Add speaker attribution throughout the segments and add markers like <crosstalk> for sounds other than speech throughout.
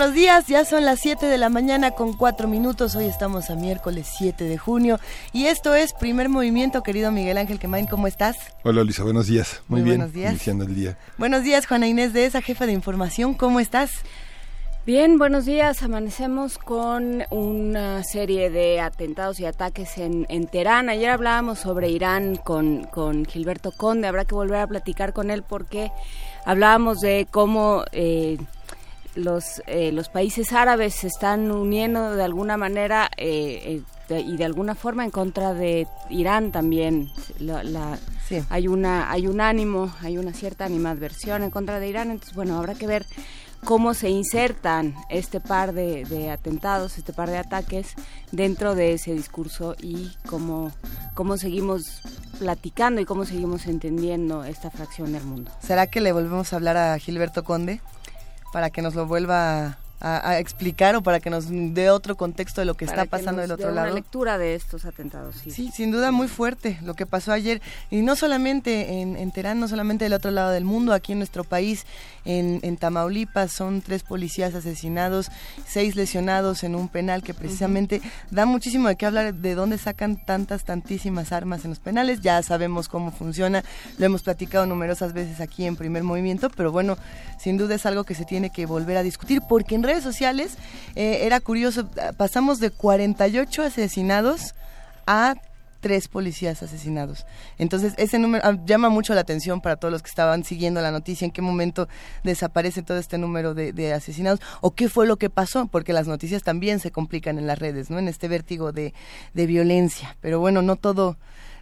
Speaker 1: Buenos días, ya son las 7 de la mañana con 4 minutos, hoy estamos a miércoles 7 de junio y esto es Primer Movimiento, querido Miguel Ángel Quemain, ¿cómo estás?
Speaker 2: Hola Luisa, buenos días, muy,
Speaker 1: Muy
Speaker 2: bien,
Speaker 1: buenos días.
Speaker 2: iniciando el día.
Speaker 1: Buenos días, Juana Inés de esa jefa de información, ¿cómo estás?
Speaker 3: Bien, buenos días. Amanecemos con una serie de atentados y ataques en, en Teherán. Ayer hablábamos sobre Irán con, con Gilberto Conde. Habrá que volver a platicar con él porque hablábamos de cómo eh, los, eh, los países árabes se están uniendo de alguna manera eh, eh, de- y de alguna forma en contra de Irán también. La- la-
Speaker 1: Sí.
Speaker 3: hay una hay un ánimo, hay una cierta animadversión en contra de Irán. Entonces, bueno, habrá que ver cómo se insertan este par de, de atentados, este par de ataques dentro de ese discurso y cómo, cómo seguimos platicando y cómo seguimos entendiendo esta fracción del mundo.
Speaker 1: ¿Será que le volvemos a hablar a Gilberto Conde para que nos lo vuelva a, a explicar o para que nos dé otro contexto de lo que
Speaker 3: Para
Speaker 1: está pasando
Speaker 3: nos
Speaker 1: del otro
Speaker 3: dé una
Speaker 1: lado?
Speaker 3: lectura de estos atentados. Sí.
Speaker 1: Sí, sin duda muy fuerte lo que pasó ayer. Y no solamente en, en Teherán, no solamente del otro lado del mundo, aquí en nuestro país, en, en Tamaulipas, son tres policías asesinados, seis lesionados en un penal que precisamente da muchísimo de qué hablar de dónde sacan tantas, tantísimas armas en los penales. Ya sabemos cómo funciona, lo hemos platicado numerosas veces aquí en primer movimiento, pero bueno, sin duda es algo que se tiene que volver a discutir, porque en redes sociales eh, era curioso, pasamos de 48 asesinados a tres policías asesinados. Entonces, ese número ah, llama mucho la atención para todos los que estaban siguiendo la noticia, en qué momento desaparece todo este número de, de asesinados o qué fue lo que pasó, porque las noticias también se complican en las redes, ¿no? En este vértigo de, de violencia. Pero bueno, no todo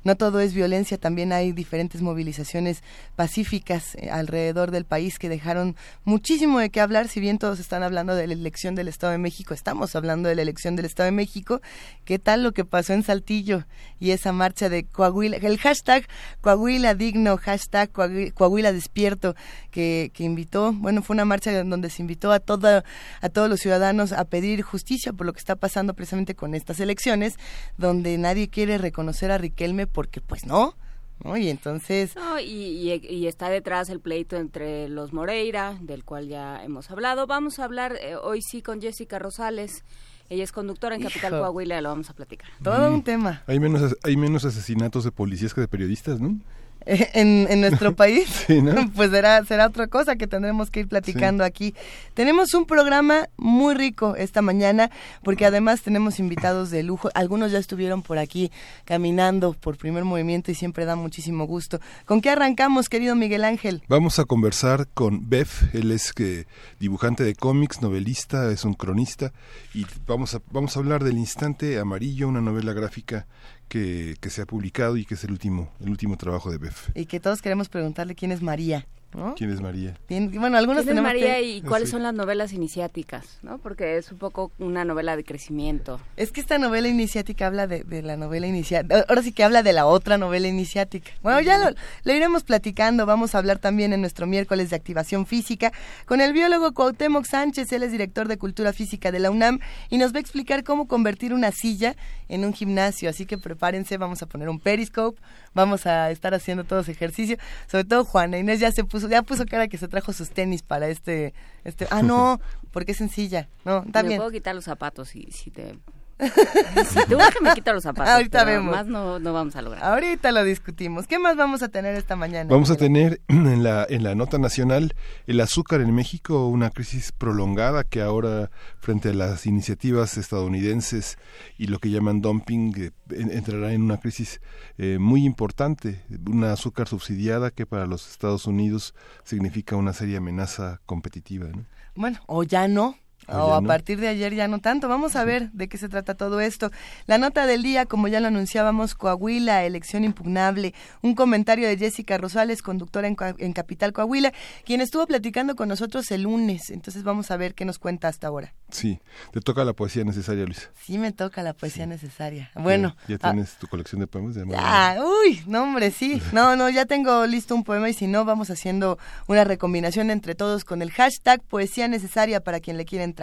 Speaker 1: no todo es violencia, también hay diferentes movilizaciones pacíficas eh, alrededor del país que dejaron muchísimo de qué hablar, si bien todos están hablando de la elección del Estado de México, estamos hablando de la elección del Estado de México, ¿qué tal lo que pasó en Saltillo y esa marcha de Coahuila, el hashtag Coahuila digno, hashtag Coahui- Coahuila despierto, que, invitó, bueno, fue una marcha donde se invitó a, toda, a todos los ciudadanos a pedir justicia por lo que está pasando precisamente con estas elecciones, donde nadie quiere reconocer a Riquelme porque pues no, ¿no? Y entonces...
Speaker 3: No, y, y- y está detrás el pleito entre los Moreira, del cual ya hemos hablado. Vamos a hablar eh, hoy sí con Jessica Rosales. Ella es conductora en Capital
Speaker 1: Hijo.
Speaker 3: Coahuila, lo vamos a platicar.
Speaker 1: Todo un tema.
Speaker 2: Hay menos, hay menos asesinatos de policías que de periodistas, ¿no?
Speaker 1: Eh, <laughs> en, en nuestro <laughs> país,
Speaker 2: Sí, ¿no? <laughs>
Speaker 1: pues será, será otra cosa que tendremos que ir platicando aquí. Tenemos un programa muy rico esta mañana, porque además tenemos invitados de lujo. Algunos ya estuvieron por aquí caminando por primer movimiento y siempre da muchísimo gusto. ¿Con qué arrancamos, querido Miguel Ángel?
Speaker 2: Vamos a conversar con Bev, él es que, dibujante de cómics, novelista, es un cronista, y vamos a, vamos a hablar del Instante Amarillo, una novela gráfica que, que se ha publicado y que es el último, el último trabajo de Bev.
Speaker 1: Y que todos queremos preguntarle quién es María. ¿No?
Speaker 2: ¿Quién es María?
Speaker 1: Bueno, algunos
Speaker 3: ¿Quién es María
Speaker 1: que-
Speaker 3: y cuáles
Speaker 2: Sí.
Speaker 3: son las novelas iniciáticas? ¿no? Porque es un poco una novela de crecimiento.
Speaker 1: Es que esta novela iniciática habla de, de la novela iniciática. Ahora sí que habla de la otra novela iniciática. Bueno, ya lo, lo iremos platicando. Vamos a hablar también en nuestro miércoles de activación física con el biólogo Cuauhtémoc Sánchez. Él es director de Cultura Física de la UNAM y nos va a explicar cómo convertir una silla en un gimnasio. Así que prepárense, vamos a poner un periscope, vamos a estar haciendo todos ejercicio. Sobre todo Juana Inés ya se puso, ya puso cara que se trajo sus tenis para este, este. Ah, no, <laughs> porque es sencilla. No,
Speaker 3: me
Speaker 1: bien.
Speaker 3: puedo quitar los zapatos si, si te... <laughs> si te urge me quito los zapatos.
Speaker 1: Ahorita vemos.
Speaker 3: Más no, no vamos a lograr.
Speaker 1: Ahorita lo discutimos. ¿Qué más vamos a tener esta mañana?
Speaker 2: Vamos a tener <clears throat> en la, en la nota nacional el azúcar en México, una crisis prolongada que ahora, frente a las iniciativas estadounidenses y lo que llaman dumping, eh, en- entrará en una crisis eh, muy importante. Una azúcar subsidiada que para los Estados Unidos significa una seria amenaza competitiva. ¿no?
Speaker 1: Bueno, o ya no. O a partir de ayer ya no tanto. Vamos a ver de qué se trata todo esto. La nota del día, como ya lo anunciábamos, Coahuila, elección impugnable. Un comentario de Jessica Rosales, conductora en, en Capital Coahuila, quien estuvo platicando con nosotros el lunes. Entonces vamos a ver qué nos cuenta hasta ahora.
Speaker 2: Sí, te toca la poesía necesaria, Luisa.
Speaker 1: Sí, me toca la poesía necesaria. Bueno.
Speaker 2: ¿Ya, ah, tienes tu colección de poemas? De
Speaker 1: ah, uy, no hombre, sí. <laughs> No, no, ya tengo listo un poema y si no, vamos haciendo una recombinación entre todos con el hashtag poesía necesaria para quien le quiera entrar.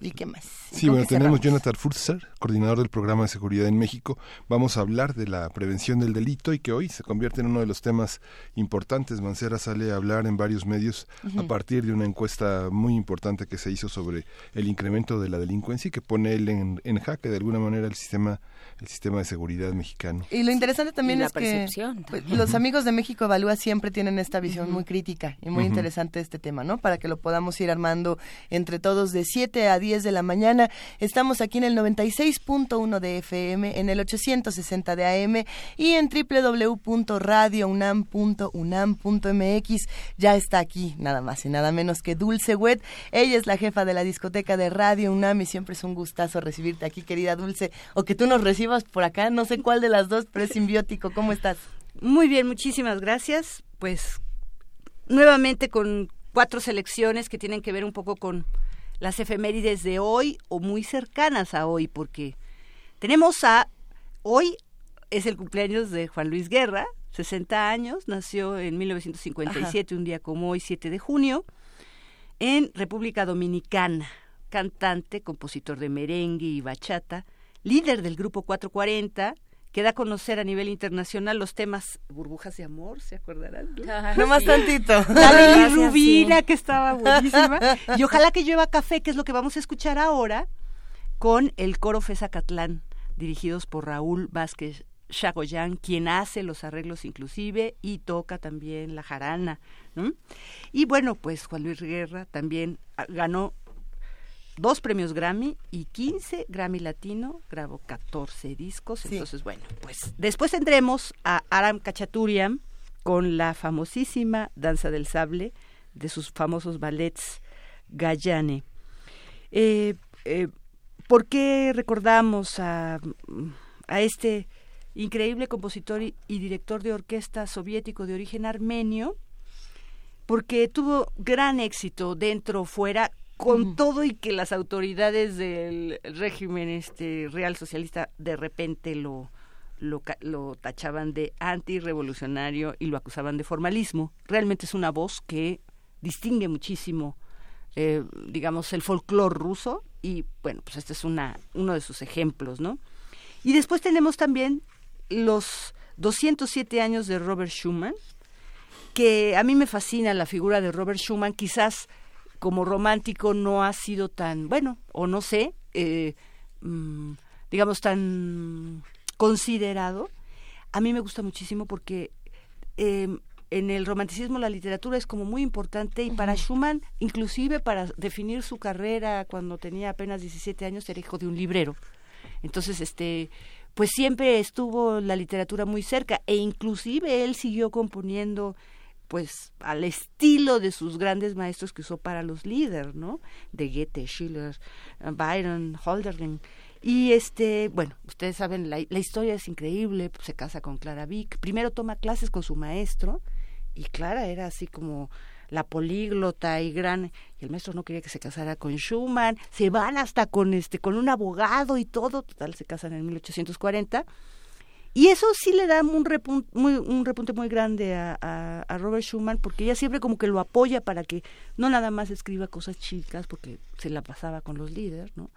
Speaker 1: ¿Y qué más?
Speaker 2: Sí, bueno, tenemos Jonathan Furzer, coordinador del programa de seguridad en México. Vamos a hablar de la prevención del delito y que hoy se convierte en uno de los temas importantes. Mancera sale a hablar en varios medios a partir de una encuesta muy importante que se hizo sobre el incremento de la delincuencia y que pone él en, en jaque de alguna manera el sistema el sistema de seguridad mexicano.
Speaker 1: Y lo interesante también es que pues, los amigos de México Evalúa siempre tienen esta visión muy crítica y muy interesante de este tema, ¿no? Para que lo podamos ir armando entre todos de 7 a 10 de la mañana. Estamos aquí en el 96.1 de FM, en el 860 de AM y en www.radiounam.unam.mx. Ya está aquí, nada más y nada menos que Dulce Wet. Ella es la jefa de la discoteca de Radio UNAM y siempre es un gustazo recibirte aquí, querida Dulce, o que tú nos recibas por acá. No sé cuál de las dos, pero es simbiótico. ¿Cómo estás?
Speaker 4: Muy bien, muchísimas gracias. Pues nuevamente con cuatro selecciones que tienen que ver un poco con las efemérides de hoy o muy cercanas a hoy, porque tenemos a hoy es el cumpleaños de Juan Luis Guerra, 60 años, nació en 1957, un día como hoy, 7 de junio, en República Dominicana, cantante, compositor de merengue y bachata, líder del grupo 440, que da a conocer a nivel internacional los temas burbujas de amor, ¿se acordarán?
Speaker 1: No más tantito. <laughs>
Speaker 4: La Rubina, que estaba buenísima. Y ojalá que llueva café, que es lo que vamos a escuchar ahora, con el coro Fesacatlán, dirigidos por Raúl Vázquez Chagoyán, quien hace los arreglos inclusive y toca también la jarana. Y bueno, pues Juan Luis Guerra también ah, ganó dos premios Grammy y 15 Grammy Latino, grabó 14 discos, entonces bueno, pues después tendremos a Aram Kachaturian con la famosísima Danza del Sable de sus famosos ballets Gayane. Eh, eh, ¿Por qué recordamos a, a este increíble compositor y, y, director de orquesta soviético de origen armenio? Porque tuvo gran éxito dentro, fuera, con todo y que las autoridades del régimen este real socialista de repente lo, lo, lo tachaban de antirrevolucionario y lo acusaban de formalismo. Realmente es una voz que distingue muchísimo, eh, digamos, el folclore ruso y bueno, pues este es una, uno de sus ejemplos, ¿no? Y después tenemos también los 207 años de Robert Schumann, que a mí me fascina la figura de Robert Schumann, quizás como romántico no ha sido tan, bueno, o no sé, eh, mm, digamos, tan considerado. A mí me gusta muchísimo porque em, en el romanticismo la literatura es como muy importante y para Schumann, inclusive para definir su carrera cuando tenía apenas 17 años, era hijo de un librero. Entonces, este, pues siempre estuvo la literatura muy cerca e inclusive él siguió componiendo pues al estilo de sus grandes maestros que usó para los líderes, ¿no? De Goethe, Schiller, Byron, Holderlin. Y este, bueno, ustedes saben, la, historia es increíble, se casa con Clara Vick, primero toma clases con su maestro, y Clara era así como la políglota y gran y el maestro no quería que se casara con Schumann, se van hasta con este con un abogado y todo, total se casan en 1840 y eso sí le da un repunte muy, un repunte muy grande a, a, Robert Schumann, porque ella siempre como que lo apoya para que no nada más escriba cosas chicas, porque se la pasaba con los líderes, ¿no?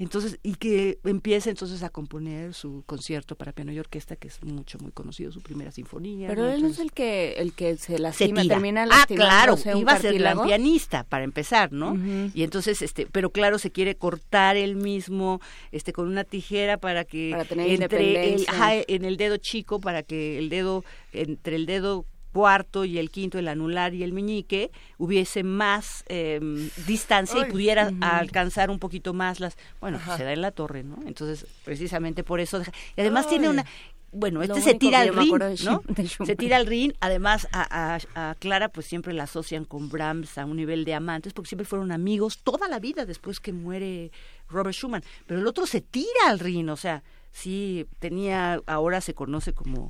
Speaker 4: Entonces, y que empiece entonces a componer su concierto para piano y orquesta, que es mucho, muy conocido, su primera sinfonía.
Speaker 3: Pero él es el que, el que se lastima,
Speaker 4: se
Speaker 3: termina
Speaker 4: Ah, claro, iba a ser la pianista, para empezar, ¿no? Y entonces, este, pero claro, se quiere cortar él mismo, este, con una tijera para que entre el, en el dedo chico, para que el dedo, entre el dedo cuarto y el quinto, el anular y el meñique, hubiese más em, distancia y pudiera alcanzar un poquito más las... Bueno, pues se da en la torre, ¿no? Entonces, precisamente por eso... Y además tiene una... bueno, este <laughs> se tira al ring, ¿no? Se tira al ring, además a, a, Clara pues siempre la asocian con Brahms a un nivel de amantes, porque siempre fueron amigos toda la vida después que muere Robert Schumann, pero el otro se tira al ring, o sea, sí tenía, ahora se conoce como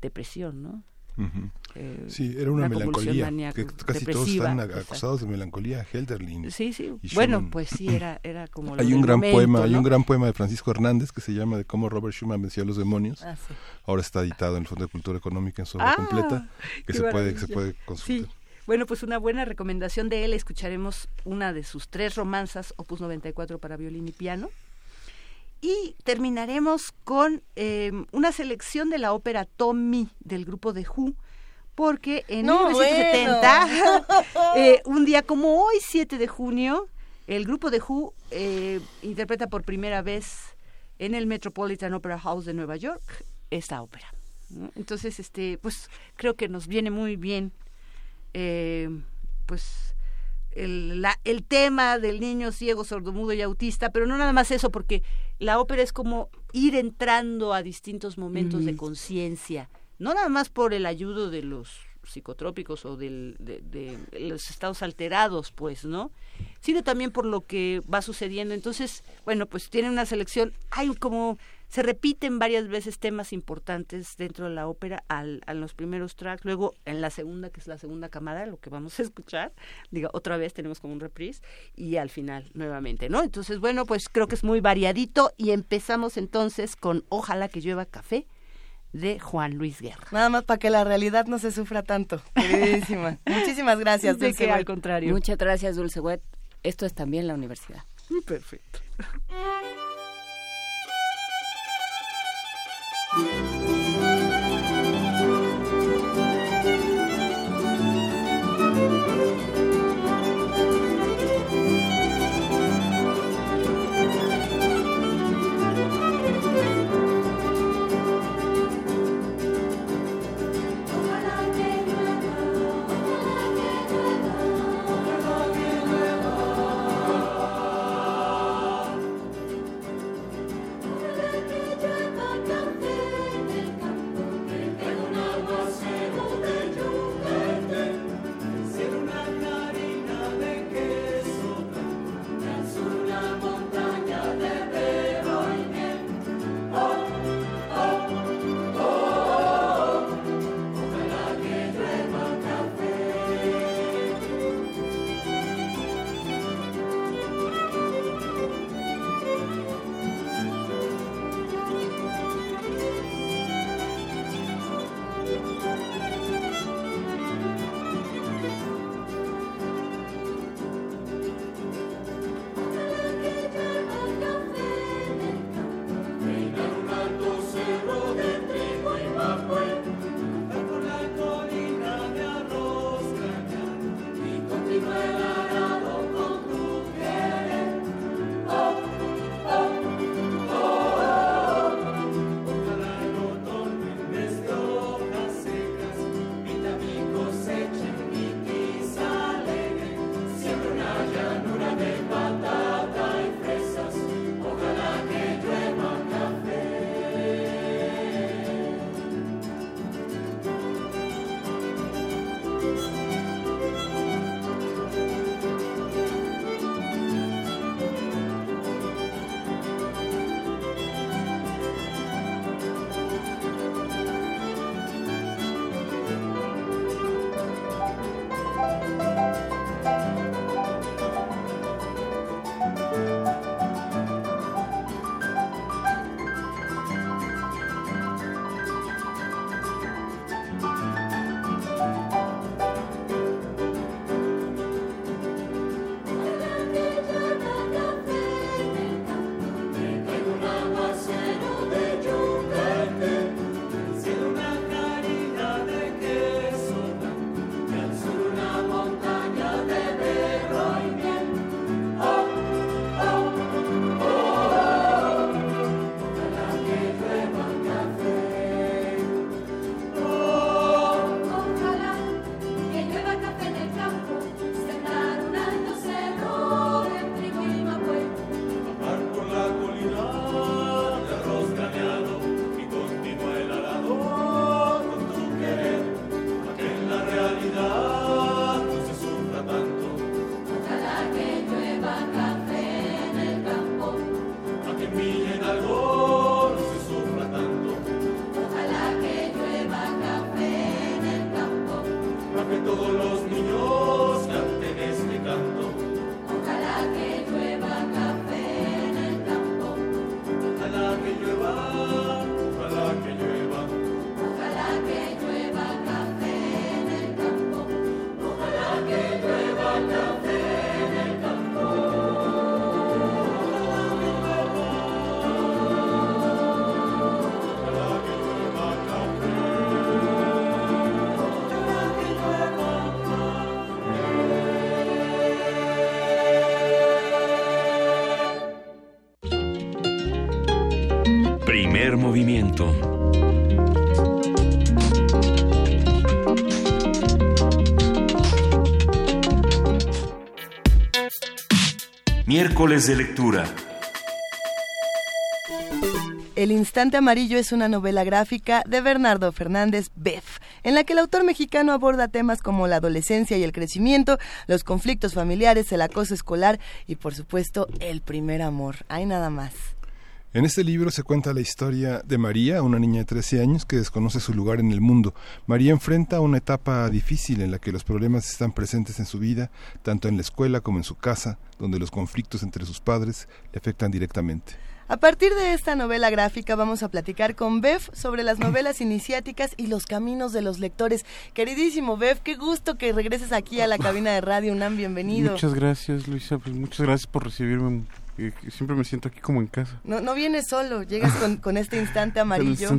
Speaker 4: depresión, ¿no?
Speaker 2: Eh, sí, era una, melancolía. Que casi todos están acosados de melancolía, Helderlin.
Speaker 4: Sí, sí. Bueno, pues sí, era, era como.
Speaker 2: hay un gran poema, hay un gran poema de Francisco Hernández que se llama de cómo Robert Schumann venció a los demonios. Ah, Ahora está editado en el Fondo de Cultura Económica en su obra ah, completa, que se puede, que se puede consultar. Sí.
Speaker 4: Bueno, pues una buena recomendación de él. Escucharemos una de sus tres romanzas, Opus 94 para violín y piano. Y terminaremos con em, una selección de la ópera Tommy del grupo de Who, porque en 1970, <laughs> eh, un día como hoy, 7 de junio, el grupo de Who eh, interpreta por primera vez en el Metropolitan Opera House de Nueva York esta ópera. Entonces, este, pues creo que nos viene muy bien, eh, pues el, el tema del niño ciego, sordomudo y autista, pero no nada más eso, porque la ópera es como ir entrando a distintos momentos de conciencia, no nada más por el ayudo de los psicotrópicos o del, de, los estados alterados, pues, ¿no? Sino también por lo que va sucediendo. Entonces, bueno, pues tiene una selección, hay como se repiten varias veces temas importantes dentro de la ópera al, a los primeros tracks, luego en la segunda, que es la segunda camada, lo que vamos a escuchar, diga, otra vez tenemos como un reprise, y al final nuevamente, ¿no? Entonces, bueno, pues creo que es muy variadito y empezamos entonces con Ojalá que llueva café de Juan Luis Guerra.
Speaker 1: Nada más para que la realidad no se sufra tanto. <laughs> Queridísima. Muchísimas gracias,
Speaker 4: Dulce al contrario.
Speaker 3: Muchas gracias, Dulce Wet. Esto es también la universidad.
Speaker 4: Perfecto.
Speaker 5: Miércoles de lectura.
Speaker 1: El Instante Amarillo es una novela gráfica de Bernardo Fernández Beff, en la que el autor mexicano aborda temas como la adolescencia y el crecimiento, los conflictos familiares, el acoso escolar y, por supuesto, el primer amor. Hay nada más.
Speaker 2: En este libro se cuenta la historia de María, una niña de 13 años que desconoce su lugar en el mundo. María enfrenta una etapa difícil en la que los problemas están presentes en su vida, tanto en la escuela como en su casa, donde los conflictos entre sus padres le afectan directamente.
Speaker 1: A partir de esta novela gráfica vamos a platicar con Bev sobre las novelas iniciáticas y los caminos de los lectores. Queridísimo Bev, qué gusto que regreses aquí a la cabina de Radio UNAM, bienvenido.
Speaker 6: Muchas gracias Luisa, pues muchas gracias por recibirme siempre me siento aquí como en casa.
Speaker 1: No, no vienes solo, llegas con, este instante amarillo,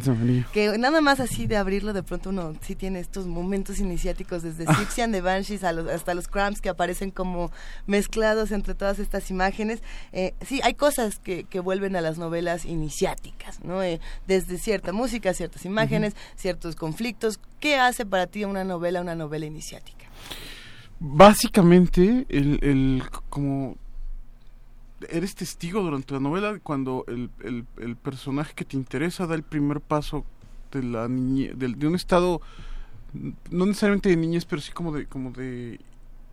Speaker 1: Que nada más así de abrirlo, de pronto uno sí tiene estos momentos iniciáticos, desde Sipsian de Banshees hasta los Cramps que aparecen como mezclados entre todas estas imágenes. Eh, sí, hay cosas que, que, vuelven a las novelas iniciáticas, ¿no? Eh, desde cierta música, ciertas imágenes, ciertos conflictos. ¿Qué hace para ti una novela, una novela iniciática?
Speaker 6: Básicamente, el, el como eres testigo durante la novela cuando el, el, personaje que te interesa da el primer paso de la niñez, de, un estado no necesariamente de niñez, pero sí como de como de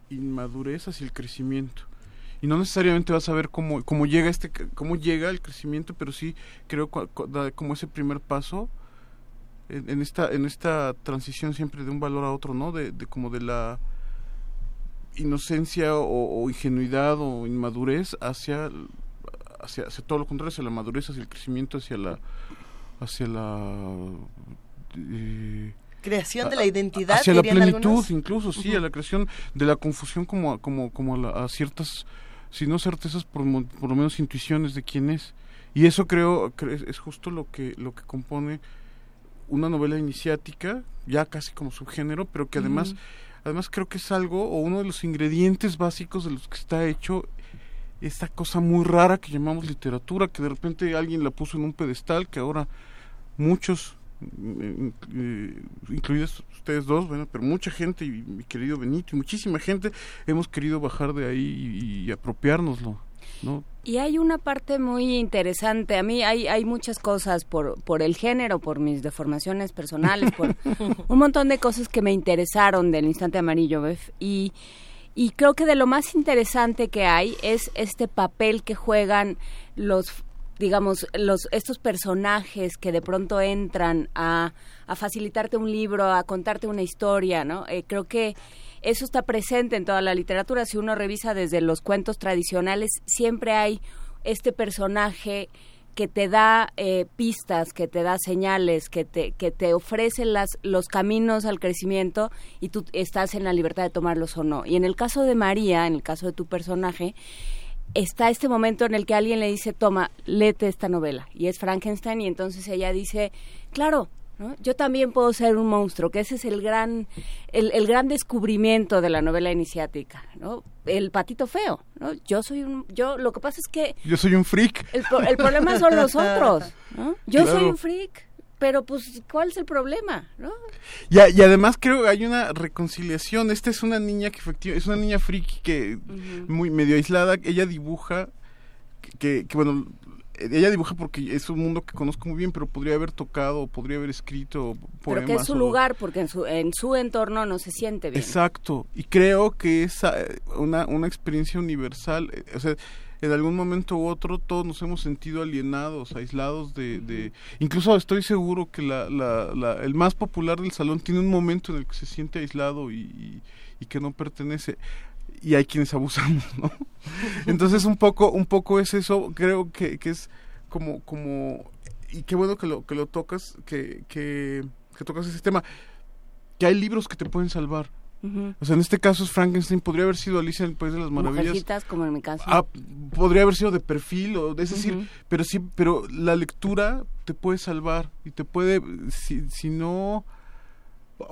Speaker 6: inmadurez hacia el crecimiento. Y no necesariamente vas a ver cómo, cómo llega este cómo llega el crecimiento, pero sí creo da como ese primer paso en, esta en esta transición siempre de un valor a otro, ¿no? de como de la inocencia o, ingenuidad o inmadurez hacia, hacia, todo lo contrario, hacia la madurez, hacia el crecimiento, hacia la... Hacia la
Speaker 1: eh, creación de la identidad
Speaker 6: hacia la plenitud incluso sí a la creación de la confusión como como como a, ciertas si no certezas por, por lo menos intuiciones de quién es. Y eso creo, es justo lo que lo que compone una novela iniciática ya casi como subgénero pero que además Además creo que es algo o uno de los ingredientes básicos de los que está hecho esta cosa muy rara que llamamos literatura, que de repente alguien la puso en un pedestal, que ahora muchos, eh, eh, incluidos ustedes dos, bueno, pero mucha gente, y mi querido Benito, y muchísima gente, hemos querido bajar de ahí y, y apropiárnoslo.
Speaker 3: Y hay una parte muy interesante. A mí hay, hay muchas cosas por, por el género, por mis deformaciones personales, por <laughs> un montón de cosas que me interesaron del instante amarillo, Y, y creo que de lo más interesante que hay es este papel que juegan los digamos, los, estos personajes que de pronto entran a, a facilitarte un libro, a contarte una historia, ¿no? Eh, creo que eso está presente en toda la literatura. Si uno revisa desde los cuentos tradicionales, siempre hay este personaje que te da eh, pistas, que te da señales, que te, que te ofrece las, los caminos al crecimiento y tú estás en la libertad de tomarlos o no. Y en el caso de María, en el caso de tu personaje, está este momento en el que alguien le dice, toma, léete esta novela. Y es Frankenstein y entonces ella dice, claro, yo también puedo ser un monstruo, que ese es el gran, el, gran descubrimiento de la novela iniciática, ¿no? El patito feo, ¿no? Yo soy un, yo, lo que pasa es que...
Speaker 6: Yo soy un freak.
Speaker 3: El, problema son los otros, ¿no? Yo soy un freak, pero pues, ¿cuál es el problema, no?
Speaker 6: Y, y además creo que hay una reconciliación. Esta es una niña que efectivamente, es una niña friki que, muy medio aislada, ella dibuja que, que, bueno, ella dibuja porque es un mundo que conozco muy bien, pero podría haber tocado, podría haber escrito
Speaker 3: poemas. Pero que es su lugar, porque en su, en su entorno no se siente bien.
Speaker 6: Exacto, y creo que es eh, una, una experiencia universal. Eh, o sea, en algún momento u otro todos nos hemos sentido alienados, aislados de... de... Incluso estoy seguro que la, la, el más popular del salón tiene un momento en el que se siente aislado y, y que no pertenece y hay quienes abusamos, ¿no? Entonces un poco, un poco es eso, creo que, que es como, como, y qué bueno que lo, que lo tocas, que, que, que tocas ese tema, que hay libros que te pueden salvar. O sea, en este caso es Frankenstein, podría haber sido Alicia en el País de las Maravillas.
Speaker 3: como en mi caso.
Speaker 6: Ah, podría haber sido de perfil, o, es decir, pero sí, pero la lectura te puede salvar y te puede, si, si no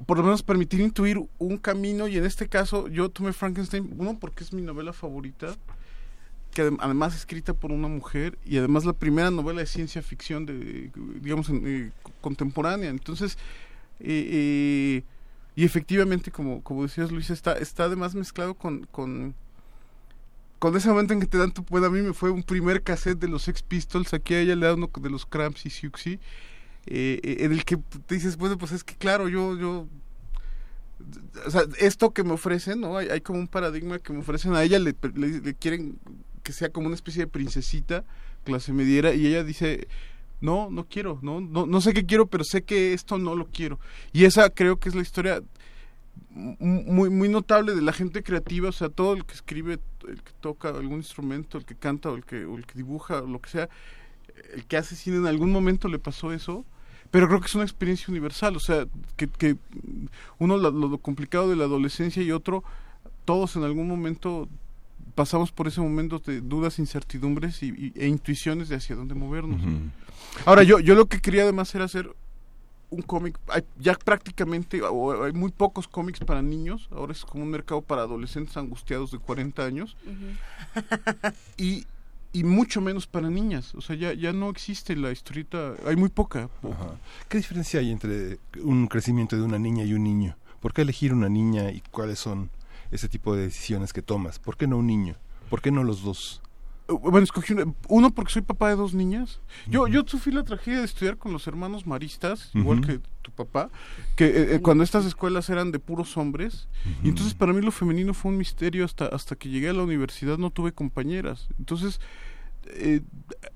Speaker 6: por lo menos permitir intuir un camino y en este caso yo tomé Frankenstein, uno porque es mi novela favorita, que además escrita por una mujer y además la primera novela de ciencia ficción de digamos eh, contemporánea. Entonces eh, y efectivamente como como decías Luis está está además mezclado con, con con ese momento en que te dan tu pues a mí me fue un primer cassette de los Sex Pistols, aquí a ella le da uno de los Cramps y Siouxsie, eh, en el que te dices, bueno, pues es que claro, yo, yo, o sea, esto que me ofrecen, ¿no? Hay, hay como un paradigma que me ofrecen a ella, le, quieren que sea como una especie de princesita, clase mediera, y ella dice, no, no quiero, no, no, no sé qué quiero, pero sé que esto no lo quiero. Y esa creo que es la historia muy muy notable de la gente creativa, o sea, todo el que escribe, el que toca algún instrumento, el que canta el que, o el que dibuja, o lo que sea, el que hace cine en algún momento le pasó eso, pero creo que es una experiencia universal, o sea, que, que uno lo, complicado de la adolescencia y otro, todos en algún momento pasamos por ese momento de dudas, incertidumbres y, e intuiciones de hacia dónde movernos. Ahora, yo, yo lo que quería además era hacer un cómic, ya prácticamente, hay muy pocos cómics para niños, ahora es como un mercado para adolescentes angustiados de 40 años, y, y mucho menos para niñas, o sea, ya, ya no existe la historieta, hay muy poca.
Speaker 2: ¿Qué diferencia hay entre un crecimiento de una niña y un niño? ¿Por qué elegir una niña y cuáles son ese tipo de decisiones que tomas? ¿Por qué no un niño? ¿Por qué no los dos?
Speaker 6: Bueno, escogí uno porque soy papá de dos niñas. Yo, yo sufrí la tragedia de estudiar con los hermanos maristas, igual que tu papá, que eh, eh, cuando estas escuelas eran de puros hombres. Y entonces para mí lo femenino fue un misterio hasta, hasta que llegué a la universidad, no tuve compañeras. Entonces eh,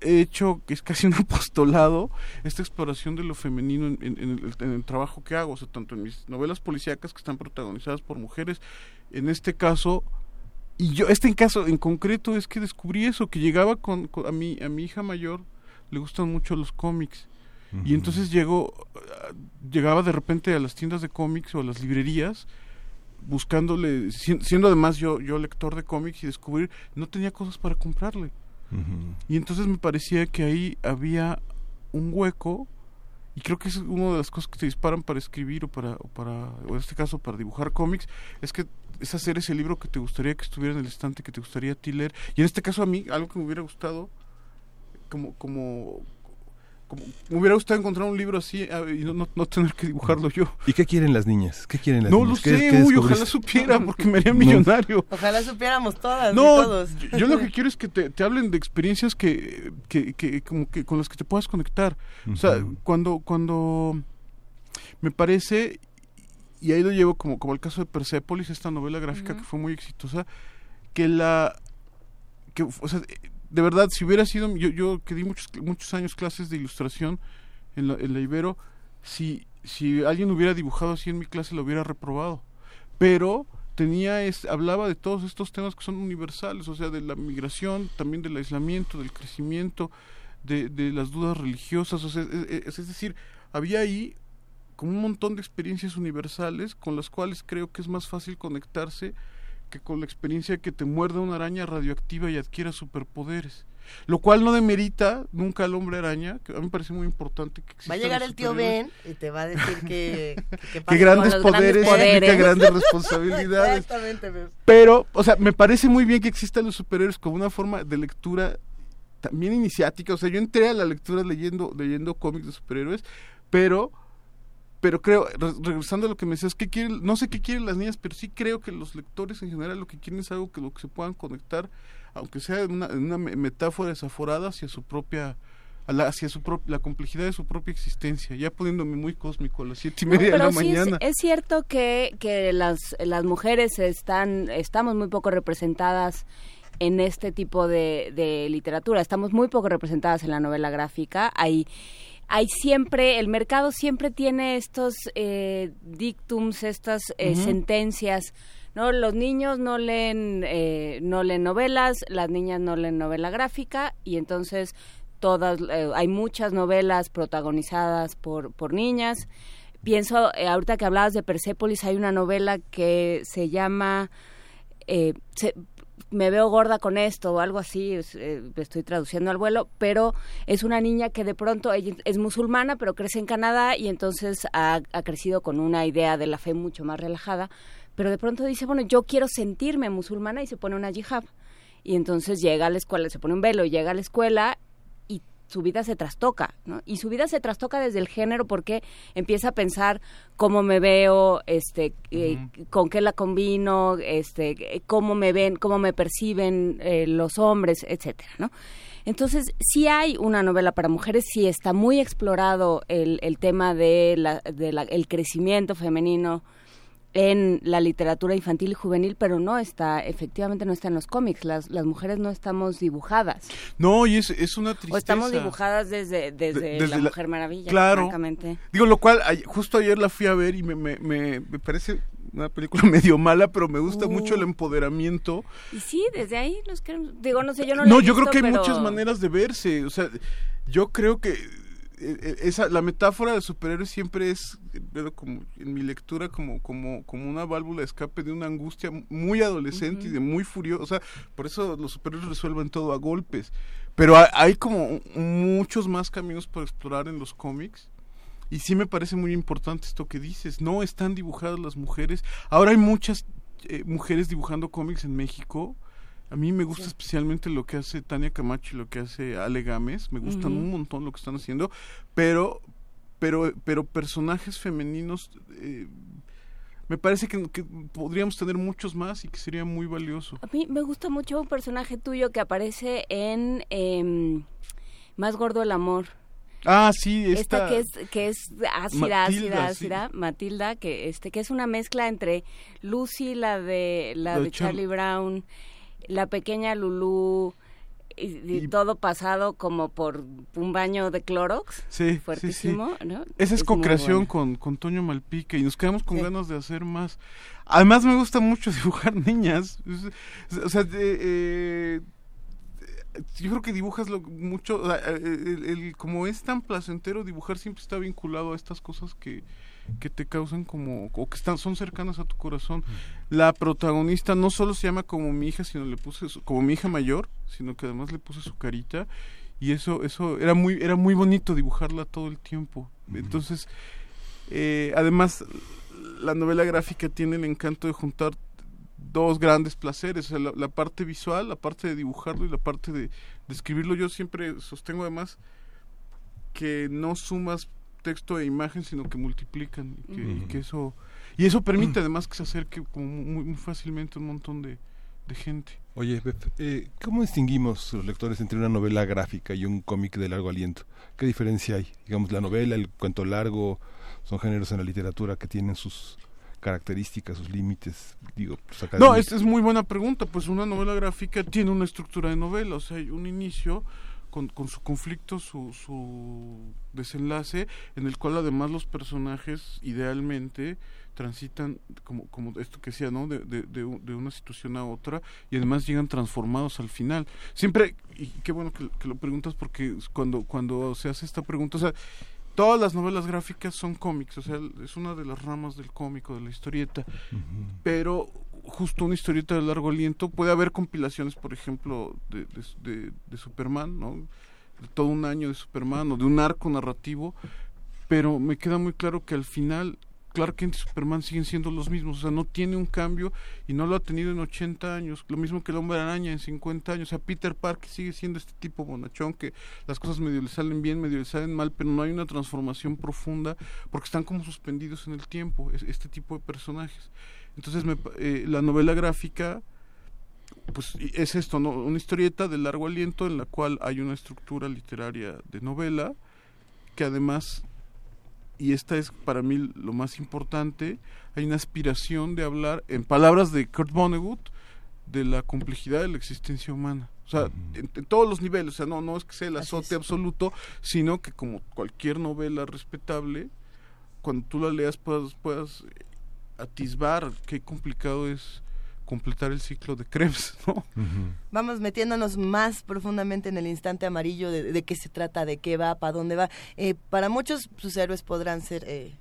Speaker 6: he hecho, que es casi un <laughs> apostolado, esta exploración de lo femenino en, el, en, el, trabajo que hago, o sea, tanto en mis novelas policíacas que están protagonizadas por mujeres, en este caso y yo, este en caso en concreto es que descubrí eso, que llegaba con, a, mi, a mi hija mayor, le gustan mucho los cómics. Y entonces llegó, llegaba de repente a las tiendas de cómics o a las librerías, buscándole, siendo además yo, yo lector de cómics y descubrir, no tenía cosas para comprarle. Y entonces me parecía que ahí había un hueco y creo que es una de las cosas que te disparan para escribir o para, o para o en este caso para dibujar cómics, es que es hacer ese libro que te gustaría que estuviera en el estante, que te gustaría a ti leer. Y en este caso a mí, algo que me hubiera gustado, como, como, me hubiera gustado encontrar un libro así y no, no, tener que dibujarlo yo.
Speaker 2: ¿Y qué quieren las niñas? ¿Qué quieren las
Speaker 6: no
Speaker 2: niñas?
Speaker 6: No lo sé, uy, ojalá supiera porque me haría millonario.
Speaker 1: Ojalá supiéramos todas.
Speaker 6: No,
Speaker 1: todos.
Speaker 6: Yo, lo que <laughs> quiero es que te, te hablen de experiencias que, que, que, como que con las que te puedas conectar. O sea, cuando, cuando me parece, y ahí lo llevo como, como el caso de Persepolis, esta novela gráfica que fue muy exitosa, que la, que, o sea, de verdad, si hubiera sido, yo, yo que di muchos, muchos años clases de ilustración en la, en la Ibero, si, si alguien hubiera dibujado así en mi clase lo hubiera reprobado. Pero tenía es, hablaba de todos estos temas que son universales, o sea, de la migración, también del aislamiento, del crecimiento, de, de las dudas religiosas, o sea, es, es, decir, había ahí como un montón de experiencias universales con las cuales creo que es más fácil conectarse que con la experiencia de que te muerda una araña radioactiva y adquiera superpoderes. Lo cual no demerita nunca al hombre araña, que a mí me parece muy importante que
Speaker 1: Va a llegar el tío Ben y te va a decir que...
Speaker 6: que, <laughs> grandes, poderes grandes grandes <laughs> responsabilidades. Exactamente. Pero, o sea, me parece muy bien que existan los superhéroes como una forma de lectura también iniciática. O sea, yo entré a la lectura leyendo, leyendo cómics de superhéroes, pero pero creo, regresando a lo que me decías, que quieren, no sé qué quieren las niñas, pero sí creo que los lectores en general lo que quieren es algo que lo que se puedan conectar, aunque sea en una, una metáfora desaforada hacia su propia hacia su la complejidad de su propia existencia, ya poniéndome muy cósmico a las siete y media de la mañana.
Speaker 3: Es, es, cierto que, que las, las mujeres están, estamos muy poco representadas en este tipo de, de literatura, estamos muy poco representadas en la novela gráfica, hay hay siempre, el mercado siempre tiene estos eh, dictums, estas eh, sentencias. No, los niños no leen eh, no leen novelas, las niñas no leen novela gráfica y entonces todas hay muchas novelas protagonizadas por por niñas. Pienso ahorita que hablabas de Persepolis hay una novela que se llama se, me veo gorda con esto o algo así, eh, estoy traduciendo al vuelo, pero es una niña que de pronto ella es musulmana, pero crece en Canadá y entonces ha, crecido con una idea de la fe mucho más relajada, pero de pronto dice, bueno, yo quiero sentirme musulmana y se pone una hijab. y entonces llega a la escuela, se pone un velo, llega a la escuela su vida se trastoca, ¿no? Y su vida se trastoca desde el género porque empieza a pensar cómo me veo, este, eh, con qué la combino, este, cómo me ven, cómo me perciben eh, los hombres, etcétera, ¿no? Entonces, sí hay una novela para mujeres, sí está muy explorado el, el tema de la, de la, el crecimiento femenino en la literatura infantil y juvenil, pero no está, efectivamente no está en los cómics. Las, las mujeres no estamos dibujadas.
Speaker 6: No, y es, es una tristeza.
Speaker 3: O estamos dibujadas desde, desde,
Speaker 6: De- desde
Speaker 3: La
Speaker 6: la-
Speaker 3: Mujer Maravilla,
Speaker 6: Claro. Digo, lo cual, justo ayer la fui a ver y me, me, me, me parece una película <laughs> medio mala, pero me gusta
Speaker 3: Uh.
Speaker 6: mucho el empoderamiento.
Speaker 3: Y sí, desde ahí nos queremos... Digo, no sé, yo no la
Speaker 6: No,
Speaker 3: he
Speaker 6: yo creo
Speaker 3: visto,
Speaker 6: que hay
Speaker 3: pero-
Speaker 6: muchas maneras de verse. O sea, yo creo que esa la metáfora del superhéroe siempre es eh, como en mi lectura como como como una válvula de escape de una angustia muy adolescente y de muy o sea, por eso los superhéroes resuelven todo a golpes. Pero hay, hay como muchos más caminos por explorar en los cómics. Y sí me parece muy importante esto que dices. No están dibujadas las mujeres. Ahora hay muchas eh, mujeres dibujando cómics en México. A mí me gusta especialmente lo que hace Tania Camacho y lo que hace Ale Gámez. Me gustan un montón lo que están haciendo. Pero, pero, pero personajes femeninos, eh, me parece que, que podríamos tener muchos más y que sería muy valioso.
Speaker 3: A mí me gusta mucho un personaje tuyo que aparece en em, Más Gordo el Amor.
Speaker 6: Ah, sí,
Speaker 3: Esta
Speaker 6: esta...
Speaker 3: que es que es ácida,
Speaker 6: Matilda,
Speaker 3: ácida,
Speaker 6: sí.
Speaker 3: ácida, Matilda, que este que es una mezcla entre Lucy, la de la,
Speaker 6: La de
Speaker 3: de Charlie Brown, la pequeña Lulu y, todo pasado como por un baño de Clorox,
Speaker 6: Sí, sí, sí.
Speaker 3: fuertísimo, ¿no?
Speaker 6: Esa es,
Speaker 3: muy
Speaker 6: co-creación con, con Toño Malpique y nos quedamos con
Speaker 1: Sí.
Speaker 6: ganas de hacer más. Además me gusta mucho <laughs> dibujar niñas. Es- O sea, de- eh, yo creo que dibujas lo, mucho, el- el- como es tan placentero dibujar siempre está vinculado a estas cosas que, que te causan como, o que están, son cercanas a tu corazón. La protagonista no solo se llama como mi hija, sino le puse, su- como mi hija mayor, sino que además le puse su carita y eso, eso era muy, era muy bonito dibujarla todo el tiempo. Entonces, eh, además, la novela gráfica tiene el encanto de juntar dos grandes placeres, la parte visual, la parte de dibujarlo y la parte de, de escribirlo. Yo siempre sostengo además que no sumas texto e imagen, sino que multiplican y que, y
Speaker 2: Ujú.
Speaker 6: que eso y eso permite además que se acerque como muy, muy fácilmente un montón de, de gente.
Speaker 2: Oye, eh, ¿cómo distinguimos los lectores entre una novela gráfica y un cómic de largo aliento? ¿Qué diferencia hay? Digamos, la novela, el cuento largo, son géneros en la literatura que tienen sus características, sus límites, digo, pues,
Speaker 6: No,
Speaker 2: académicos.
Speaker 6: es, es muy buena pregunta. Pues una novela gráfica tiene una estructura de novela, o sea, hay un inicio con, con su conflicto, su, su desenlace, en el cual además los personajes idealmente transitan, como, como esto que decía, ¿no? De, de, de u- de una situación a otra y además llegan transformados al final. Siempre, y qué bueno que, que lo preguntas porque cuando, cuando se hace esta pregunta, o sea, todas las novelas gráficas son cómics, o sea, es una de las ramas del cómico, de la historieta pero justo una historieta de largo aliento puede haber compilaciones por ejemplo de, de, de- Superman no de todo un año de Superman o de un arco narrativo pero me queda muy claro que al final Clark Kent y Superman siguen siendo los mismos, o sea, no tiene un cambio y no lo ha tenido en 80 años, lo mismo que el Hombre Araña en 50 años, o sea, Peter Parker sigue siendo este tipo bonachón que las cosas medio le salen bien, medio le salen mal, pero no hay una transformación profunda porque están como suspendidos en el tiempo, es- este tipo de personajes. Entonces, me pa- eh, la novela gráfica, pues y- es esto, ¿no? Una historieta de largo aliento en la cual hay una estructura literaria de novela que además, y esta es para mí lo más importante, hay una aspiración de hablar, en palabras de Kurt Vonnegut, de la complejidad de la existencia humana. O sea, en, en todos los niveles, o sea, no, no es que sea el azote absoluto, sino que como cualquier novela respetable, cuando tú la leas puedas, puedas atisbar qué complicado es completar el ciclo de Krebs, <laughs> ¿no?
Speaker 1: Vamos metiéndonos más profundamente en el instante amarillo de, de qué se trata, de qué va, para dónde va. Eh, para muchos sus héroes podrán ser eh,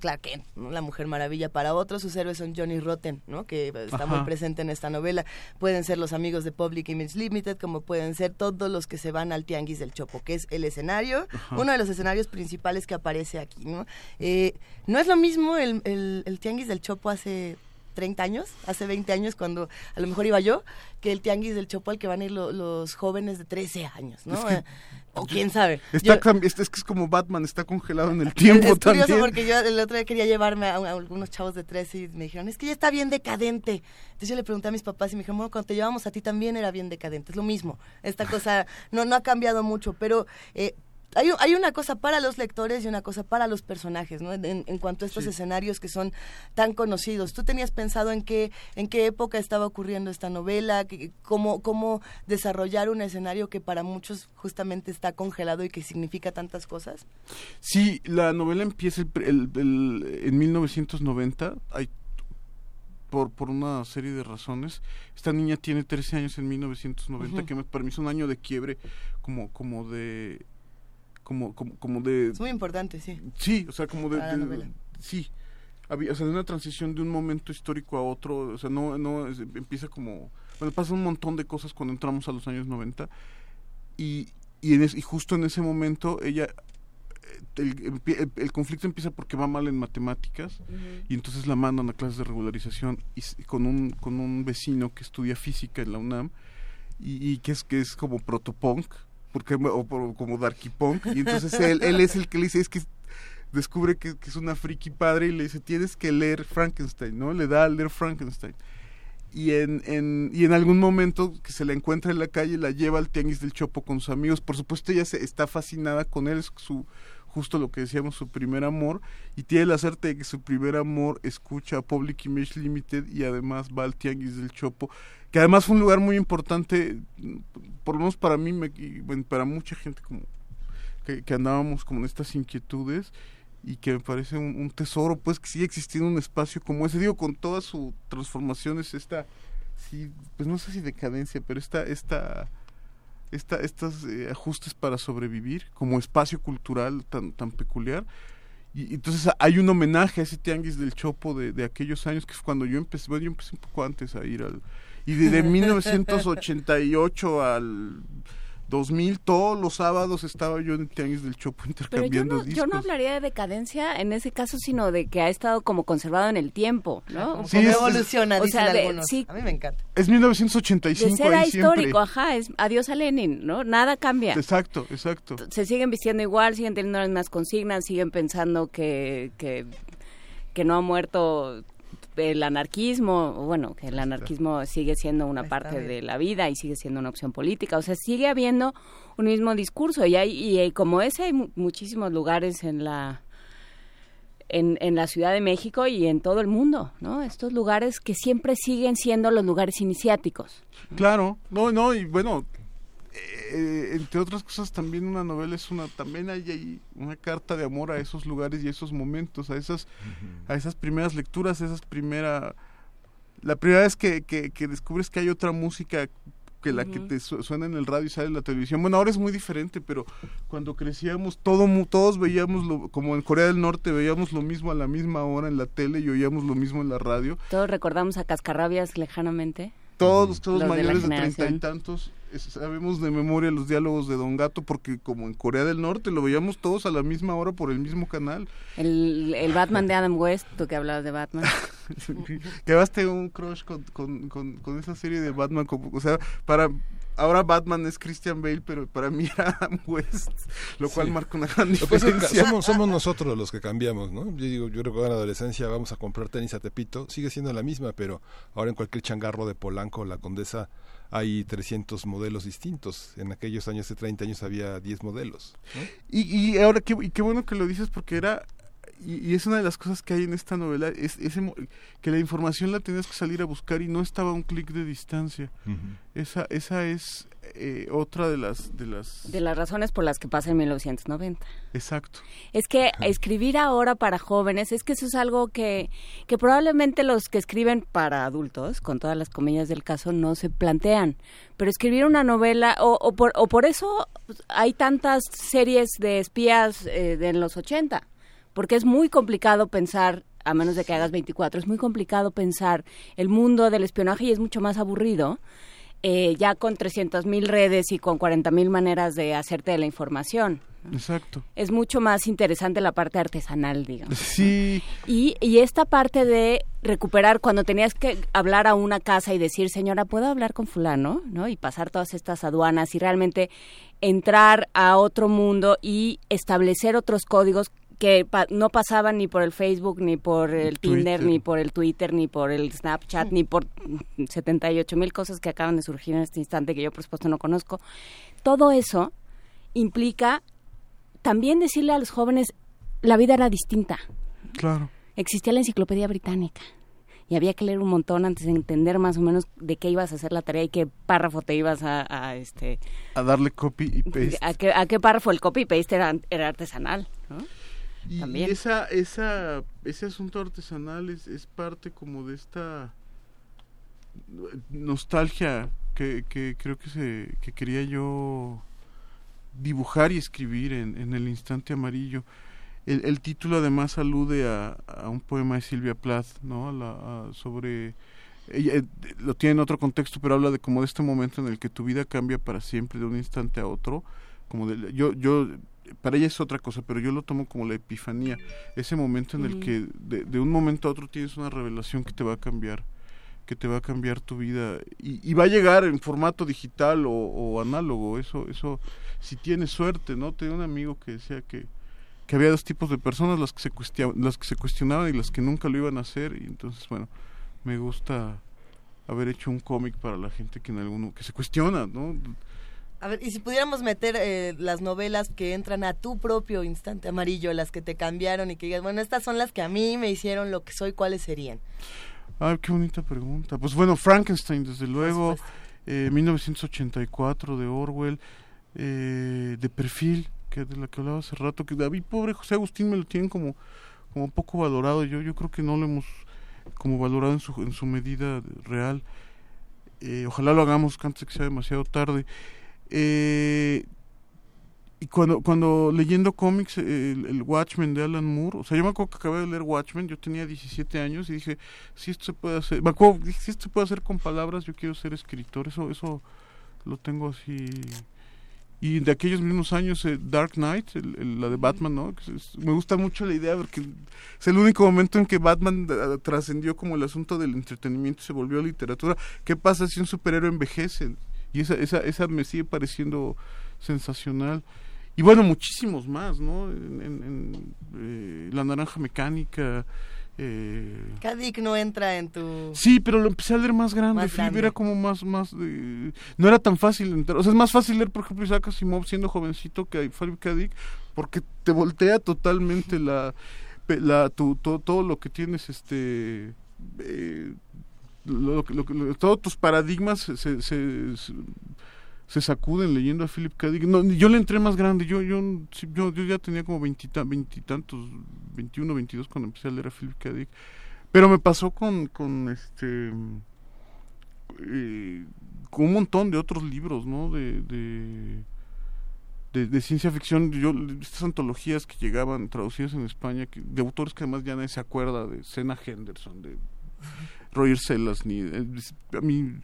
Speaker 1: Clark Kent, ¿no? la Mujer Maravilla. Para otros sus héroes son Johnny Rotten, ¿no? que está muy presente en esta novela. Pueden ser los amigos de Public Image Limited, como pueden ser todos los que se van al Tianguis del Chopo, que es el escenario,
Speaker 6: Ajá.
Speaker 1: uno de los escenarios principales que aparece aquí. No, Eh, no es lo mismo el, el, el Tianguis del Chopo hace 30 años, hace 20 años, cuando a lo mejor iba yo, que el tianguis del Chopo al que van a ir los jóvenes de 13 años, ¿no? Eh, o quién sabe.
Speaker 6: Está, es, que es como Batman, está congelado en el tiempo es, curioso
Speaker 1: porque yo el otro día quería llevarme a, algunos chavos de 13 y me dijeron, es que ya está bien decadente. Entonces yo le pregunté a mis papás y me dijeron, bueno, cuando te llevamos a ti también era bien decadente. Es lo mismo. Esta <laughs> cosa no, no ha cambiado mucho, pero... Eh, hay, hay, una cosa para los lectores y una cosa para los personajes, ¿no? En, cuanto a estos escenarios que son tan conocidos. ¿Tú tenías pensado en qué, en qué época estaba ocurriendo esta novela? Cómo, ¿Cómo desarrollar un escenario que para muchos justamente está congelado y que significa tantas cosas?
Speaker 6: Sí, la novela empieza el, en 1990. Hay por, por una serie de razones. Esta niña tiene 13 años en 1990, que me permite un año de quiebre como, como de como, como, como de...
Speaker 1: Es muy importante, sí.
Speaker 6: Sí, o sea, como de... sí, había, o sea, de una transición de un momento histórico a otro, o sea, no, no, empieza como... Bueno, pasa un montón de cosas cuando entramos a los años 90 y, y, en y justo en ese momento ella... El, el, conflicto empieza porque va mal en matemáticas y entonces la mandan a clases de regularización y, con un con un vecino que estudia física en la UNAM y, y que es que es como protopunk porque o, como Darky Punk y entonces él, es el que le dice es que descubre que, es una friki padre y le dice tienes que leer Frankenstein no le da a leer Frankenstein. Y en, en, y en algún momento que se la encuentra en la calle la lleva al tianguis del Chopo con sus amigos. Por supuesto ella se, está fascinada con él es su justo lo que decíamos su primer amor y tiene la suerte de que su primer amor escucha a Public Image Limited y además va al tianguis del Chopo que además fue un lugar muy importante, por lo menos para mí para mucha gente como que, andábamos como en estas inquietudes y que me parece un, tesoro, pues que sigue existiendo un espacio como ese, digo, con todas sus transformaciones, esta, sí, pues no sé si decadencia, pero esta, esta, esta estos eh, ajustes para sobrevivir como espacio cultural tan, tan peculiar. Y entonces hay un homenaje a ese tianguis del Chopo de, aquellos años, que es cuando yo empecé, yo empecé un poco antes a ir al, y desde 1988 al 2000 todos los sábados estaba yo en el Tianguis del Chopo intercambiando
Speaker 3: Pero yo no, Yo no hablaría de decadencia en ese caso, sino de que ha estado como conservado en el tiempo, ¿no?
Speaker 1: Sí, evoluciona, dicen algunos. Sí, a mí me encanta.
Speaker 6: Es 1985
Speaker 3: de ser histórico, ajá, es adiós a Lenin, ¿no? Nada cambia.
Speaker 6: Exacto, exacto.
Speaker 3: Se siguen vistiendo igual, siguen teniendo las mismas consignas, siguen pensando que, que que no ha muerto el anarquismo, bueno, que el anarquismo sigue siendo una parte de la vida y sigue siendo una opción política, o sea, sigue habiendo un mismo discurso y, hay, y, como ese hay muchísimos lugares en la en, en la Ciudad de México y en todo el mundo, ¿no? Estos lugares que siempre siguen siendo los lugares iniciáticos.
Speaker 6: Claro, no, no, y bueno, eh, entre otras cosas también una novela es una también hay, una carta de amor a esos lugares y a esos momentos a esas a esas primeras lecturas esas primera la primera vez que, que, descubres que hay otra música que la que te suena en el radio y sale en la televisión. Bueno, ahora es muy diferente, pero cuando crecíamos todo, todos veíamos, lo, como en Corea del Norte, veíamos lo mismo a la misma hora en la tele y oíamos lo mismo en la radio.
Speaker 3: Todos recordamos a Cascarrabias lejanamente.
Speaker 6: Todos, todos mayores de treinta y tantos sabemos de memoria los diálogos de Don Gato porque como en Corea del Norte lo veíamos todos a la misma hora por el mismo canal.
Speaker 3: El, el Batman de Adam West, tú que hablabas de Batman. <laughs>
Speaker 6: Quedaste un crush con, con, con, esa serie de Batman, como, o sea, para ahora Batman es Christian Bale, pero para mí era Adam West, lo cual marca una gran diferencia.
Speaker 2: somos, somos nosotros los que cambiamos, ¿no? Yo digo, yo recuerdo en la adolescencia vamos a comprar tenis a Tepito, sigue siendo la misma, pero ahora en cualquier changarro de Polanco, la Condesa hay 300 modelos distintos. En aquellos años de 30 años había 10 modelos.
Speaker 6: Y, y ahora, qué, y qué bueno que lo dices porque era y, es una de las cosas que hay en esta novela, es ese, que la información la tenías que salir a buscar y no estaba a un clic de distancia. Esa esa es eh, otra de las, de las...
Speaker 3: De las razones por las que pasa en 1990.
Speaker 6: Exacto.
Speaker 3: Es que escribir ahora para jóvenes, es que eso es algo que, que probablemente los que escriben para adultos, con todas las comillas del caso, no se plantean. Pero escribir una novela, o, o, por, o por eso hay tantas series de espías eh, de en los 80 porque es muy complicado pensar a menos de que hagas 24, es muy complicado pensar el mundo del espionaje y es mucho más aburrido. eh, ya con 300 mil redes y con 40 mil maneras de hacerte de la información.
Speaker 6: Exacto.
Speaker 3: Es mucho más interesante la parte artesanal, digamos.
Speaker 6: Sí.
Speaker 3: Y, y esta parte de recuperar cuando tenías que hablar a una casa y decir, señora, ¿puedo hablar con fulano? ¿no? Y pasar todas estas aduanas y realmente entrar a otro mundo y establecer otros códigos que no pasaban ni por el Facebook, ni por el Tinder, ni por el Twitter, ni por el Snapchat, ni por 78 mil cosas que acaban de surgir en este instante que yo por supuesto no conozco. Todo eso implica también decirle a los jóvenes la vida era distinta.
Speaker 6: Claro.
Speaker 3: Existía la enciclopedia británica y había que leer un montón antes de entender más o menos de qué ibas a hacer la tarea y qué párrafo te ibas a, este
Speaker 6: a darle copy y paste.
Speaker 3: A qué, a qué párrafo el copy y paste era, era artesanal, ¿no?
Speaker 6: Y, esa, esa, ese asunto artesanal es, es parte como de esta nostalgia que, que creo que se que quería yo dibujar y escribir en, en el instante amarillo. El, el título además alude a, a, un poema de Silvia Plath, ¿no? la, sobre ella, eh, lo tiene en otro contexto, pero habla de como de este momento en el que tu vida cambia para siempre de un instante a otro. Como de, yo, yo para ella es otra cosa, pero yo lo tomo como la epifanía, ese momento en el que de, de, un momento a otro tienes una revelación que te va a cambiar, que te va a cambiar tu vida y, y va a llegar en formato digital o, o, análogo, eso, eso, si tienes suerte, ¿no? Tenía un amigo que decía que, que había dos tipos de personas, las que se las que se cuestionaban y las que nunca lo iban a hacer, y entonces, bueno, me gusta haber hecho un cómic para la gente que en alguno, que se cuestiona, ¿no?
Speaker 1: A ver, y si pudiéramos meter eh, las novelas que entran a tu propio instante amarillo, las que te cambiaron y que digas, bueno, estas son las que a mí me hicieron lo que soy, ¿cuáles serían?
Speaker 6: Ay, qué bonita pregunta. Pues bueno, Frankenstein, desde luego, eh, 1984 de Orwell, eh, de perfil, que de la que hablaba hace rato, que David, pobre José Agustín, me lo tienen como, como poco valorado. Yo, yo creo que no lo hemos como valorado en su, en su medida real. Eh, ojalá lo hagamos antes de que sea demasiado tarde. Eh, y cuando, cuando leyendo cómics, el, el, Watchmen de Alan Moore, o sea, yo me acuerdo que acabé de leer Watchmen, yo tenía 17 años y dije, si esto se puede hacer, me acuerdo, si esto se puede hacer con palabras, yo quiero ser escritor, eso, eso lo tengo así. Y de aquellos mismos años, eh, Dark Knight, el, el, la de Batman, ¿no? Me gusta mucho la idea porque es el único momento en que Batman uh, trascendió como el asunto del entretenimiento y se volvió literatura. ¿Qué pasa si un superhéroe envejece? Y esa, esa, esa me sigue pareciendo sensacional. Y bueno, muchísimos más, ¿no? En, eh, La Naranja Mecánica. Eh...
Speaker 1: Kadik no entra en tu...
Speaker 6: Sí, pero lo empecé a leer más grande.
Speaker 1: Más grande.
Speaker 6: Era como más... más. No era tan fácil entrar. O sea, es más fácil leer, por ejemplo, Isaac Asimov siendo jovencito que Philip Kadik, porque te voltea totalmente la... la tu, to, todo lo que tienes, este... Eh, lo, lo, lo, todos tus paradigmas se, se, sacuden leyendo a Philip K. No, yo le entré más grande, yo, yo, yo, ya tenía como veintitantos, veintiuno, veintidós cuando empecé a leer a Philip K. Pero me pasó con, con este eh, con un montón de otros libros, ¿no? De, de, ciencia ficción, yo estas antologías que llegaban traducidas en España, que, de autores que además ya nadie se acuerda, de Sena Henderson, de Roger Sellers, ni a mí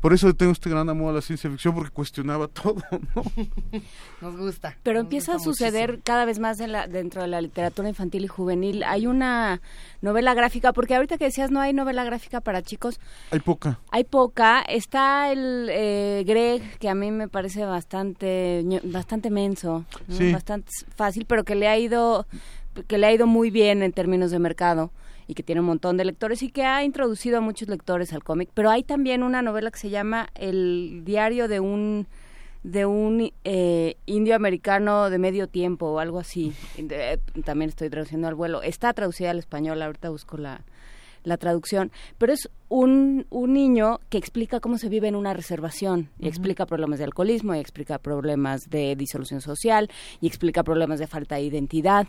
Speaker 6: por eso tengo este gran amor a la ciencia ficción porque cuestionaba todo, ¿no? <laughs>
Speaker 1: Nos gusta.
Speaker 3: Pero
Speaker 1: nos
Speaker 3: empieza
Speaker 1: gusta
Speaker 3: a suceder
Speaker 1: muchísimo.
Speaker 3: cada vez más en la, dentro de la literatura infantil y juvenil. Hay una novela gráfica, porque ahorita que decías no hay novela gráfica para chicos.
Speaker 6: Hay poca.
Speaker 3: Hay poca. Está el eh, Greg, que a mí me parece bastante, bastante menso, ¿no?
Speaker 6: Sí.
Speaker 3: bastante fácil, pero que le ha ido que le ha ido muy bien en términos de mercado y que tiene un montón de lectores y que ha introducido a muchos lectores al cómic. Pero hay también una novela que se llama El diario de un de un eh, indio americano de medio tiempo o algo así. De, también estoy traduciendo al vuelo. Está traducida al español, ahorita busco la, la traducción, pero es un, un niño que explica cómo se vive en una reservación y uh -huh. explica problemas de alcoholismo y explica problemas de disolución social y explica problemas de falta de identidad.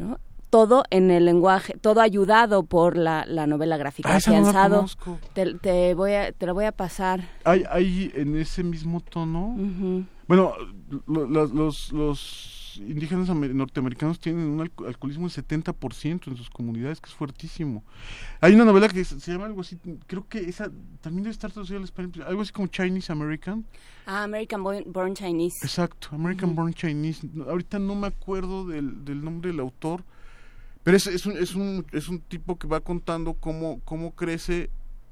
Speaker 3: ¿no? Todo en el lenguaje, todo ayudado por la, la novela gráfica.
Speaker 6: Ah,
Speaker 3: afianzado.
Speaker 6: No
Speaker 3: te, te, voy a, te la voy a pasar.
Speaker 6: Hay, hay en ese mismo tono. Uh -huh. Bueno, lo, lo, los, los indígenas norteamericanos tienen un alcoholismo del 70% en sus comunidades, que es fuertísimo. Hay una novela que se, llama algo así, creo que esa también debe estar traducida al español, algo así como Chinese American.
Speaker 3: Ah, American Born, Chinese.
Speaker 6: Exacto, American Born Chinese. Ahorita no me acuerdo del, del nombre del autor, pero es, un, es, un, es un tipo que va contando cómo, crece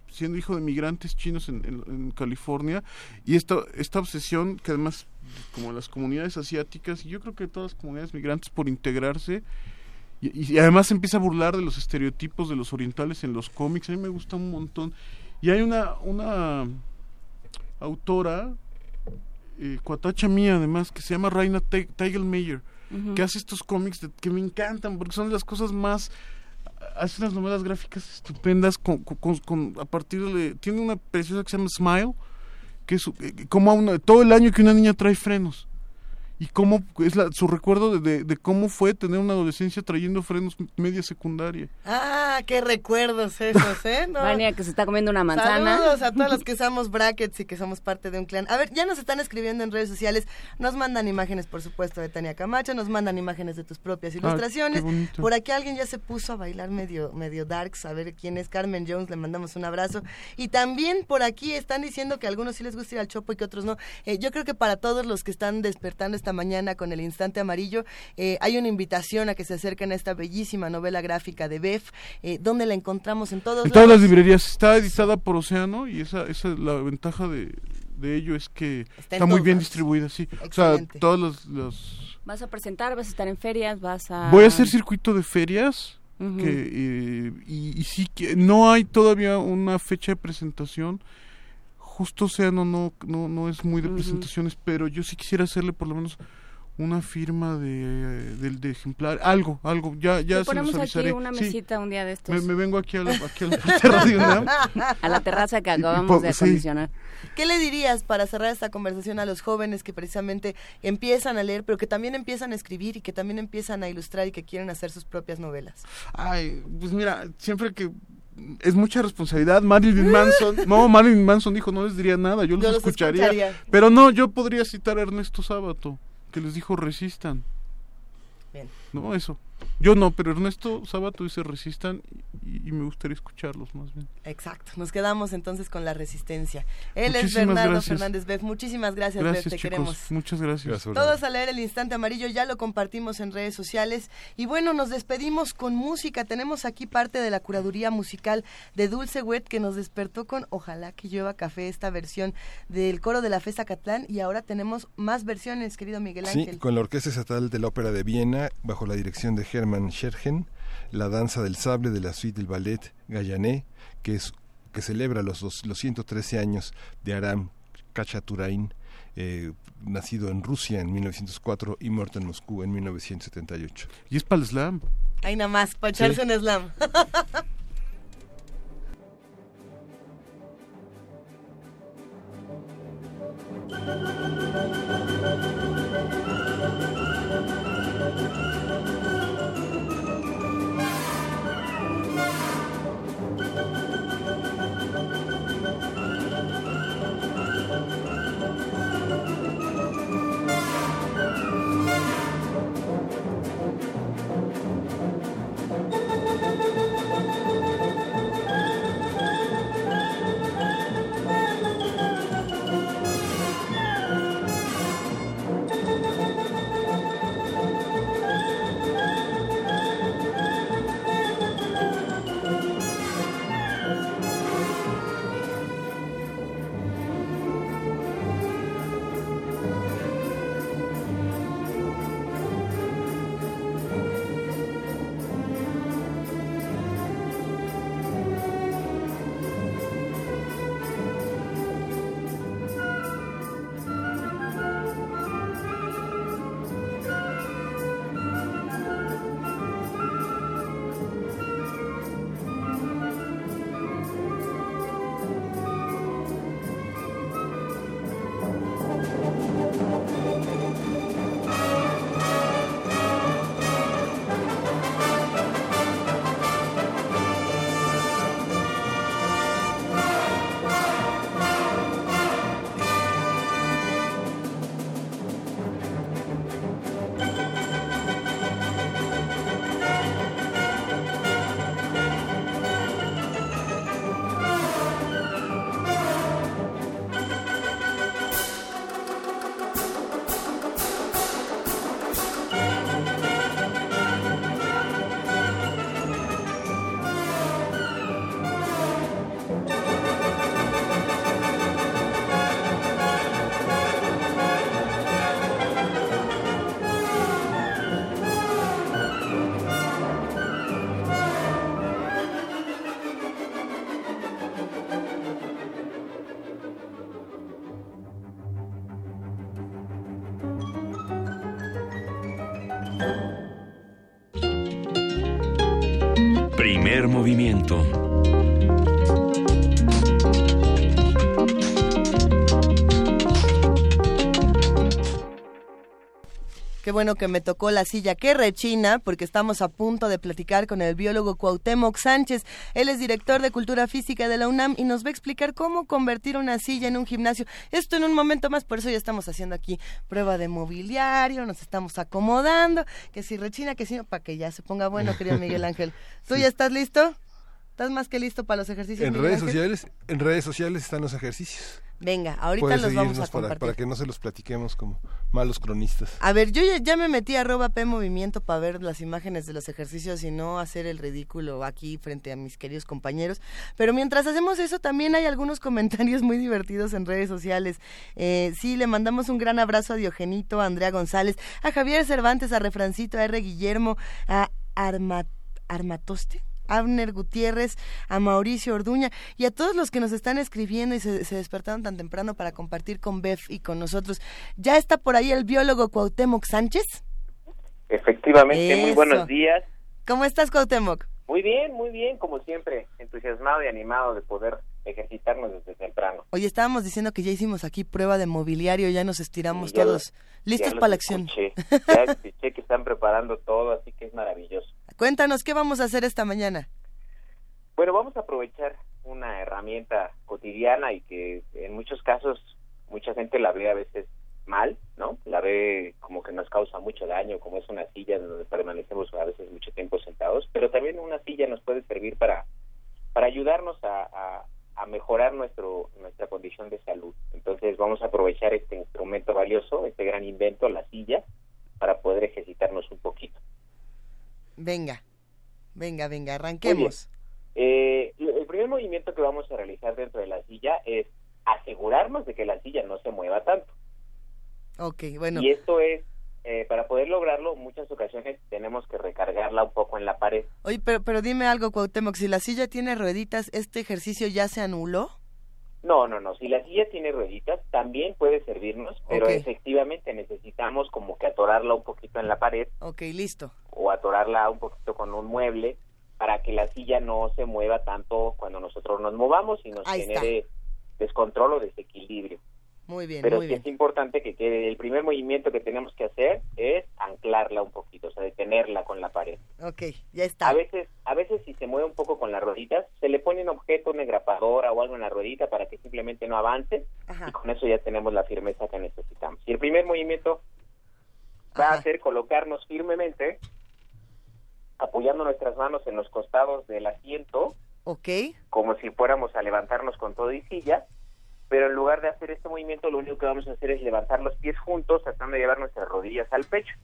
Speaker 6: siendo hijo de migrantes chinos en, California. Y esta, obsesión que además como las comunidades asiáticas y yo creo que todas las comunidades migrantes por integrarse y, además empieza a burlar de los estereotipos de los orientales en los cómics a mí me gusta un montón. Y hay una una autora eh, cuatacha mía además que se llama Raina Teigelmeyer que hace estos cómics que me encantan porque son las cosas más hace unas novelas gráficas estupendas con, a partir de tiene una preciosa que se llama Smile que es eh, como todo el año que una niña trae frenos y cómo es la, su recuerdo de, de, cómo fue tener una adolescencia trayendo frenos media secundaria.
Speaker 1: Ah, qué recuerdos esos, ¿eh? <laughs>
Speaker 3: No. que se está comiendo una manzana.
Speaker 1: Saludos a todos los <laughs> que somos brackets y que somos parte de un clan. A ver, ya nos están escribiendo en redes sociales, nos mandan imágenes, por supuesto, de Tania Camacho, nos mandan imágenes de tus propias ah, ilustraciones. por aquí alguien ya se puso a bailar medio, medio darks, a ver quién es Carmen Jones, le mandamos un abrazo. Y también por aquí están diciendo que a algunos sí les gusta ir al chopo y que otros no. Eh, yo creo que para todos los que están despertando esta mañana con el instante amarillo. Eh, hay una invitación a que se acerquen a esta bellísima novela gráfica de Bef, eh, donde la encontramos en todos
Speaker 6: En todas las librerías. Está editada por Océano y esa, esa es la ventaja de, ello es que está, muy bien distribuida, sí. O sea, todos los,
Speaker 3: Vas a presentar, vas a estar en ferias, vas a...
Speaker 6: Voy a hacer circuito de ferias. que, y, y, sí que no hay todavía una fecha de presentación justo Océano no no no es muy de presentaciones pero yo sí quisiera hacerle por lo menos una firma de, de, ejemplar, algo, algo, ya, ya se
Speaker 3: ponemos aquí una mesita un día de estos.
Speaker 6: Me, vengo aquí a la, aquí a <laughs>
Speaker 3: a la terraza que acabamos de acondicionar.
Speaker 1: ¿Qué le dirías para cerrar esta conversación a los jóvenes que precisamente empiezan a leer, pero que también empiezan a escribir y que también empiezan a ilustrar y que quieren hacer sus propias novelas?
Speaker 6: Ay, pues mira, siempre que es mucha responsabilidad. Marilyn Manson, <laughs> no, Marilyn Manson dijo, no les diría nada, yo, los, escucharía, Pero no, yo podría citar a Ernesto Sábato que les dijo resistan.
Speaker 1: Bien.
Speaker 6: No, eso. Yo no, pero Ernesto Sabato dice resistan y, me gustaría escucharlos más bien.
Speaker 1: Exacto, nos quedamos entonces con la resistencia. Él es Bernardo Fernández Beff. Muchísimas gracias,
Speaker 6: gracias
Speaker 1: te queremos.
Speaker 6: Muchas gracias.
Speaker 1: Todos a leer el instante amarillo, ya lo compartimos en redes sociales. Y bueno, nos despedimos con música. Tenemos aquí parte de la curaduría musical de Dulce Wet que nos despertó con Ojalá que llueva café, esta versión del coro de la Festa Catlán. Y ahora tenemos más versiones, querido Miguel Ángel.
Speaker 2: Sí, con la Orquesta Estatal de la Ópera de Viena, bajo la dirección de Hermann Schergen, la danza del sable de la suite del ballet Gallané, que, es, que celebra los, dos, los 113 años de Aram Kachaturain, eh, nacido en Rusia en 1904 y muerto en Moscú en 1978.
Speaker 6: ¿Y es para el slam?
Speaker 1: Ahí nada más, para echarse un slam. <laughs>
Speaker 5: movimiento.
Speaker 1: Qué bueno que me tocó la silla que rechina, porque estamos a punto de platicar con el biólogo Cuauhtémoc Sánchez. Él es director de Cultura Física de la UNAM y nos va a explicar cómo convertir una silla en un gimnasio. Esto en un momento más, por eso ya estamos haciendo aquí prueba de mobiliario, nos estamos acomodando, que si rechina, que si no, para que ya se ponga bueno, querido <laughs> Miguel Ángel. ¿Tú ya estás listo? ¿Estás más que listo para los ejercicios?
Speaker 2: En redes sociales, en redes sociales están los ejercicios.
Speaker 1: Venga, ahorita los vamos a compartir.
Speaker 2: para que no se los platiquemos como malos cronistas.
Speaker 1: A ver, yo ya, ya me metí a arroba P Movimiento para ver las imágenes de los ejercicios y no hacer el ridículo aquí frente a mis queridos compañeros. Pero mientras hacemos eso, también hay algunos <laughs> comentarios muy divertidos en redes sociales. Eh, sí, le mandamos un gran abrazo a Diogenito, a Andrea González, a Javier Cervantes, a Refrancito, a R. Guillermo, a Arma, Armatoste. Abner Gutiérrez, a Mauricio Orduña y a todos los que nos están escribiendo y se, se, despertaron tan temprano para compartir con Bef y con nosotros. ¿Ya está por ahí el biólogo Cuauhtémoc Sánchez?
Speaker 7: Efectivamente,
Speaker 1: Eso.
Speaker 7: muy buenos días.
Speaker 1: ¿Cómo estás, Cuauhtémoc?
Speaker 7: Muy bien, muy bien, como siempre, entusiasmado y animado de poder ejercitarnos desde temprano.
Speaker 1: Oye, estábamos diciendo que ya hicimos aquí prueba de mobiliario, ya nos estiramos
Speaker 7: Sí, ya
Speaker 1: todos.
Speaker 7: los-
Speaker 1: ¿Listos para la acción?
Speaker 7: escuché. Ya escuché que están preparando todo, así que es maravilloso.
Speaker 1: Cuéntanos, ¿qué vamos a hacer esta mañana?
Speaker 7: Bueno, vamos a aprovechar una herramienta cotidiana y que en muchos casos mucha gente la ve a veces mal, ¿no? La ve como que nos causa mucho daño, como es una silla donde permanecemos a veces mucho tiempo sentados, pero también una silla nos puede servir para, para ayudarnos a, a, a mejorar nuestro, nuestra condición de salud. Entonces vamos a aprovechar este instrumento valioso, este gran invento, la silla, para poder ejercitarnos un poquito.
Speaker 1: Venga, venga, venga, arranquemos.
Speaker 7: Eh, el primer movimiento que vamos a realizar dentro de la silla es asegurarnos de que la silla no se mueva tanto.
Speaker 1: Ok, bueno.
Speaker 7: Y esto es, eh, para poder lograrlo, muchas ocasiones tenemos que recargarla un poco en la pared.
Speaker 1: Oye, pero, pero dime algo, Cuauhtémoc, si la silla tiene rueditas, ¿este ejercicio ya se anuló?
Speaker 7: No, no, no. Si la silla tiene rueditas, también puede servirnos, pero efectivamente necesitamos como que atorarla un poquito en la pared
Speaker 1: Ok, listo.
Speaker 7: o atorarla un poquito con un mueble para que la silla no se mueva tanto cuando nosotros nos movamos y nos
Speaker 1: Ahí está.
Speaker 7: genere descontrol o desequilibrio.
Speaker 1: Muy bien,
Speaker 7: Pero
Speaker 1: muy
Speaker 7: sí
Speaker 1: bien.
Speaker 7: es importante que quede, el primer movimiento que tenemos que hacer es anclarla un poquito, o sea, detenerla con la pared.
Speaker 1: Ok, ya está.
Speaker 7: A veces, a veces si se mueve un poco con las rueditas, se le pone un objeto, una engrapadora o algo en la ruedita para que simplemente no avance
Speaker 1: Ajá.
Speaker 7: y con eso ya tenemos la firmeza que necesitamos. Y el primer movimiento va a ser colocarnos firmemente, apoyando nuestras manos en los costados del asiento,
Speaker 1: Ok,
Speaker 7: como si fuéramos a levantarnos con todo y silla, pero en lugar de hacer este movimiento, lo único que vamos a hacer es levantar los pies juntos, tratando de llevar nuestras rodillas al pecho.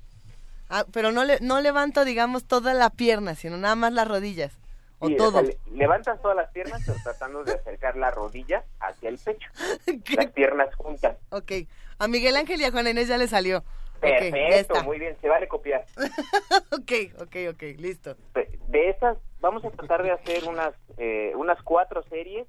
Speaker 1: ah, pero no, le, no levanto, digamos, toda la pierna, sino nada más las rodillas. O
Speaker 7: Sí,
Speaker 1: todo.
Speaker 7: sea, levantas todas las piernas, pero tratando de acercar la rodilla hacia el pecho. <laughs> Las piernas juntas.
Speaker 1: Ok, a Miguel Ángel y a Juan Inés ya le salió. Ya
Speaker 7: Perfecto,
Speaker 1: está.
Speaker 7: muy bien, se vale copiar. <laughs>
Speaker 1: Ok, ok, ok, listo.
Speaker 7: De de esas, vamos a tratar de hacer unas, eh, unas cuatro series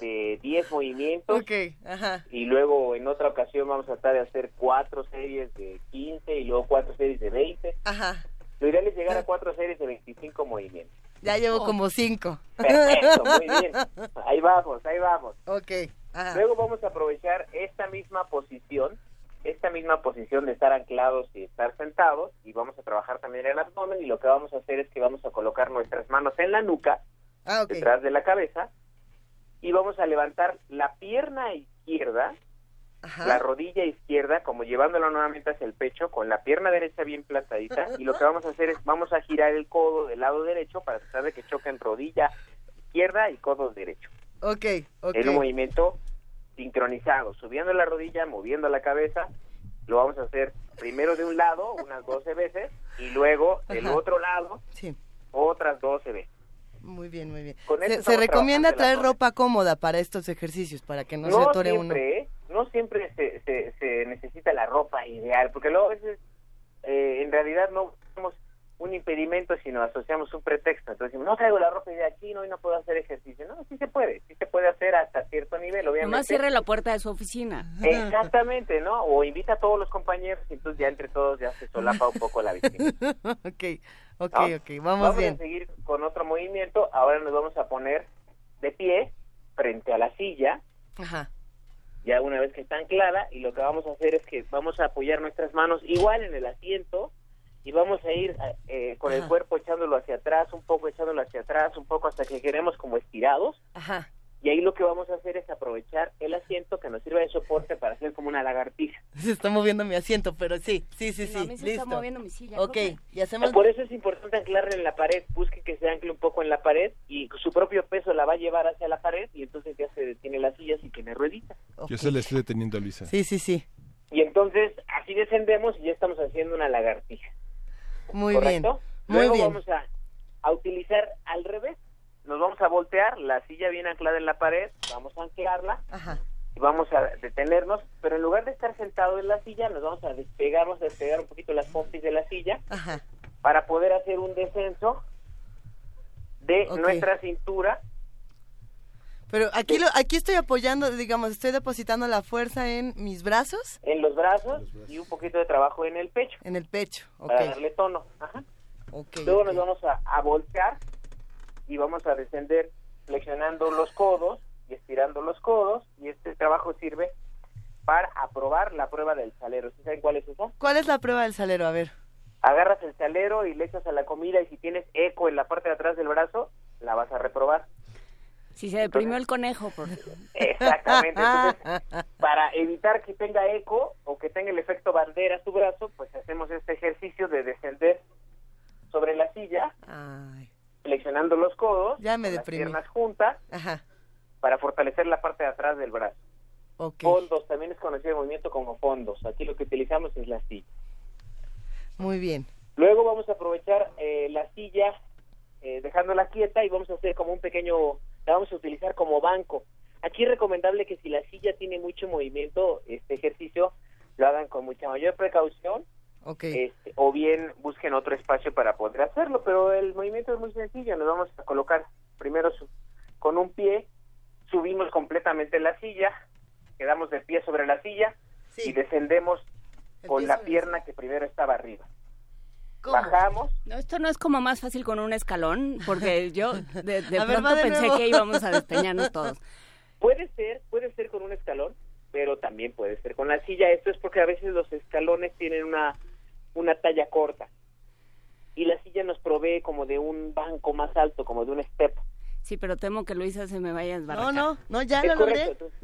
Speaker 7: de 10 movimientos.
Speaker 1: Ok, ajá.
Speaker 7: Y luego en otra ocasión vamos a tratar de hacer cuatro series de 15 y luego cuatro series de 20.
Speaker 1: Ajá.
Speaker 7: Lo ideal es llegar a cuatro series de 25 movimientos.
Speaker 1: Ya llevo como cinco.
Speaker 7: Perfecto, muy <laughs> bien. Ahí vamos, ahí vamos.
Speaker 1: Ok, ajá.
Speaker 7: Luego vamos a aprovechar esta misma posición, esta misma posición de estar anclados y estar sentados, y vamos a trabajar también el abdomen, y lo que vamos a hacer es que vamos a colocar nuestras manos en la nuca,
Speaker 1: Ah, ok.
Speaker 7: detrás de la cabeza, y vamos a levantar la pierna izquierda,
Speaker 1: Ajá.
Speaker 7: la rodilla izquierda, como llevándola nuevamente hacia el pecho, con la pierna derecha bien plantadita, y lo que vamos a hacer es, vamos a girar el codo del lado derecho para tratar de que choquen rodilla izquierda y codo derecho
Speaker 1: Ok, ok.
Speaker 7: en un movimiento sincronizado, subiendo la rodilla, moviendo la cabeza. Lo vamos a hacer primero de un lado, unas 12 veces, y luego del
Speaker 1: Ajá.
Speaker 7: otro lado,
Speaker 1: Sí,
Speaker 7: otras 12 veces.
Speaker 1: Muy bien, muy bien.
Speaker 7: Con
Speaker 1: Se, se recomienda traer ropa cómoda para estos ejercicios, para que no,
Speaker 7: No,
Speaker 1: se atore uno.
Speaker 7: siempre, ¿eh? no siempre se, se, se necesita la ropa ideal, porque luego a veces eh, en realidad no un impedimento, sino asociamos un pretexto. Entonces decimos, no traigo la ropa de aquí, no, y no puedo hacer ejercicio. No, sí se puede, sí se puede hacer hasta cierto nivel, obviamente.
Speaker 3: Nomás cierre la puerta de su oficina.
Speaker 7: Exactamente, ¿no? O invita a todos los compañeros y entonces ya entre todos ya se solapa un poco la visita. <laughs>
Speaker 1: ok, ok, ok, vamos,
Speaker 7: vamos
Speaker 1: bien.
Speaker 7: a seguir con otro movimiento. Ahora nos vamos a poner de pie frente a la silla.
Speaker 1: Ajá.
Speaker 7: Ya una vez que está anclada y lo que vamos a hacer es que vamos a apoyar nuestras manos igual en el asiento y vamos a ir eh, con el cuerpo echándolo hacia atrás, un poco echándolo hacia atrás, un poco hasta que quedemos como estirados.
Speaker 1: Ajá.
Speaker 7: Y ahí lo que vamos a hacer es aprovechar el asiento que nos sirve de soporte para hacer como una lagartija. <laughs>
Speaker 1: Se está moviendo mi asiento, pero sí, sí, sí,
Speaker 3: No, a
Speaker 1: sí,
Speaker 3: mí se
Speaker 1: listo.
Speaker 3: está moviendo mi silla.
Speaker 1: Ok, y hacemos...
Speaker 7: Por eso es importante anclarla en la pared. Busque que se ancle un poco en la pared y su propio peso la va a llevar hacia la pared y entonces ya se detiene la silla si tiene ruedita.
Speaker 1: Ok.
Speaker 2: Yo se le estoy deteniendo a Luisa.
Speaker 1: Sí, sí, sí.
Speaker 7: Y entonces así descendemos y ya estamos haciendo una lagartija.
Speaker 1: Muy
Speaker 7: ¿correcto?
Speaker 1: bien. Muy
Speaker 7: Luego
Speaker 1: bien.
Speaker 7: vamos a, a utilizar al revés. Nos vamos a voltear, la silla viene anclada en la pared, vamos a anclarla
Speaker 1: Ajá.
Speaker 7: y vamos a detenernos, pero en lugar de estar sentado en la silla, nos vamos a despegar, vamos a despegar un poquito las pompis de la silla
Speaker 1: Ajá.
Speaker 7: para poder hacer un descenso de nuestra cintura
Speaker 1: Pero aquí, lo, aquí estoy apoyando, digamos, estoy depositando la fuerza en mis brazos,
Speaker 7: en los brazos y un poquito de trabajo en el pecho
Speaker 1: en el pecho. Ok.
Speaker 7: para darle tono. Ajá.
Speaker 1: ok,
Speaker 7: Luego
Speaker 1: ok.
Speaker 7: nos vamos a, a voltear y vamos a descender flexionando los codos y estirando los codos y este trabajo sirve para aprobar la prueba del salero. ¿Sí saben cuál es esa?
Speaker 1: ¿Cuál es la prueba del salero? A ver.
Speaker 7: Agarras el salero y le echas a la comida y si tienes eco en la parte de atrás del brazo, la vas a reprobar.
Speaker 3: Si se deprimió el conejo, por...
Speaker 7: Exactamente. Entonces, <laughs> para evitar que tenga eco o que tenga el efecto bandera tu brazo, pues hacemos este ejercicio de descender sobre la silla,
Speaker 1: Ay,
Speaker 7: flexionando los codos,
Speaker 1: Ya me
Speaker 7: las piernas juntas,
Speaker 1: ajá.
Speaker 7: para fortalecer la parte de atrás del brazo.
Speaker 1: Ok.
Speaker 7: Fondos, también es conocido el movimiento como fondos. Aquí lo que utilizamos es la silla.
Speaker 1: Muy bien.
Speaker 7: Luego vamos a aprovechar eh, la silla, eh, dejándola quieta y vamos a hacer como un pequeño, la vamos a utilizar como banco. Aquí es recomendable que si la silla tiene mucho movimiento, este ejercicio lo hagan con mucha mayor precaución este, o bien busquen otro espacio para poder hacerlo, pero el movimiento es muy sencillo, nos vamos a colocar primero su- con un pie, subimos completamente la silla, quedamos de pie sobre la silla
Speaker 1: Sí.
Speaker 7: y descendemos
Speaker 1: El
Speaker 7: con la pierna que primero estaba arriba.
Speaker 1: ¿Cómo?
Speaker 7: Bajamos,
Speaker 3: No, esto no es como más fácil con un escalón, porque <laughs> yo de, de
Speaker 1: A ver,
Speaker 3: pronto pensé
Speaker 1: nuevo.
Speaker 3: que íbamos a despeñarnos todos.
Speaker 7: puede ser, puede ser con un escalón, pero también puede ser con la silla. Esto es porque a veces los escalones tienen una, una talla corta y la silla nos provee como de un banco más alto, como de un step.
Speaker 3: Sí, pero temo que Luisa se me vaya a
Speaker 1: No, no, no, ya
Speaker 7: es
Speaker 1: lo logré.
Speaker 7: Entonces,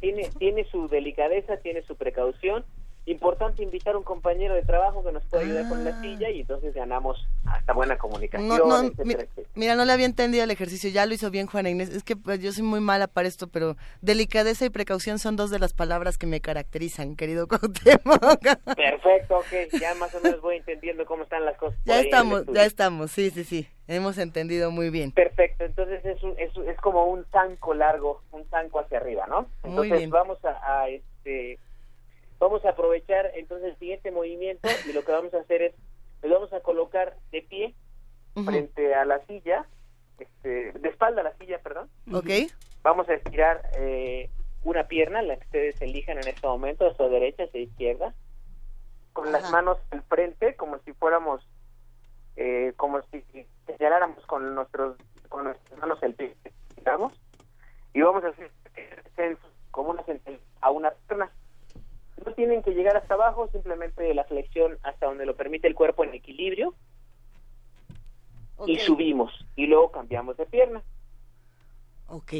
Speaker 7: tiene, tiene su delicadeza, tiene su precaución. Importante invitar a un compañero de trabajo que nos pueda ayudar con la
Speaker 1: Ah.
Speaker 7: silla y entonces ganamos hasta buena comunicación.
Speaker 1: No, no,
Speaker 7: etcétera,
Speaker 1: mi-
Speaker 7: etcétera.
Speaker 1: mira, no le había entendido el ejercicio, ya lo hizo bien Juana Inés. Es que pues, yo soy muy mala para esto, pero delicadeza y precaución son dos de las palabras que me caracterizan, querido <laughs> Cuauhtémoc.
Speaker 7: Perfecto, ok. Ya más o menos voy entendiendo cómo están las cosas.
Speaker 1: ya estamos, ya estamos, sí, sí, sí. Hemos entendido muy bien.
Speaker 7: Perfecto, entonces es, un- es, es como un zanco largo, un zanco hacia arriba, ¿no?
Speaker 1: Muy
Speaker 7: Entonces
Speaker 1: bien.
Speaker 7: vamos a, a, este vamos a aprovechar entonces el siguiente movimiento y lo que vamos a hacer es nos vamos a colocar de pie frente a la silla, este, de espalda a la silla, perdón.
Speaker 1: ¿Ok?
Speaker 7: Vamos a estirar eh, una pierna, la que ustedes elijan en este momento, a su derecha, a su izquierda, con las manos al frente, como si fuéramos, eh, como si señaláramos con nuestros, con nuestras manos el pie, digamos, y vamos a hacer como una a una pierna. No tienen que llegar hasta abajo, simplemente la flexión hasta donde lo permite el cuerpo en equilibrio, y subimos, y luego cambiamos de pierna.
Speaker 1: Ok.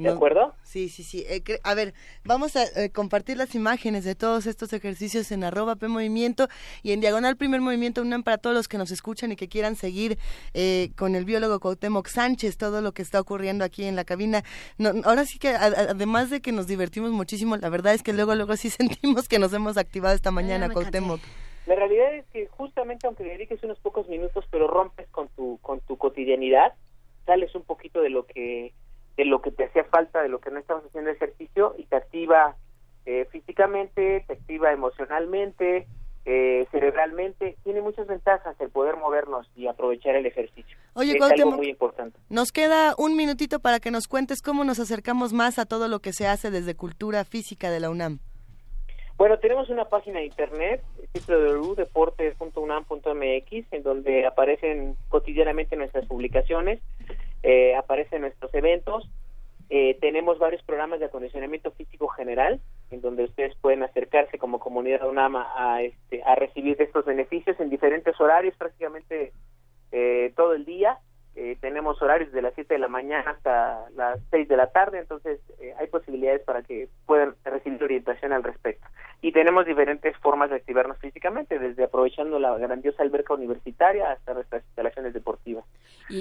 Speaker 7: ¿De
Speaker 1: No-
Speaker 7: acuerdo?
Speaker 1: Sí, sí, sí. Eh, cre- a ver, vamos a eh, compartir las imágenes de todos estos ejercicios en arroba P Movimiento y en Diagonal Primer Movimiento UNAM para todos los que nos escuchan y que quieran seguir eh, con el biólogo Cuauhtémoc Sánchez todo lo que está ocurriendo aquí en la cabina. No, ahora sí que a- además de que nos divertimos muchísimo, la verdad es que luego luego sí <laughs> sentimos que nos hemos activado esta mañana, Cuauhtémoc.
Speaker 7: La realidad es que justamente aunque dediques unos pocos minutos, pero rompes con tu con tu cotidianidad, sales un poquito de lo que de lo que te hacía falta, de lo que no estabas haciendo ejercicio y te activa eh, físicamente, te activa emocionalmente, eh, cerebralmente, tiene muchas ventajas el poder movernos y aprovechar el ejercicio.
Speaker 1: Oye,
Speaker 7: es algo muy importante.
Speaker 1: Nos queda un minutito para que nos cuentes cómo nos acercamos más a todo lo que se hace desde cultura física de la UNAM.
Speaker 7: Bueno, tenemos una página de internet, www.deportes.unam.mx, en donde aparecen cotidianamente nuestras publicaciones, eh, aparecen nuestros eventos, eh, tenemos varios programas de acondicionamiento físico general, en donde ustedes pueden acercarse como comunidad UNAM a, este, a recibir estos beneficios en diferentes horarios, prácticamente eh, todo el día. Eh, tenemos horarios de las 7 de la mañana hasta las 6 de la tarde, entonces eh, hay posibilidades para que puedan recibir orientación al respecto. Y tenemos diferentes formas de activarnos físicamente, desde aprovechando la grandiosa alberca universitaria hasta nuestras instalaciones deportivas.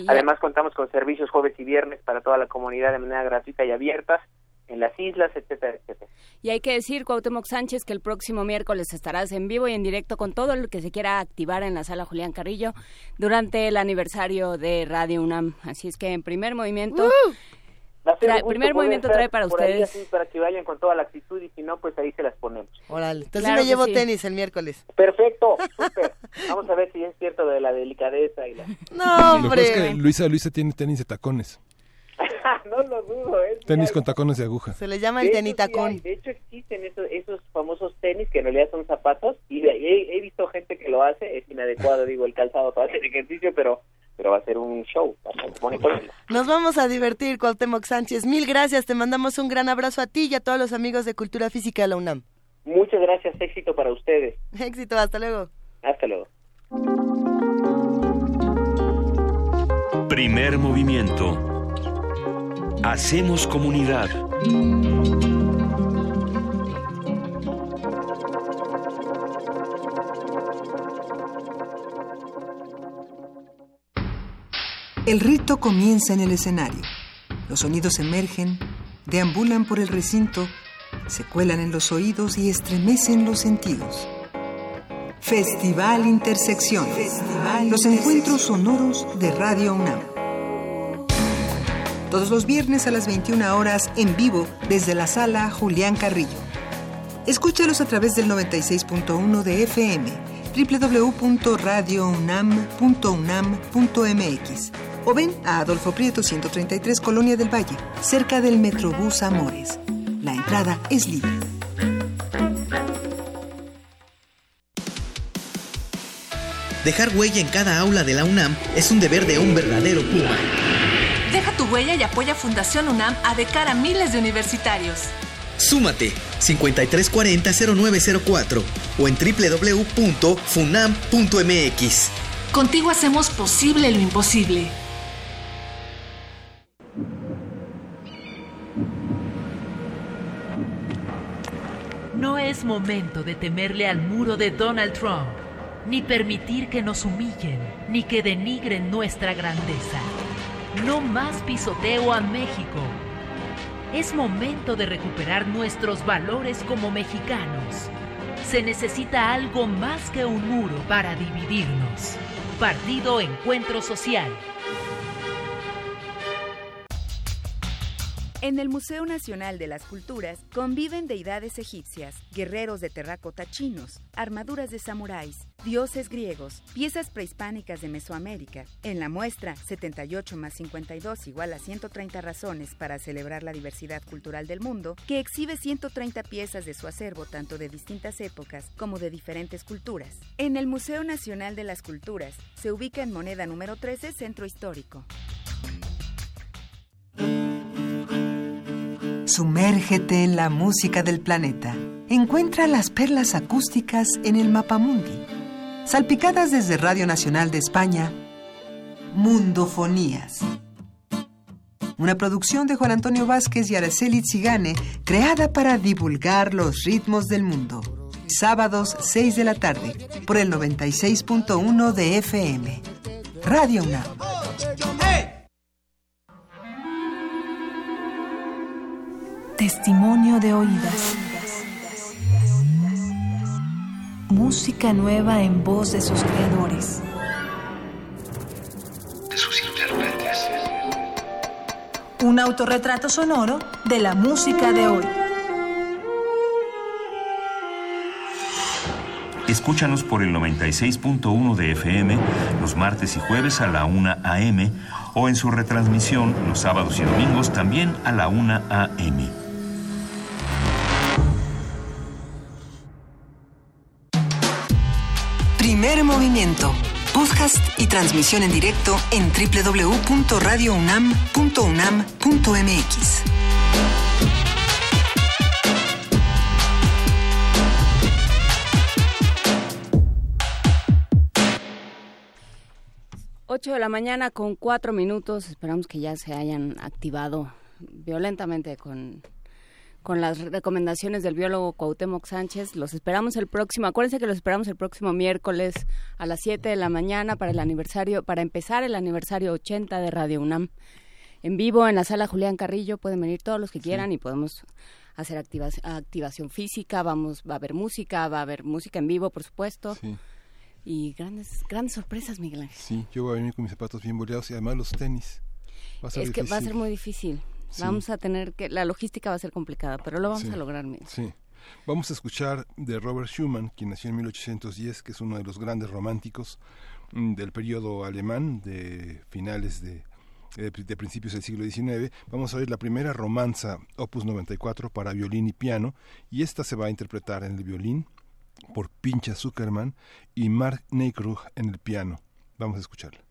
Speaker 7: Además, contamos con servicios jueves y viernes para toda la comunidad de manera gratuita y abierta en las islas, etcétera, etcétera.
Speaker 3: Y hay que decir, Cuauhtémoc Sánchez, que el próximo miércoles estarás en vivo y en directo con todo lo que se quiera activar en la sala Julián Carrillo durante el aniversario de Radio UNAM. Así es que en primer movimiento...
Speaker 7: el
Speaker 3: primer movimiento trae para ustedes.
Speaker 7: para que vayan con toda la actitud y si no, pues ahí se las ponemos.
Speaker 1: Órale, entonces me llevo tenis el miércoles.
Speaker 7: Perfecto, <laughs> Vamos a ver si es cierto de la delicadeza y la...
Speaker 1: No, hombre.
Speaker 2: Luisa, Luisa tiene tenis de tacones.
Speaker 7: No lo dudo. ¿eh?
Speaker 2: Tenis con tacones de aguja.
Speaker 1: Se le llama el tenitacón.
Speaker 7: de hecho, existen esos, esos famosos tenis que en realidad son zapatos y he, he, visto gente que lo hace. Es inadecuado, digo, el calzado para hacer ejercicio, pero pero va a ser un show.
Speaker 1: Nos vamos a divertir, Cuauhtémoc Sánchez. Mil gracias. Te mandamos un gran abrazo a ti y a todos los amigos de Cultura Física de la UNAM.
Speaker 7: Muchas gracias. Éxito para ustedes. <laughs>
Speaker 1: Éxito. Hasta luego.
Speaker 7: Hasta luego.
Speaker 5: Primer movimiento Hacemos comunidad.
Speaker 8: El rito comienza en el escenario. Los sonidos emergen, deambulan por el recinto, se cuelan en los oídos y estremecen los sentidos. Festival Intersección. los encuentros sonoros de Radio UNAM todos los viernes a las 21 horas en vivo desde la sala Julián Carrillo. Escúchalos a través del 96.1 de FM, www.radiounam.unam.mx o ven a Adolfo Prieto 133 Colonia del Valle, cerca del Metrobús Amores. La entrada es libre.
Speaker 9: Dejar huella en cada aula de la UNAM es un deber de un verdadero Puma.
Speaker 10: Deja tu huella y apoya Fundación UNAM a de cara a miles de universitarios.
Speaker 9: Súmate 5340-0904 o en www.funam.mx.
Speaker 10: Contigo hacemos posible lo imposible.
Speaker 11: No es momento de temerle al muro de Donald Trump, ni permitir que nos humillen, ni que denigren nuestra grandeza. No más pisoteo a México. Es momento de recuperar nuestros valores como mexicanos. Se necesita algo más que un muro para dividirnos. Partido Encuentro Social.
Speaker 12: En el Museo Nacional de las Culturas conviven deidades egipcias, guerreros de terracota chinos, armaduras de samuráis, dioses griegos, piezas prehispánicas de Mesoamérica. En la muestra 78 más 52 igual a 130 razones para celebrar la diversidad cultural del mundo, que exhibe 130 piezas de su acervo tanto de distintas épocas como de diferentes culturas. En el Museo Nacional de las Culturas se ubica en moneda número 13 Centro Histórico.
Speaker 8: Sumérgete en la música del planeta. Encuentra las perlas acústicas en el Mapamundi. Salpicadas desde Radio Nacional de España, Mundofonías. Una producción de Juan Antonio Vázquez y Araceli Zigane, creada para divulgar los ritmos del mundo. Sábados 6 de la tarde, por el 96.1 de FM. Radio UNAM.
Speaker 13: Testimonio de oídas. Música nueva en voz de sus creadores.
Speaker 14: De sus intérpretes.
Speaker 13: Un autorretrato sonoro de la música de hoy.
Speaker 5: Escúchanos por el 96.1 de FM los martes y jueves a la 1 a.m. o en su retransmisión los sábados y domingos también a la 1 a.m.
Speaker 8: Primer movimiento. Podcast y transmisión en directo en www.radiounam.unam.mx.
Speaker 3: 8 de la mañana con cuatro minutos. Esperamos que ya se hayan activado violentamente con, con las recomendaciones del biólogo Cuauhtémoc Sánchez. Los esperamos el próximo. Acuérdense que los esperamos el próximo miércoles a las 7 de la mañana para el aniversario, para empezar el aniversario 80 de Radio UNAM. En vivo en la sala Julián Carrillo pueden venir todos los que quieran y podemos hacer activación física, vamos va a haber música, va a haber música en vivo, por supuesto.
Speaker 2: Sí
Speaker 3: y grandes grandes sorpresas, Miguel Ángel.
Speaker 2: Sí, yo voy a venir con mis zapatos bien boleados y además los tenis.
Speaker 3: es que va a ser muy difícil. Vamos a tener que la logística va a ser complicada, pero lo vamos a lograr.
Speaker 2: Sí. Vamos a escuchar de Robert Schumann, quien nació en 1810, que es uno de los grandes románticos mm, del periodo alemán de finales de, de, de, principios del siglo XIX. Vamos a ver la primera romanza, opus 94, para violín y piano, y esta se va a interpretar en el violín, por Pincha Zuckerman y Mark Neykrug en el piano. Vamos a escucharla.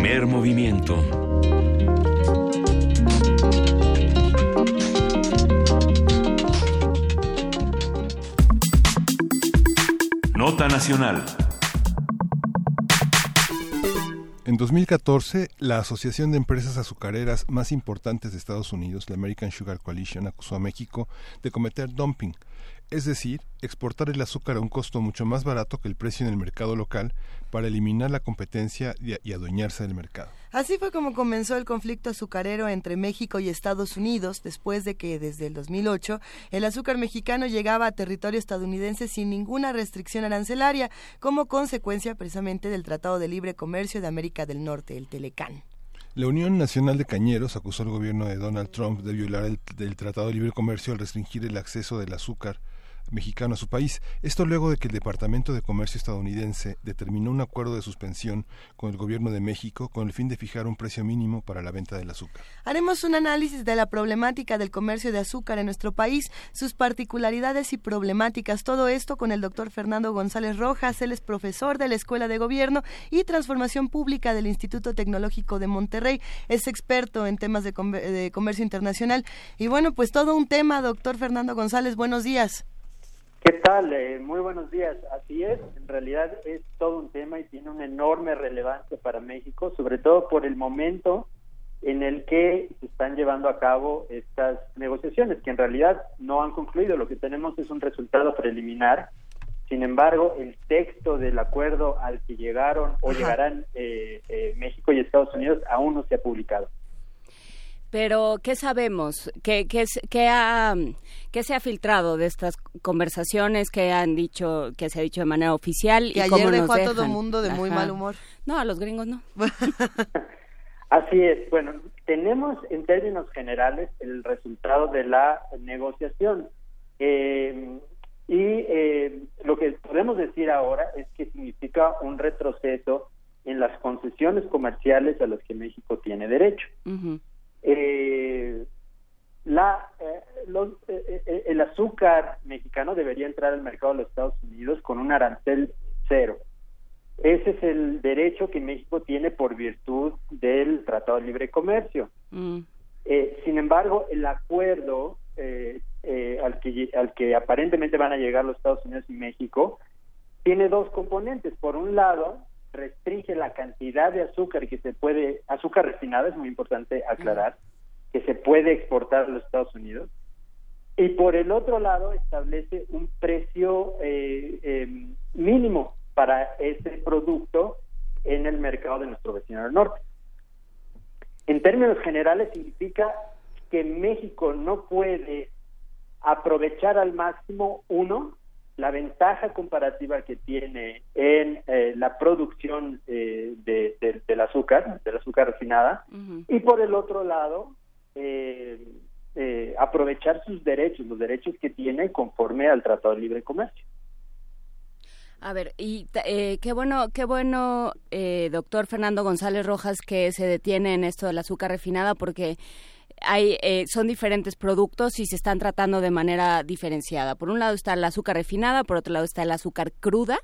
Speaker 5: Primer movimiento. Nota Nacional.
Speaker 2: En 2014, la Asociación de Empresas Azucareras más importantes de Estados Unidos, la American Sugar Coalition, acusó a México de cometer dumping, es decir, exportar el azúcar a un costo mucho más barato que el precio en el mercado local para eliminar la competencia y adueñarse del mercado.
Speaker 1: Así fue como comenzó el conflicto azucarero entre México y Estados Unidos después de que desde el 2008 el azúcar mexicano llegaba a territorio estadounidense sin ninguna restricción arancelaria como consecuencia precisamente del Tratado de Libre Comercio de América del Norte, el Telecán.
Speaker 2: La Unión Nacional de Cañeros acusó al gobierno de Donald Trump de violar el, el Tratado de Libre Comercio al restringir el acceso del azúcar mexicano a su país. Esto luego de que el Departamento de Comercio estadounidense determinó un acuerdo de suspensión con el gobierno de México con el fin de fijar un precio mínimo para la venta del azúcar.
Speaker 1: Haremos un análisis de la problemática del comercio de azúcar en nuestro país, sus particularidades y problemáticas. Todo esto con el doctor Fernando González Rojas. Él es profesor de la Escuela de Gobierno y Transformación Pública del Instituto Tecnológico de Monterrey. Es experto en temas de, comercio internacional. Y bueno, pues todo un tema, doctor Fernando González. Buenos días.
Speaker 14: ¿Qué tal? Eh, muy buenos días. Así es, en realidad es todo un tema y tiene una enorme relevancia para México, sobre todo por el momento en el que se están llevando a cabo estas negociaciones, que en realidad no han concluido. Lo que tenemos es un resultado preliminar. Sin embargo, el texto del acuerdo al que llegaron o llegarán eh, eh, México y Estados Unidos aún no se ha publicado.
Speaker 3: Pero, ¿qué sabemos? ¿Qué, qué, qué, ha, ¿Qué se ha filtrado de estas conversaciones que han dicho, que se ha dicho de manera oficial?
Speaker 1: y ayer dejó a todo el mundo de muy mal humor.
Speaker 3: No, a los gringos no. <laughs>
Speaker 14: Así es. Bueno, tenemos en términos generales el resultado de la negociación. Eh, y eh, lo que podemos decir ahora es que significa un retroceso en las concesiones comerciales a las que México tiene derecho. Eh, la, eh, eh, el azúcar mexicano debería entrar al mercado de los Estados Unidos con un arancel cero. Ese es el derecho que México tiene por virtud del Tratado de Libre Comercio. Mm. sin embargo, el acuerdo al, que, al que aparentemente van a llegar los Estados Unidos y México tiene dos componentes. Por un lado, restringe la cantidad de azúcar que se puede, azúcar refinada, es muy importante aclarar, que se puede exportar a los Estados Unidos. Y por el otro lado establece un precio eh, em, mínimo para ese producto en el mercado de nuestro vecino del norte. En términos generales significa que México no puede aprovechar al máximo, uno, la ventaja comparativa que tiene en eh, la producción eh, del azúcar, del azúcar refinada, y por el otro lado, eh, aprovechar sus derechos, los derechos que tiene conforme al Tratado de Libre Comercio.
Speaker 3: A ver, y qué bueno, qué bueno, doctor Fernando González Rojas, que se detiene en esto del azúcar refinada, porque hay, eh, son diferentes productos y se están tratando de manera diferenciada. Por un lado está el azúcar refinada, por otro lado está el azúcar cruda.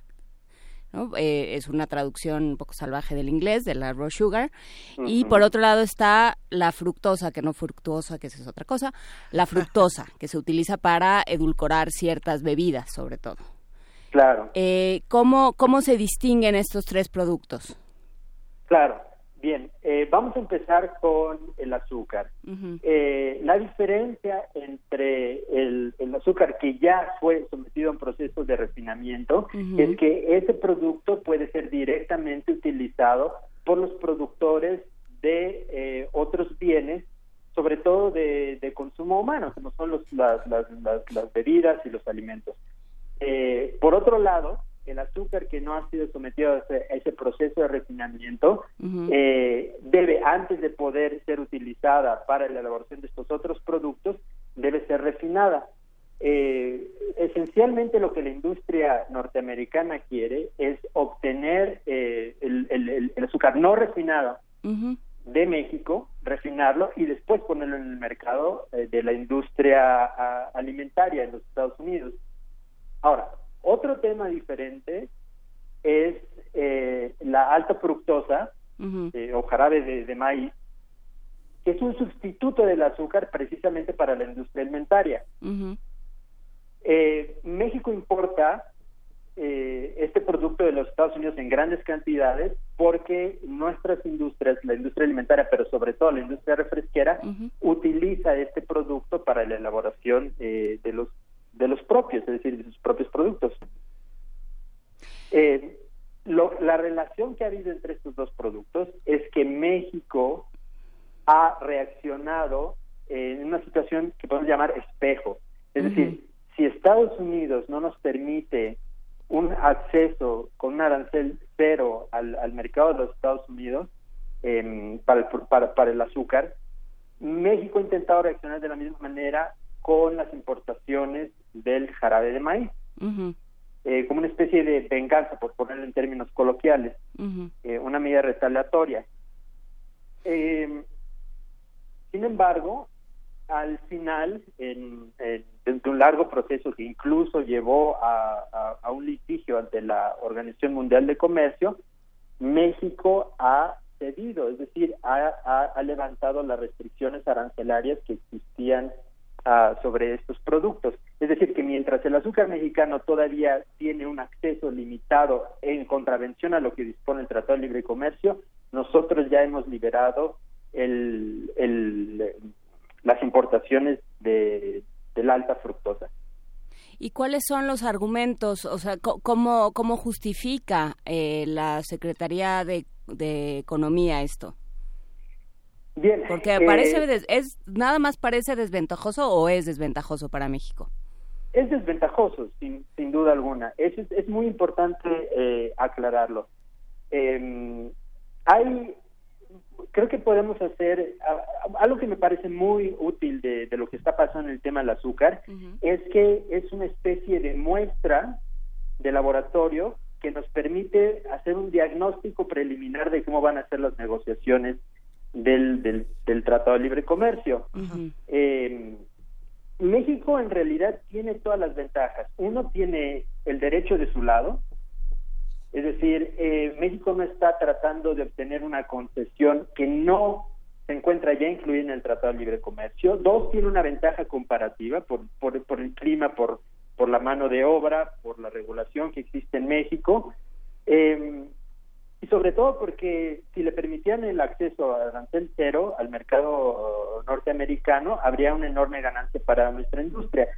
Speaker 3: Eh, es una traducción un poco salvaje del inglés, de la raw sugar. Y por otro lado está la fructosa, que no fructuosa, que es otra cosa, la fructosa, <laughs> que se utiliza para edulcorar ciertas bebidas, sobre todo.
Speaker 14: Claro.
Speaker 3: Eh, ¿cómo, ¿Cómo se distinguen estos tres productos?
Speaker 14: Claro. Bien, eh, vamos a empezar con el azúcar. Eh, la diferencia entre el, azúcar que ya fue sometido a un proceso de refinamiento es que ese producto puede ser directamente utilizado por los productores de eh, otros bienes, sobre todo de, consumo humano, como son los, las, las, las, bebidas y los alimentos. por otro lado, el azúcar que no ha sido sometido a ese, proceso de refinamiento eh, debe, antes de poder ser utilizada para la elaboración de estos otros productos, debe ser refinada. Eh, esencialmente lo que la industria norteamericana quiere es obtener eh, el, azúcar no refinado de México, refinarlo y después ponerlo en el mercado de la industria alimentaria en los Estados Unidos. Ahora, otro tema diferente es eh, la alta fructosa, eh, o jarabe de, maíz, que es un sustituto del azúcar precisamente para la industria alimentaria. Eh, México importa eh, este producto de los Estados Unidos en grandes cantidades porque nuestras industrias, la industria alimentaria, pero sobre todo la industria refresquera, utiliza este producto para la elaboración eh, de los de los propios, es decir, de sus propios productos. Eh, la relación que ha habido entre estos dos productos es que México ha reaccionado en una situación que podemos llamar espejo. Es decir, si Estados Unidos no nos permite un acceso con un arancel cero al, mercado de los Estados Unidos em, para, el, para, el azúcar, México ha intentado reaccionar de la misma manera con las importaciones del jarabe de maíz, eh, como una especie de venganza, por ponerlo en términos coloquiales, eh, una medida retaliatoria. Em, sin embargo, al final, en, de un largo proceso que incluso llevó a, un litigio ante la Organización Mundial de Comercio, México ha cedido, es decir, ha, levantado las restricciones arancelarias que existían ah, sobre estos productos. Es decir, que mientras el azúcar mexicano todavía tiene un acceso limitado en contravención a lo que dispone el Tratado de Libre Comercio, nosotros ya hemos liberado el las importaciones de, la alta fructosa.
Speaker 3: ¿Y cuáles son los argumentos? O sea, ¿cómo, cómo justifica eh, la Secretaría de, Economía esto?
Speaker 14: Bien.
Speaker 3: Porque parece, eh, es, ¿nada más parece desventajoso o es desventajoso para México?
Speaker 14: Es desventajoso, sin, sin duda alguna. Es, es, muy importante eh, aclararlo. Em, hay creo que podemos hacer algo que me parece muy útil de, lo que está pasando en el tema del azúcar, es que es una especie de muestra de laboratorio que nos permite hacer un diagnóstico preliminar de cómo van a ser las negociaciones del, del, Tratado de Libre Comercio. Eh, México en realidad tiene todas las ventajas. Uno tiene el derecho de su lado, es decir, eh, México no está tratando de obtener una concesión que no se encuentra ya incluida en el Tratado de Libre Comercio. Dos, tiene una ventaja comparativa por, por, por el clima, por, por la mano de obra, por la regulación que existe en México. Eh, y sobre todo porque si le permitían el acceso a arancel cero al mercado norteamericano, habría una enorme ganancia para nuestra industria.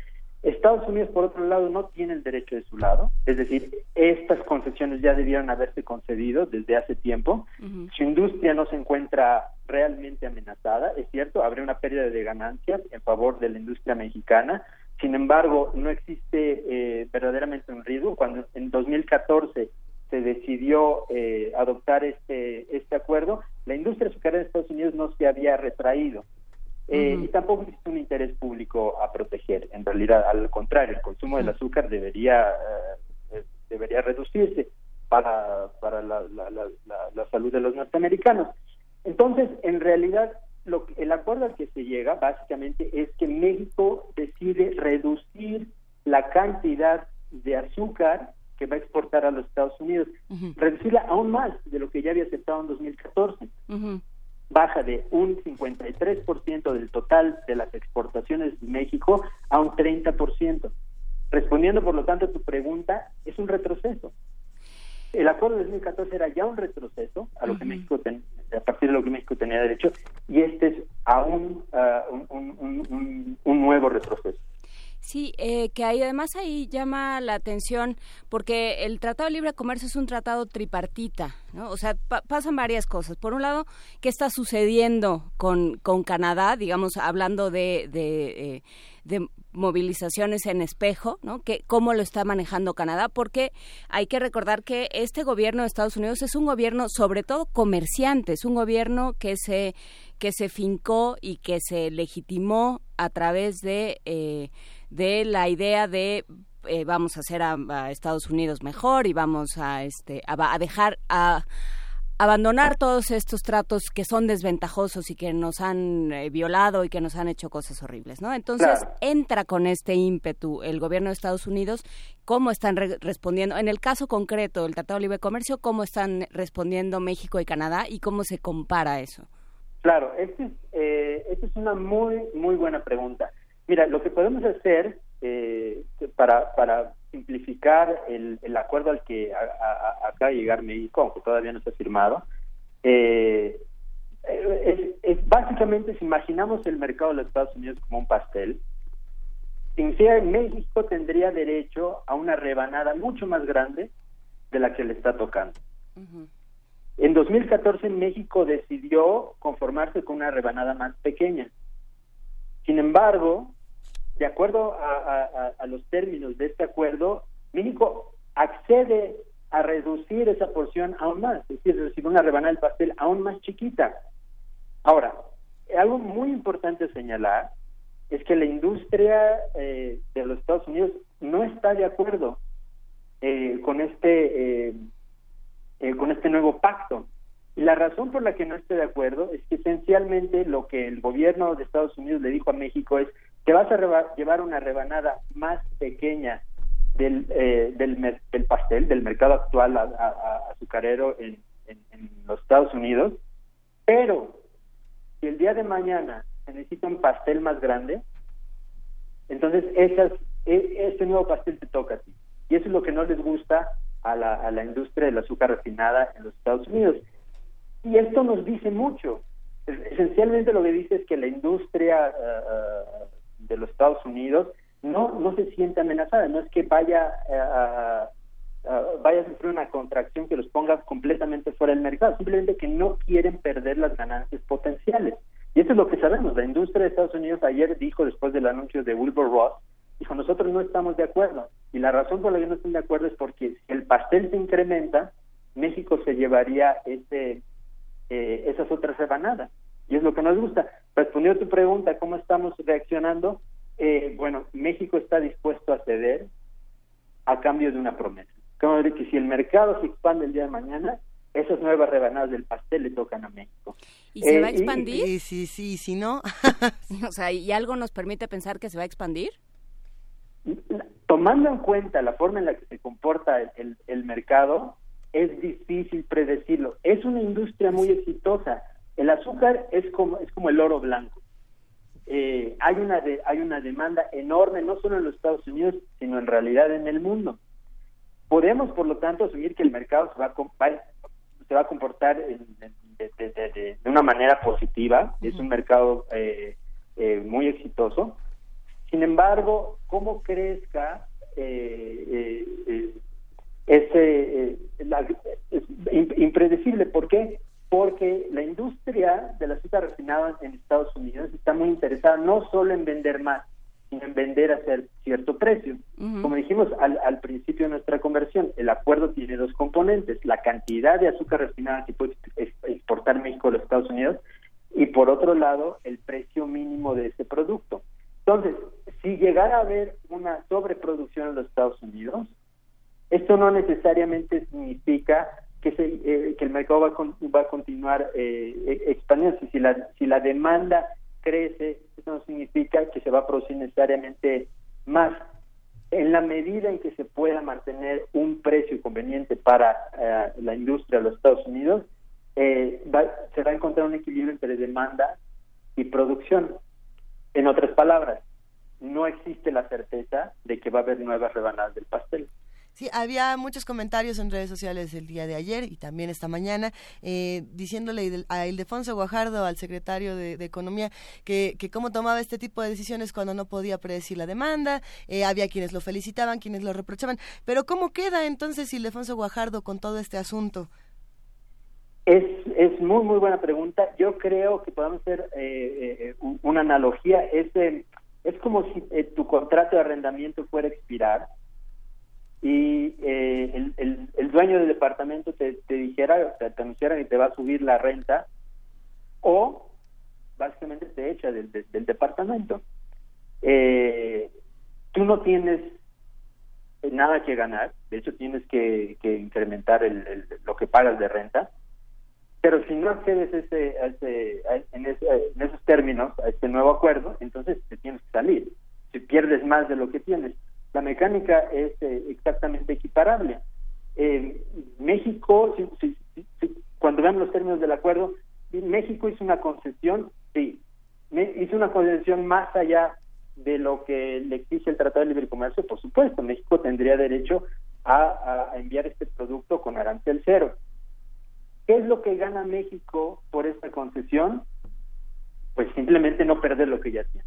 Speaker 14: Estados Unidos, por otro lado, no tiene el derecho de su lado, es decir, estas concesiones ya debieron haberse concedido desde hace tiempo. Su industria no se encuentra realmente amenazada, es cierto, habría una pérdida de ganancias en favor de la industria mexicana. Sin embargo, no existe eh, verdaderamente un riesgo. Cuando en 2014 se decidió eh, adoptar este, este acuerdo, la industria azucarera de Estados Unidos no se había retraído. Eh, y tampoco existe un interés público a proteger. En realidad, al contrario, el consumo del azúcar debería eh, debería reducirse para, para la, la, salud de los norteamericanos. Entonces, en realidad, lo el acuerdo al que se llega básicamente es que México decide reducir la cantidad de azúcar que va a exportar a los Estados Unidos, reducirla aún más de lo que ya había aceptado en 2014 baja de un 53% del total de las exportaciones de México a un 30%. Respondiendo, por lo tanto, a tu pregunta, es un retroceso. El acuerdo de 2014 era ya un retroceso a lo que México a partir de lo que México tenía derecho y este es aún ah, un nuevo retroceso.
Speaker 3: Sí, eh, que ahí además ahí llama la atención porque el Tratado de Libre Comercio es un tratado tripartita, ¿no? O sea, pasan varias cosas. Por un lado, ¿qué está sucediendo con, con Canadá? Digamos, hablando de, de, eh, movilizaciones en espejo, ¿no? Que, ¿Cómo lo está manejando Canadá? Porque hay que recordar que este gobierno de Estados Unidos es un gobierno sobre todo comerciante, es un gobierno que se, que se fincó y que se legitimó a través de... Eh, de la idea de eh, vamos a hacer a, Estados Unidos mejor y vamos a este a, dejar a abandonar todos estos tratos que son desventajosos y que nos han eh, violado y que nos han hecho cosas horribles, ¿no? Entonces entra con este ímpetu el gobierno de Estados Unidos, ¿cómo están respondiendo? En el caso concreto del Tratado de Libre Comercio, ¿cómo están respondiendo México y Canadá y cómo se compara eso?
Speaker 14: Claro, esta es, eh, es una muy, muy buena pregunta. Mira, lo que podemos hacer eh, para, para simplificar el, el acuerdo al que acaba de llegar México, aunque todavía no se ha firmado, eh, es, básicamente si imaginamos el mercado de los Estados Unidos como un pastel, significa México tendría derecho a una rebanada mucho más grande de la que le está tocando. En 2014 México decidió conformarse con una rebanada más pequeña. Sin embargo, de acuerdo a, los términos de este acuerdo, México accede a reducir esa porción aún más, es decir, recibir una rebanada del pastel aún más chiquita. Ahora, algo muy importante señalar es que la industria eh, de los Estados Unidos no está de acuerdo eh, con este eh, con este nuevo pacto. Y la razón por la que no esté de acuerdo es que esencialmente lo que el gobierno de Estados Unidos le dijo a México es te vas a llevar una rebanada más pequeña del, eh, del, del, pastel, del mercado actual azucarero en, los Estados Unidos, pero si el día de mañana se necesita un pastel más grande, entonces esas, e, este nuevo pastel te toca a ti. Y eso es lo que no les gusta a la, a la industria del azúcar refinada en los Estados Unidos. Y esto nos dice mucho. Esencialmente lo que dice es que la industria uh, de los Estados Unidos no no se siente amenazada, no es que vaya eh, a, vaya a sufrir una contracción que los ponga completamente fuera del mercado, simplemente que no quieren perder las ganancias potenciales. Y eso es lo que sabemos. La industria de Estados Unidos ayer dijo, después del anuncio de Wilbur Ross, dijo, nosotros no estamos de acuerdo. Y la razón por la que no están de acuerdo es porque si el pastel se incrementa, México se llevaría ese, eh, esas otras rebanadas. Y es lo que nos gusta. Respondiendo a tu pregunta, ¿cómo estamos reaccionando? Eh, bueno, México está dispuesto a ceder a cambio de una promesa. Como que si el mercado se expande el día de mañana, esas nuevas rebanadas del pastel le tocan a México.
Speaker 3: ¿Y se va a eh, expandir?
Speaker 1: Sí, sí, sí, si no. <laughs>
Speaker 3: o sea, ¿y algo nos permite pensar que se va a expandir?
Speaker 14: Tomando en cuenta la forma en la que se comporta el, el mercado, es difícil predecirlo. Es una industria muy exitosa el azúcar es como, es como el oro blanco. Eh, hay, una hay una demanda enorme, no solo en los Estados Unidos, sino en realidad en el mundo. Podemos, por lo tanto, asumir que el mercado se va a, se va a comportar de, una manera positiva. Es un mercado eh, eh, muy exitoso. Sin embargo, cómo crezca ese es impredecible. ¿Por qué? Porque la industria del azúcar refinado en Estados Unidos está muy interesada no solo en vender más, sino en vender a cierto precio. Como dijimos al, principio de nuestra conversión, el acuerdo tiene dos componentes, la cantidad de azúcar refinada que puede exportar México a los Estados Unidos y por otro lado el precio mínimo de ese producto. Entonces, si llegara a haber una sobreproducción en los Estados Unidos, esto no necesariamente significa que, eh, que el mercado va, va a continuar eh, e, expandiéndose. Si la, si la demanda crece, eso no significa que se va a producir necesariamente más. En la medida en que se pueda mantener un precio conveniente para eh, la industria de los Estados Unidos, eh, se va a encontrar un equilibrio entre demanda y producción. En otras palabras, no existe la certeza de que va a haber nuevas rebanadas del pastel.
Speaker 1: Sí, había muchos comentarios en redes sociales el día de ayer y también esta mañana eh, diciéndole a Ildefonso Guajardo, al secretario de, Economía, que, cómo tomaba este tipo de decisiones cuando no podía predecir la demanda. Eh, había quienes lo felicitaban, quienes lo reprochaban. Pero ¿cómo queda entonces Ildefonso Guajardo con todo este asunto?
Speaker 14: Es, es muy, muy buena pregunta. Yo creo que podemos hacer eh, una analogía. Es, es como si tu contrato de arrendamiento fuera a expirar y eh, el, el, dueño del departamento te, te dijera, te, te anunciara que te va a subir la renta, o básicamente te echa del, del, departamento. Eh, tú no tienes nada que ganar, de hecho tienes que, que incrementar el, lo que pagas de renta, pero si no accedes ese, ese, en, esos términos a este nuevo acuerdo, entonces te tienes que salir. Si pierdes más de lo que tienes. La mecánica es eh, exactamente equiparable. Eh, México, cuando vean los términos del acuerdo, México hizo una concesión, sí, hizo una concesión más allá de lo que le exige el Tratado de Libre Comercio, por supuesto, México tendría derecho a, enviar este producto con arancel cero. ¿Qué es lo que gana México por esta concesión? Pues simplemente no perder lo que ya tiene.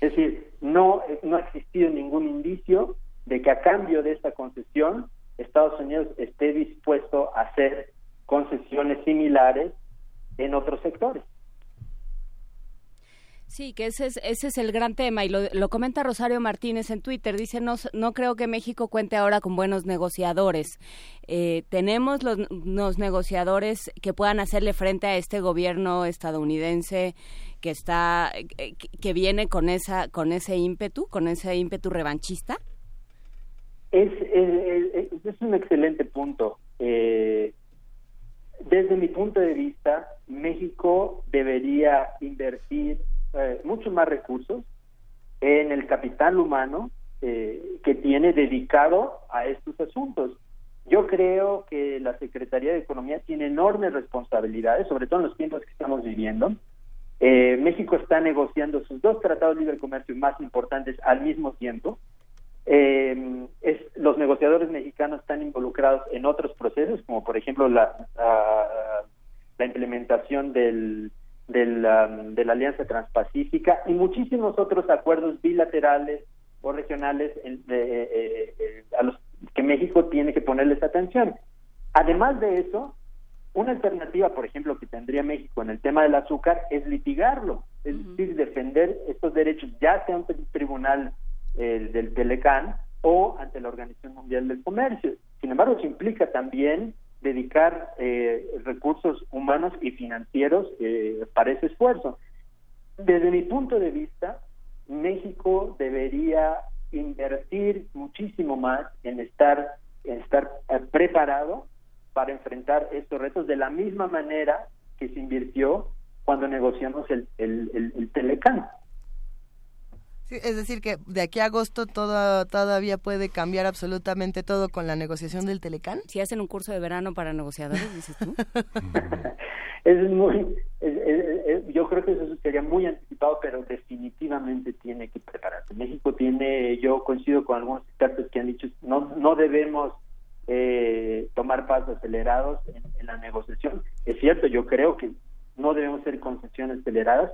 Speaker 14: Es decir, no, no ha existido ningún indicio de que a cambio de esta concesión Estados Unidos esté dispuesto a hacer concesiones similares en otros sectores.
Speaker 3: Sí, que ese es, ese es el gran tema y lo, comenta Rosario Martínez en Twitter. Dice, no, no creo que México cuente ahora con buenos negociadores. Eh, tenemos los, los, negociadores que puedan hacerle frente a este gobierno estadounidense que está eh, que viene con esa con ese ímpetu, con ese ímpetu revanchista.
Speaker 14: Es, es, es un excelente punto. Eh, desde mi punto de vista, México debería invertir eh, muchos más recursos en el capital humano eh, que tiene dedicado a estos asuntos. Yo creo que la Secretaría de Economía tiene enormes responsabilidades, sobre todo en los tiempos que estamos viviendo. Eh, México está negociando sus dos tratados de libre comercio más importantes al mismo tiempo. los negociadores mexicanos están involucrados en otros procesos, como por ejemplo la implementación del de la, de la Alianza Transpacífica y muchísimos otros acuerdos bilaterales o regionales eh, eh, eh, a los que México tiene que ponerles atención. Además de eso, una alternativa, por ejemplo, que tendría México en el tema del azúcar es litigarlo, es decir, defender estos derechos ya sea ante el tribunal del Telecán o ante la Organización Mundial del Comercio. Sin embargo, eso implica también dedicar eh, recursos humanos y financieros eh, para ese esfuerzo. Desde mi punto de vista, México debería invertir muchísimo más en estar, en estar eh, preparado para enfrentar estos retos de la misma manera que se invirtió cuando negociamos el, el, el, el Telecán
Speaker 1: es decir, que de aquí a agosto todo, todavía puede cambiar absolutamente todo con la negociación del Telecán.
Speaker 3: Si hacen un curso de verano para negociadores, dices tú. <laughs>
Speaker 14: es muy, yo creo que eso sería muy anticipado, pero definitivamente tiene que prepararse. México tiene, yo coincido con algunos expertos que han dicho, no, no debemos eh, tomar pasos acelerados en, en la negociación. Es cierto, yo creo que no debemos hacer concesiones aceleradas,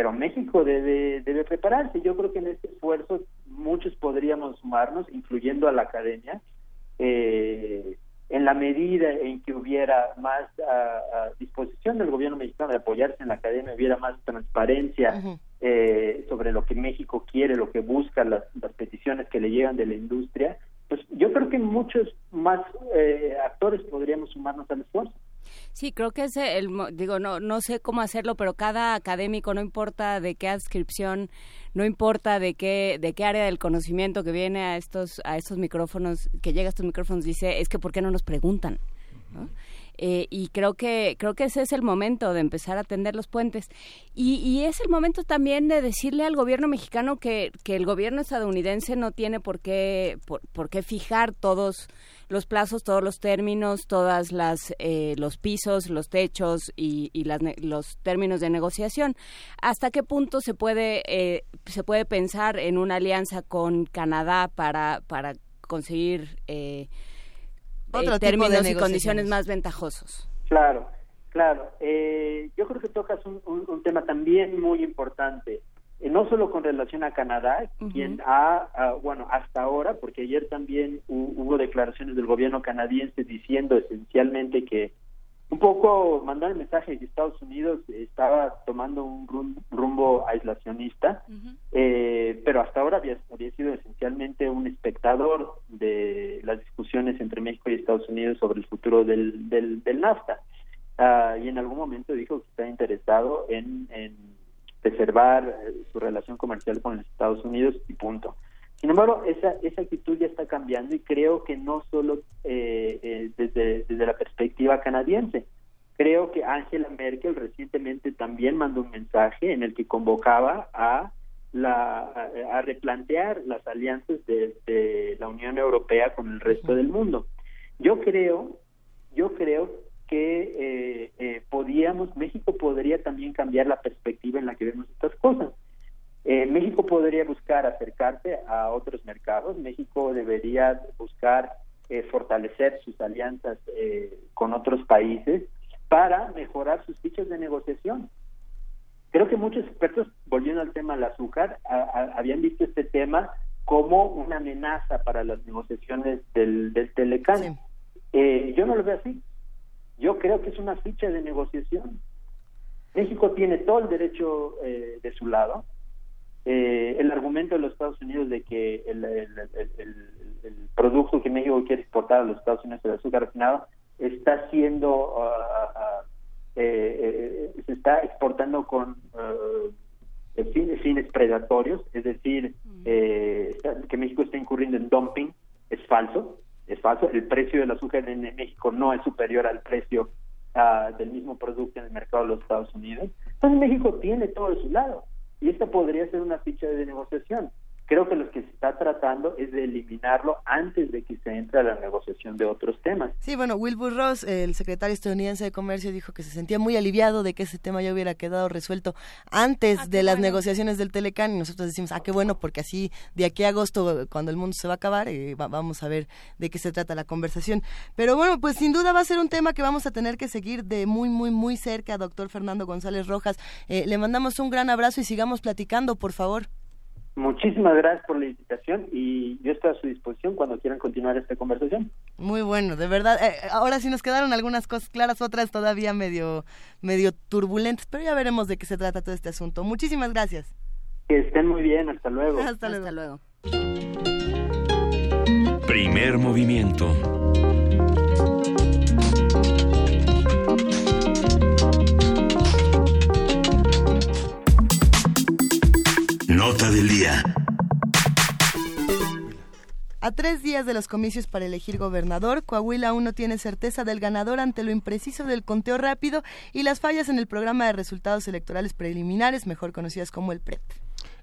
Speaker 14: pero México debe, debe prepararse. Yo creo que en este esfuerzo muchos podríamos sumarnos, incluyendo a la academia, eh, en la medida en que hubiera más a, disposición del gobierno mexicano de apoyarse en la academia, hubiera más transparencia eh, sobre lo que México quiere, lo que busca, las, las peticiones que le llegan de la industria, pues yo creo que muchos más eh, actores podríamos sumarnos al esfuerzo.
Speaker 3: Sí, creo que es el, digo, no, no sé cómo hacerlo, pero cada académico, no importa de qué adscripción, no importa de qué, de qué área del conocimiento que viene a estos, a estos micrófonos, que llega a estos micrófonos, dice, es que ¿por qué no nos preguntan? Eh, y creo que creo que ese es el momento de empezar a tender los puentes y, y, es el momento también de decirle al gobierno mexicano que, que el gobierno estadounidense no tiene por qué por, por qué fijar todos los plazos, todos los términos, todas las eh, los pisos, los techos y, y las, los términos de negociación. ¿Hasta qué punto se puede eh, se puede pensar en una alianza con Canadá para para conseguir eh, Otro términos y condiciones más ventajosos?
Speaker 14: Claro, claro. yo creo que tocas un tema también muy importante. Eh, no solo con relación a Canadá, quien ha, bueno, hasta ahora, porque ayer también hubo declaraciones del gobierno canadiense diciendo esencialmente que un poco mandar el mensaje de que Estados Unidos estaba tomando un rumbo aislacionista, eh, pero hasta ahora había, había sido esencialmente un espectador de las discusiones entre México y Estados Unidos sobre el futuro del, del, NAFTA. Ah, y en algún momento dijo que está interesado en preservar eh, su relación comercial con los Estados Unidos y punto. Sin embargo, esa, esa actitud ya está cambiando y creo que no solo eh, eh, desde, desde la perspectiva canadiense, Creo que Angela Merkel recientemente también mandó un mensaje en el que convocaba a la, a replantear las alianzas de, la Unión Europea con el resto del mundo. Yo creo, yo creo que eh, eh, podíamos, México podría también cambiar la perspectiva en la que vemos estas cosas. Eh, México podría buscar acercarse a otros mercados, México debería buscar fortalecer sus alianzas con otros países para mejorar sus fichas de negociación. Creo que muchos expertos, volviendo al tema del azúcar, habían visto este tema como una amenaza para las negociaciones del, del Telecán. Eh, yo no lo veo así. Yo creo que es una ficha de negociación. México tiene todo el derecho eh, de su lado. Eh, el argumento de los Estados Unidos de que el, producto que México quiere exportar a los Estados Unidos, el azúcar refinado, está siendo ah, eh, eh, se está exportando con eh, fines, predatorios, es decir, eh, que México está incurriendo en dumping, es falso, es falso. El precio del azúcar en México no es superior al precio uh, del mismo producto en el mercado de los Estados Unidos. Entonces México tiene todo de su lado y esta podría ser una ficha de negociación creo que lo que se está tratando es de eliminarlo antes de que se entre a la negociación de otros temas.
Speaker 1: Sí, bueno, Wilbur Ross, el secretario estadounidense de Comercio, dijo que se sentía muy aliviado de que ese tema ya hubiera quedado resuelto antes ah, de las negociaciones del Telecán y nosotros decimos, ah, qué bueno, porque así de aquí a agosto, cuando el mundo se va a acabar, eh, vamos a ver de qué se trata la conversación. Pero bueno, pues sin duda va a ser un tema que vamos a tener que seguir de muy, muy, muy cerca, doctor Fernando González Rojas. Eh, le mandamos un gran abrazo y sigamos platicando, por favor.
Speaker 14: Muchísimas gracias por la invitación y yo estoy a su disposición cuando quieran continuar esta conversación.
Speaker 1: Muy bueno, de verdad. Eh, ahora sí nos quedaron algunas cosas claras, otras todavía medio, medio turbulentas, pero ya veremos de qué se trata todo este asunto. Muchísimas gracias.
Speaker 14: Que estén muy bien, hasta luego.
Speaker 1: Hasta luego. Hasta luego.
Speaker 5: Primer movimiento. Nota del día.
Speaker 1: A tres días de los comicios para elegir gobernador, Coahuila aún no tiene certeza del ganador ante lo impreciso del conteo rápido y las fallas en el programa de resultados electorales preliminares, mejor conocidas como el PREP.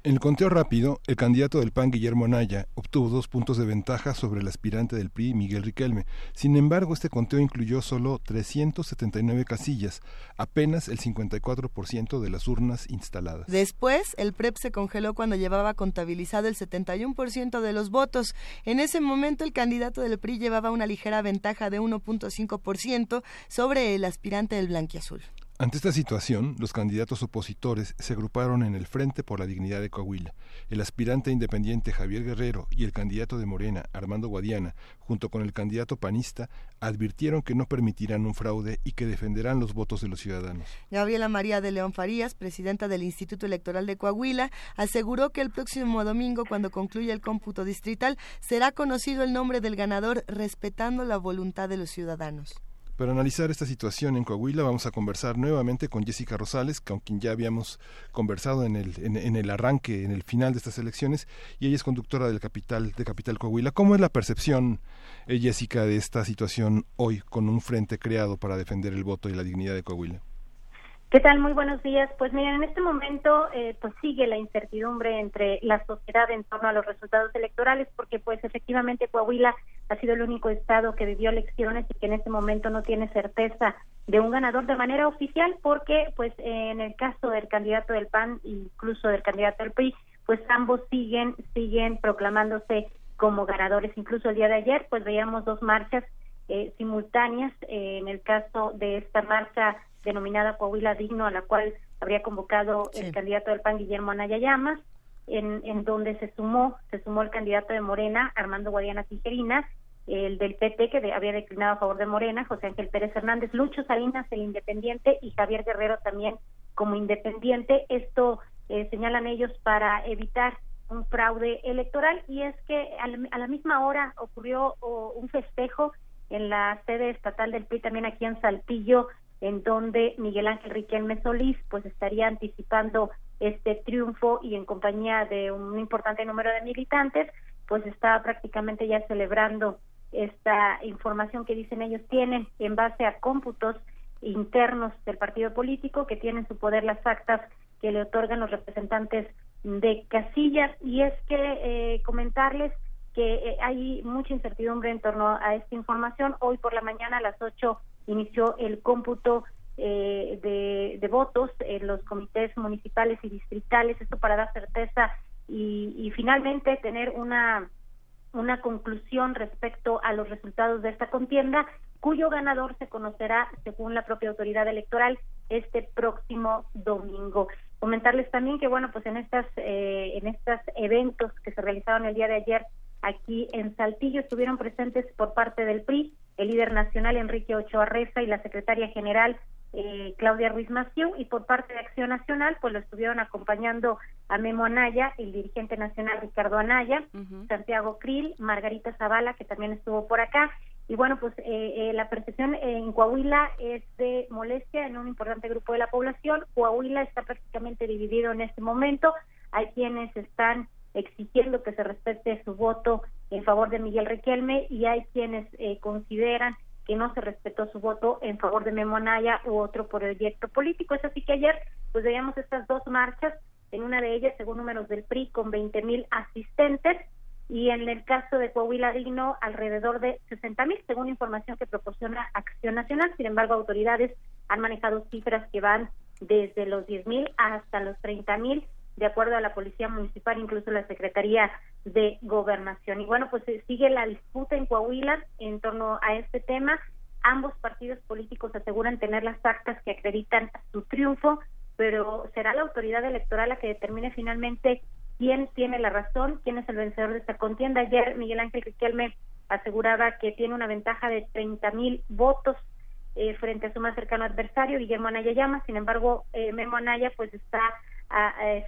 Speaker 2: En el conteo rápido, el candidato del PAN, Guillermo Anaya, obtuvo dos puntos de ventaja sobre el aspirante del PRI, Miguel Riquelme. Sin embargo, este conteo incluyó solo 379 casillas, apenas el 54% de las urnas instaladas.
Speaker 1: Después, el PREP se congeló cuando llevaba contabilizado el 71% de los votos. En ese momento, el candidato del PRI llevaba una ligera ventaja de 1.5% sobre el aspirante del Blanquiazul.
Speaker 2: Ante esta situación, los candidatos opositores se agruparon en el Frente por la Dignidad de Coahuila. El aspirante independiente Javier Guerrero y el candidato de Morena, Armando Guadiana, junto con el candidato panista, advirtieron que no permitirán un fraude y que defenderán los votos de los ciudadanos.
Speaker 1: Gabriela María de León Farías, presidenta del Instituto Electoral de Coahuila, aseguró que el próximo domingo, cuando concluya el cómputo distrital, será conocido el nombre del ganador respetando la voluntad de los ciudadanos.
Speaker 2: Para analizar esta situación en Coahuila vamos a conversar nuevamente con Jessica Rosales, con quien ya habíamos conversado en el, en, el arranque, en el final de estas elecciones, y ella es conductora del Capital, de Capital Coahuila. ¿Cómo es la percepción, eh, Jessica, de esta situación hoy con un frente creado para defender el voto y la dignidad de Coahuila?
Speaker 15: ¿Qué tal? Muy buenos días. Pues miren, en este momento eh, pues sigue la incertidumbre entre la sociedad en torno a los resultados electorales porque pues efectivamente Coahuila ha sido el único estado que vivió elecciones y que en este momento no tiene certeza de un ganador de manera oficial porque pues en el caso del candidato del PAN incluso del candidato del PRI pues ambos siguen siguen proclamándose como ganadores incluso el día de ayer pues veíamos dos marchas eh, simultáneas eh, en el caso de esta marcha denominada Coahuila Digno, a la cual habría convocado el candidato del PAN, Guillermo Anaya Llamas, en, en donde se sumó, se sumó el candidato de Morena, Armando Guadiana Tijerina, el del PT, que había declinado a favor de Morena, José Ángel Pérez Hernández, Lucho Salinas, el independiente, y Javier Guerrero también como independiente. Esto eh, señalan ellos para evitar un fraude electoral y es que a la misma hora ocurrió un festejo en la sede estatal del PRI también aquí en Saltillo en donde Miguel Ángel Riquelme Solís pues estaría anticipando este triunfo y en compañía de un importante número de militantes pues está prácticamente ya celebrando esta información que dicen ellos tienen en base a cómputos internos del partido político que tienen su poder las actas que le otorgan los representantes de casillas y es que eh, comentarles que eh, hay mucha incertidumbre en torno a esta información. Hoy por la mañana a las 8 inició el cómputo eh, de, votos en los comités municipales y distritales, esto para dar certeza y, y finalmente tener una una conclusión respecto a los resultados de esta contienda, cuyo ganador se conocerá, según la propia autoridad electoral, este próximo domingo. Comentarles también que, bueno, pues en estas, eh, en estos eventos que se realizaron el día de ayer aquí en Saltillo estuvieron presentes por parte del PRI el líder nacional Enrique Ochoa Reza y la secretaria general eh, Claudia Ruiz Maciú y por parte de Acción Nacional pues lo estuvieron acompañando a Memo Anaya, el dirigente nacional Ricardo Anaya, Santiago Krill, Margarita Zavala que también estuvo por acá. Y bueno pues eh, eh, la percepción en Coahuila es de molestia en un importante grupo de la población, Coahuila está prácticamente dividido en este momento, hay quienes están exigiendo que se respete su voto en favor de Miguel Requelme y hay quienes consideran que no se respetó su voto en favor de Memo Anaya u otro proyecto político. Es así que ayer pues veíamos estas dos marchas, en una de ellas, según números del PRI, con 20 mil asistentes y en el caso de Coahuila Digno alrededor de 60 mil, según información que proporciona Acción Nacional. Sin embargo, autoridades han manejado cifras que van desde los 10 mil hasta los 30 mil de acuerdo a la Policía Municipal, incluso la Secretaría de Gobernación. Y bueno, pues eh, sigue la disputa en Coahuila en torno a este tema. Ambos partidos políticos aseguran tener las actas que acreditan su triunfo, pero será la autoridad electoral la que determine finalmente quién tiene la razón, quién es el vencedor de esta contienda. Ayer Miguel Ángel Riquelme aseguraba que tiene una ventaja de 30 mil votos eh, frente a su más cercano adversario, Guillermo Anaya Llama. Sin embargo, eh, Memo Anaya pues está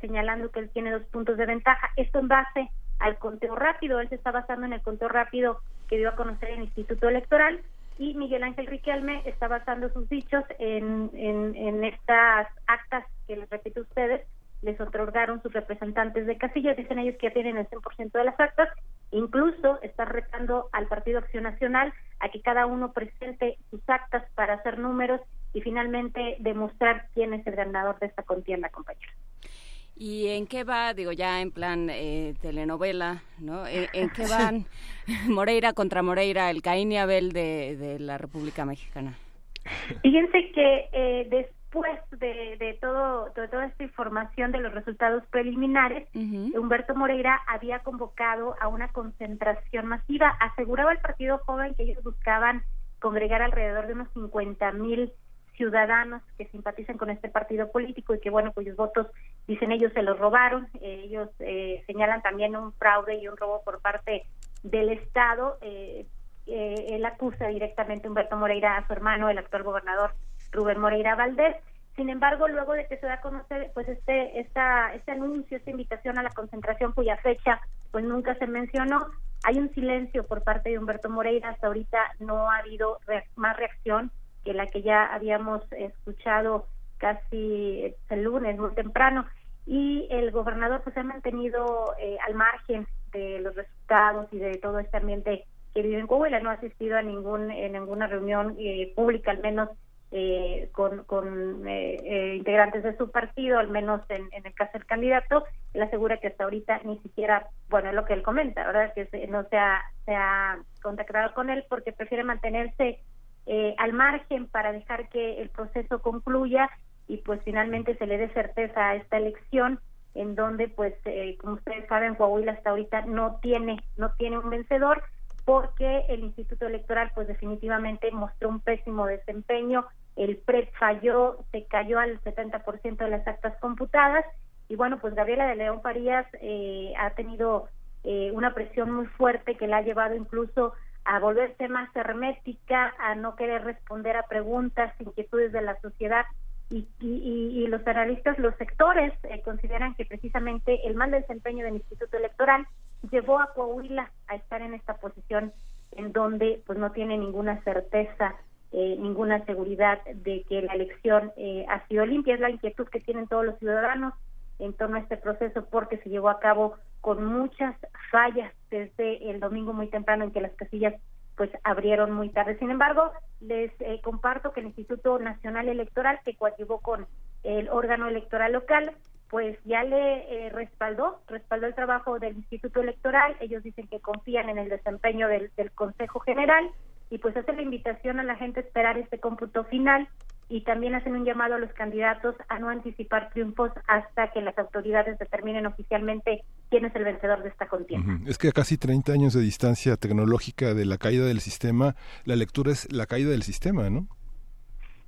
Speaker 15: señalando que él tiene dos puntos de ventaja. Esto en base al conteo rápido. Él se está basando en el conteo rápido que dio a conocer el Instituto Electoral y Miguel Ángel Riquelme está basando sus dichos en, en, estas actas que les repito a ustedes, les otorgaron sus representantes de casillas, dicen ellos que ya tienen el 100% de las actas, incluso está retando al Partido Acción Nacional a que cada uno presente sus actas para hacer números y finalmente demostrar quién es el ganador de esta contienda, compañeros.
Speaker 3: ¿Y en qué va, digo, ya en plan eh, telenovela, ¿no? ¿En, qué van <laughs> Moreira contra Moreira, el Caín y Abel de, la República Mexicana?
Speaker 15: Fíjense que eh, después de, todo, de toda esta información de los resultados preliminares, Humberto Moreira había convocado a una concentración masiva. Aseguraba el Partido Joven que ellos buscaban congregar alrededor de unos 50 mil ciudadanos que simpatizan con este partido político y que, bueno, cuyos votos, dicen ellos, se los robaron. Eh, ellos eh, señalan también un fraude y un robo por parte del Estado. Eh, él acusa directamente a Humberto Moreira, a su hermano, el actual gobernador Rubén Moreira Valdés. Sin embargo, luego de que se da a conocer pues este esta este anuncio, esta invitación a la concentración cuya fecha pues nunca se mencionó, hay un silencio por parte de Humberto Moreira, hasta ahorita no ha habido más reacción que la que ya habíamos escuchado casi el lunes muy temprano. Y el gobernador pues ha mantenido eh, al margen de los resultados y de todo este ambiente que vive en Coahuila. No ha asistido a ningún en ninguna reunión eh, pública al menos eh, con, con integrantes de su partido al menos en, el caso del candidato. Él asegura que hasta ahorita ni siquiera bueno es lo que él comenta verdad que no se ha, se ha contactado con él porque prefiere mantenerse eh, al margen para dejar que el proceso concluya y pues finalmente se le dé certeza a esta elección en donde pues eh, como ustedes saben Coahuila hasta ahorita no tiene no tiene un vencedor porque el Instituto Electoral pues definitivamente mostró un pésimo desempeño el PREP falló se cayó al 70% de las actas computadas y bueno pues Gabriela de León Farías eh, ha tenido una presión muy fuerte que la ha llevado incluso a volverse más hermética, a no querer responder a preguntas, inquietudes de la sociedad y, y, los analistas, los sectores eh, consideran que precisamente el mal desempeño del Instituto Electoral llevó a Coahuila a estar en esta posición en donde pues no tiene ninguna certeza, eh, ninguna seguridad de que la elección eh, ha sido limpia. Es la inquietud que tienen todos los ciudadanos en torno a este proceso porque se llevó a cabo con muchas fallas desde el domingo muy temprano en que las casillas pues abrieron muy tarde. Sin embargo, les eh, comparto que el Instituto Nacional Electoral, que coadyuvó con el órgano electoral local, pues ya le eh, respaldó, respaldó el trabajo del Instituto Electoral. Ellos dicen que confían en el desempeño del, del Consejo General y pues hace la invitación a la gente a esperar este cómputo final y también hacen un llamado a los candidatos a no anticipar triunfos hasta que las autoridades determinen oficialmente quién es el vencedor de esta contienda.
Speaker 2: Es que a casi 30 años de distancia tecnológica de la caída del sistema, la lectura es la caída del sistema, ¿no?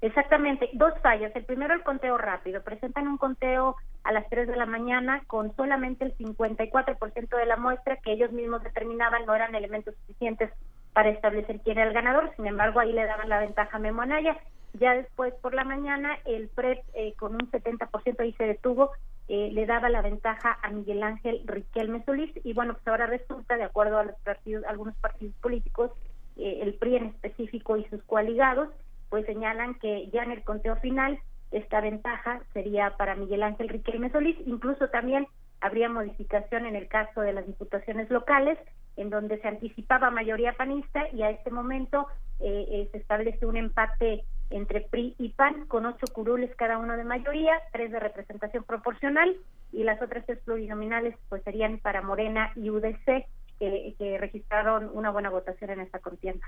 Speaker 15: Exactamente, dos fallas. El primero, el conteo rápido. Presentan un conteo a las 3 de la mañana con solamente el 54% de la muestra que ellos mismos determinaban no eran elementos suficientes para establecer quién era el ganador. Sin embargo, ahí le daban la ventaja a Memo Anaya. Ya después por la mañana el PREP eh, con un 70% ahí se detuvo, eh, le daba la ventaja a Miguel Ángel Riquelme Solís. Y bueno, pues ahora resulta, de acuerdo a los partidos, algunos partidos políticos, eh, el PRI en específico y sus coaligados, pues señalan que ya en el conteo final esta ventaja sería para Miguel Ángel Riquelme Solís, incluso también habría modificación en el caso de las diputaciones locales, en donde se anticipaba mayoría panista y a este momento se establece un empate entre PRI y PAN, con ocho curules cada uno de mayoría, tres de representación proporcional y las otras tres plurinominales pues serían para Morena y UDC, que, registraron una buena votación en esta contienda.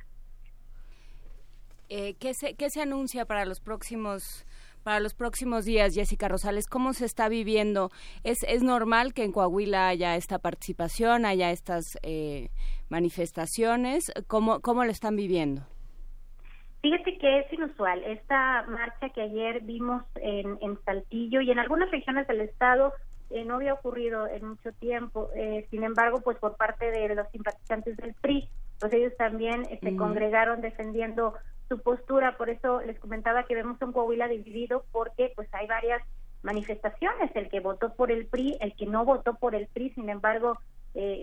Speaker 3: Eh, ¿qué, se, ¿Qué se anuncia para los próximos para los próximos días, Jessica Rosales, ¿cómo se está viviendo? ¿Es, es normal que en Coahuila haya esta participación, haya estas eh, manifestaciones? ¿Cómo, ¿Cómo lo están viviendo?
Speaker 15: Fíjate que es inusual. Esta marcha que ayer vimos en, en Saltillo y en algunas regiones del estado eh, no había ocurrido en mucho tiempo. Eh, sin embargo, pues por parte de los simpatizantes del PRI, pues ellos también eh, se congregaron defendiendo su postura. Por eso les comentaba que vemos un Coahuila dividido porque pues hay varias manifestaciones. El que votó por el PRI, el que no votó por el PRI, sin embargo,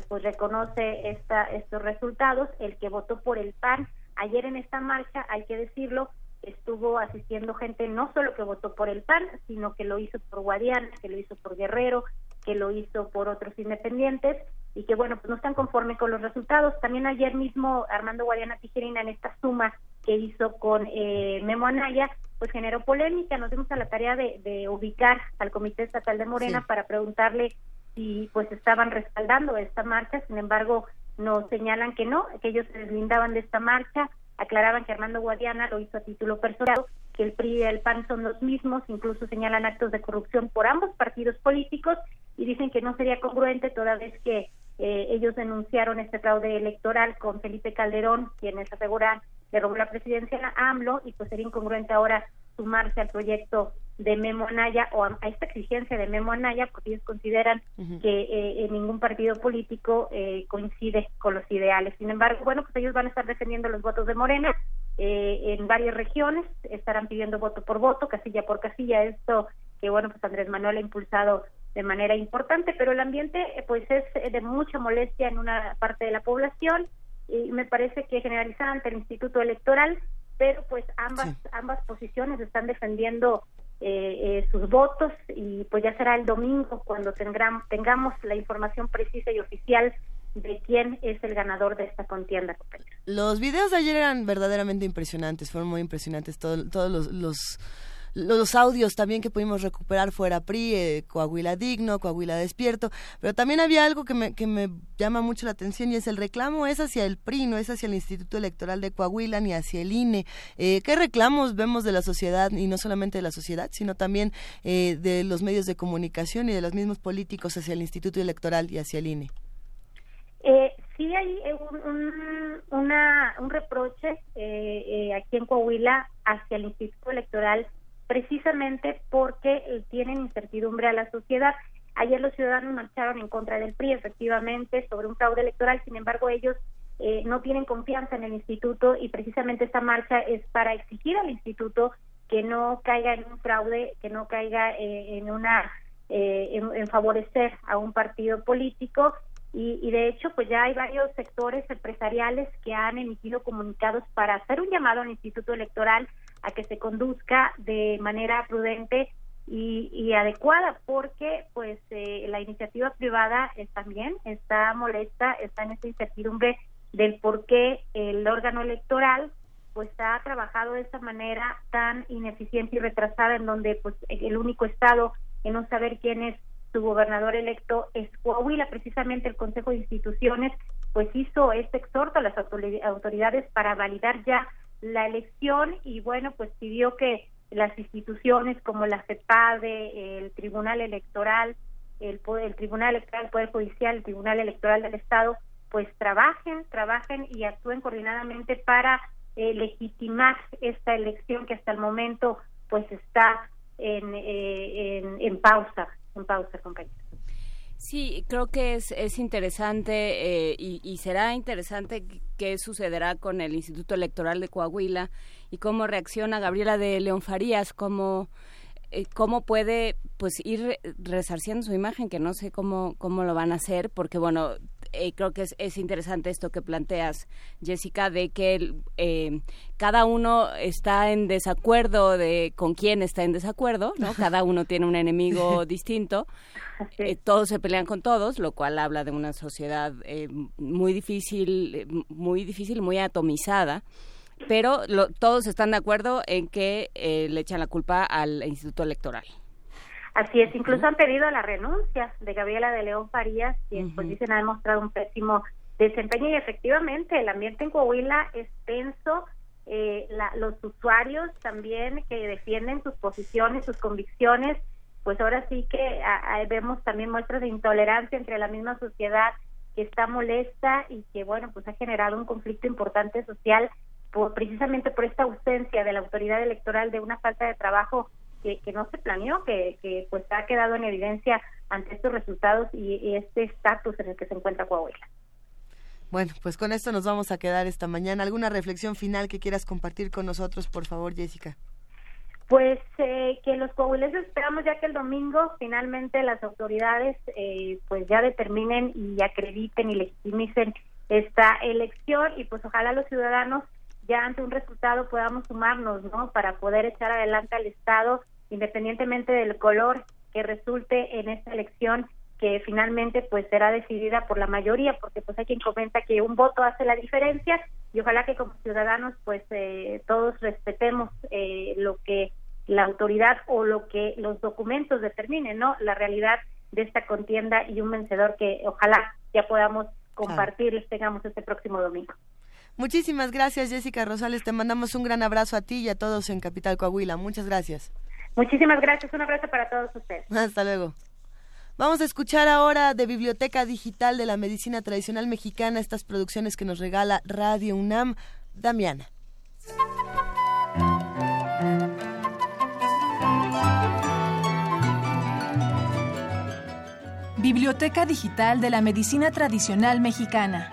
Speaker 15: pues reconoce esta, estos resultados. El que votó por el PAN Ayer en esta marcha, hay que decirlo, estuvo asistiendo gente no solo que votó por el PAN, sino que lo hizo por Guadiana, que lo hizo por Guerrero, que lo hizo por otros independientes y que bueno, pues no están conformes con los resultados. También ayer mismo Armando Guadiana Tijerina en esta suma que hizo con eh, Memo Anaya, pues generó polémica. Nos dimos a la tarea de, ubicar al Comité Estatal de Morena para preguntarle si pues estaban respaldando esta marcha. Sin embargo, nos señalan que no, que ellos se deslindaban de esta marcha, aclaraban que Armando Guadiana lo hizo a título personal, que el PRI y el PAN son los mismos, incluso señalan actos de corrupción por ambos partidos políticos y dicen que no sería congruente toda vez que eh, ellos denunciaron este fraude electoral con Felipe Calderón, quienes aseguran le robó la presidencia a AMLO y pues sería incongruente ahora sumarse al proyecto de Memo Anaya o a, esta exigencia de Memo Anaya porque ellos consideran que eh, ningún partido político eh, coincide con los ideales. Sin embargo, bueno, pues ellos van a estar defendiendo los votos de Morena eh, en varias regiones, estarán pidiendo voto por voto, casilla por casilla, esto que bueno, pues Andrés Manuel ha impulsado de manera importante, pero el ambiente pues es de mucha molestia en una parte de la población y me parece que generalizada ante el Instituto Electoral pero pues ambas ambas posiciones están defendiendo eh, eh, sus votos y pues ya será el domingo cuando tengamos la información precisa y oficial de quién es el ganador de esta contienda.
Speaker 1: Los videos de ayer eran verdaderamente impresionantes, fueron muy impresionantes todos los, los los audios también que pudimos recuperar fuera PRI, eh, Coahuila Digno, Coahuila Despierto, pero también había algo que me, que me llama mucho la atención y es el reclamo es hacia el PRI, no es hacia el Instituto Electoral de Coahuila ni hacia el INE. Eh, ¿Qué reclamos vemos de la sociedad y no solamente de la sociedad, sino también eh, de los medios de comunicación y de los mismos políticos hacia el Instituto Electoral y hacia el INE?
Speaker 15: Eh, sí hay un, una, un reproche aquí en Coahuila hacia el Instituto Electoral precisamente porque tienen incertidumbre a la sociedad. Ayer los ciudadanos marcharon en contra del PRI, efectivamente, sobre un fraude electoral, sin embargo ellos eh, no tienen confianza en el instituto y precisamente esta marcha es para exigir al instituto que no caiga en un fraude, que no caiga eh, en una eh, en, favorecer a un partido político y, y, de hecho pues ya hay varios sectores empresariales que han emitido comunicados para hacer un llamado al instituto electoral a que se conduzca de manera prudente y, adecuada porque pues eh, la iniciativa privada también está molesta está en esta incertidumbre del por qué el órgano electoral pues ha trabajado de esta manera tan ineficiente y retrasada en donde pues el único estado en no saber quién es su gobernador electo es Coahuila, precisamente el Consejo de Instituciones pues hizo este exhorto a las autoridades para validar ya la elección y bueno, pues pidió que las instituciones como la CEPADE, el Tribunal Electoral, el, el Tribunal Electoral, el Poder Judicial, el Tribunal Electoral del Estado, pues trabajen, trabajen y actúen coordinadamente para eh, legitimar esta elección que hasta el momento pues está en, eh, en, en pausa, en pausa, compañeros.
Speaker 3: Sí, creo que es, es interesante eh, y, será interesante qué sucederá con el Instituto Electoral de Coahuila y cómo reacciona Gabriela de León Farías, cómo, eh, cómo puede pues ir resarciendo su imagen, que no sé cómo, cómo lo van a hacer, porque bueno, eh, creo que es, es, interesante esto que planteas, Jessica, de que eh, cada uno está en desacuerdo de con quién está en desacuerdo, ¿no? Cada uno tiene un enemigo <laughs> distinto, eh, todos se pelean con todos, lo cual habla de una sociedad muy difícil, muy difícil, muy atomizada pero todos están de acuerdo en que le echan la culpa al Instituto Electoral.
Speaker 15: Así es, incluso han pedido la renuncia de Gabriela de León Farías, quien pues dicen ha demostrado un pésimo desempeño y efectivamente el ambiente en Coahuila es tenso, eh, los usuarios también que defienden sus posiciones, sus convicciones, pues ahora sí que vemos también muestras de intolerancia entre la misma sociedad que está molesta y que bueno pues ha generado un conflicto importante social por, precisamente por esta ausencia de la autoridad electoral de una falta de trabajo que, no se planeó, que, que, pues ha quedado en evidencia ante estos resultados y, este estatus en el que se encuentra Coahuila.
Speaker 1: Bueno, pues con esto nos vamos a quedar esta mañana. ¿Alguna reflexión final que quieras compartir con nosotros, por favor, Jessica?
Speaker 15: Pues eh, que los coahuilenses esperamos ya que el domingo finalmente las autoridades eh, pues ya determinen y acrediten y legitimicen esta elección y pues ojalá los ciudadanos ya ante un resultado podamos sumarnos, ¿no? Para poder echar adelante al Estado, independientemente del color que resulte en esta elección que finalmente pues será decidida por la mayoría, porque pues hay quien comenta que un voto hace la diferencia y ojalá que como ciudadanos pues eh, todos respetemos eh, lo que la autoridad o lo que los documentos determinen, ¿no? La realidad de esta contienda y un vencedor que ojalá ya podamos compartir y tengamos este próximo domingo.
Speaker 1: Muchísimas gracias, Jessica Rosales. Te mandamos un gran abrazo a ti y a todos en Capital Coahuila. Muchas gracias.
Speaker 15: Muchísimas gracias. Un abrazo para todos ustedes. <laughs>
Speaker 1: Hasta luego. Vamos a escuchar ahora de Biblioteca Digital de la Medicina Tradicional Mexicana estas producciones que nos regala Radio UNAM. Damiana.
Speaker 16: Biblioteca Digital de la Medicina Tradicional Mexicana.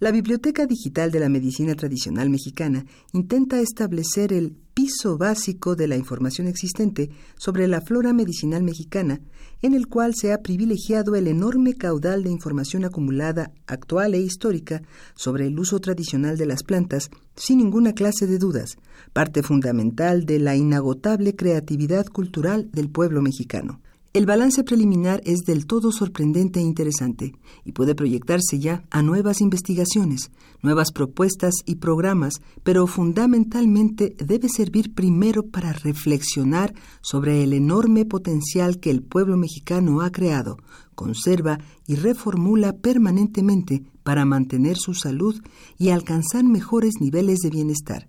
Speaker 8: La Biblioteca Digital de la Medicina Tradicional Mexicana intenta establecer el piso básico de la información existente sobre la flora medicinal mexicana, en el cual se ha privilegiado el enorme caudal de información acumulada actual e histórica sobre el uso tradicional de las plantas, sin ninguna clase de dudas, parte fundamental de la inagotable creatividad cultural del pueblo mexicano. El balance preliminar es del todo sorprendente e interesante y puede proyectarse ya a nuevas investigaciones, nuevas propuestas y programas, pero fundamentalmente debe servir primero para reflexionar sobre el enorme potencial que el pueblo mexicano ha creado, conserva y reformula permanentemente para mantener su salud y alcanzar mejores niveles de bienestar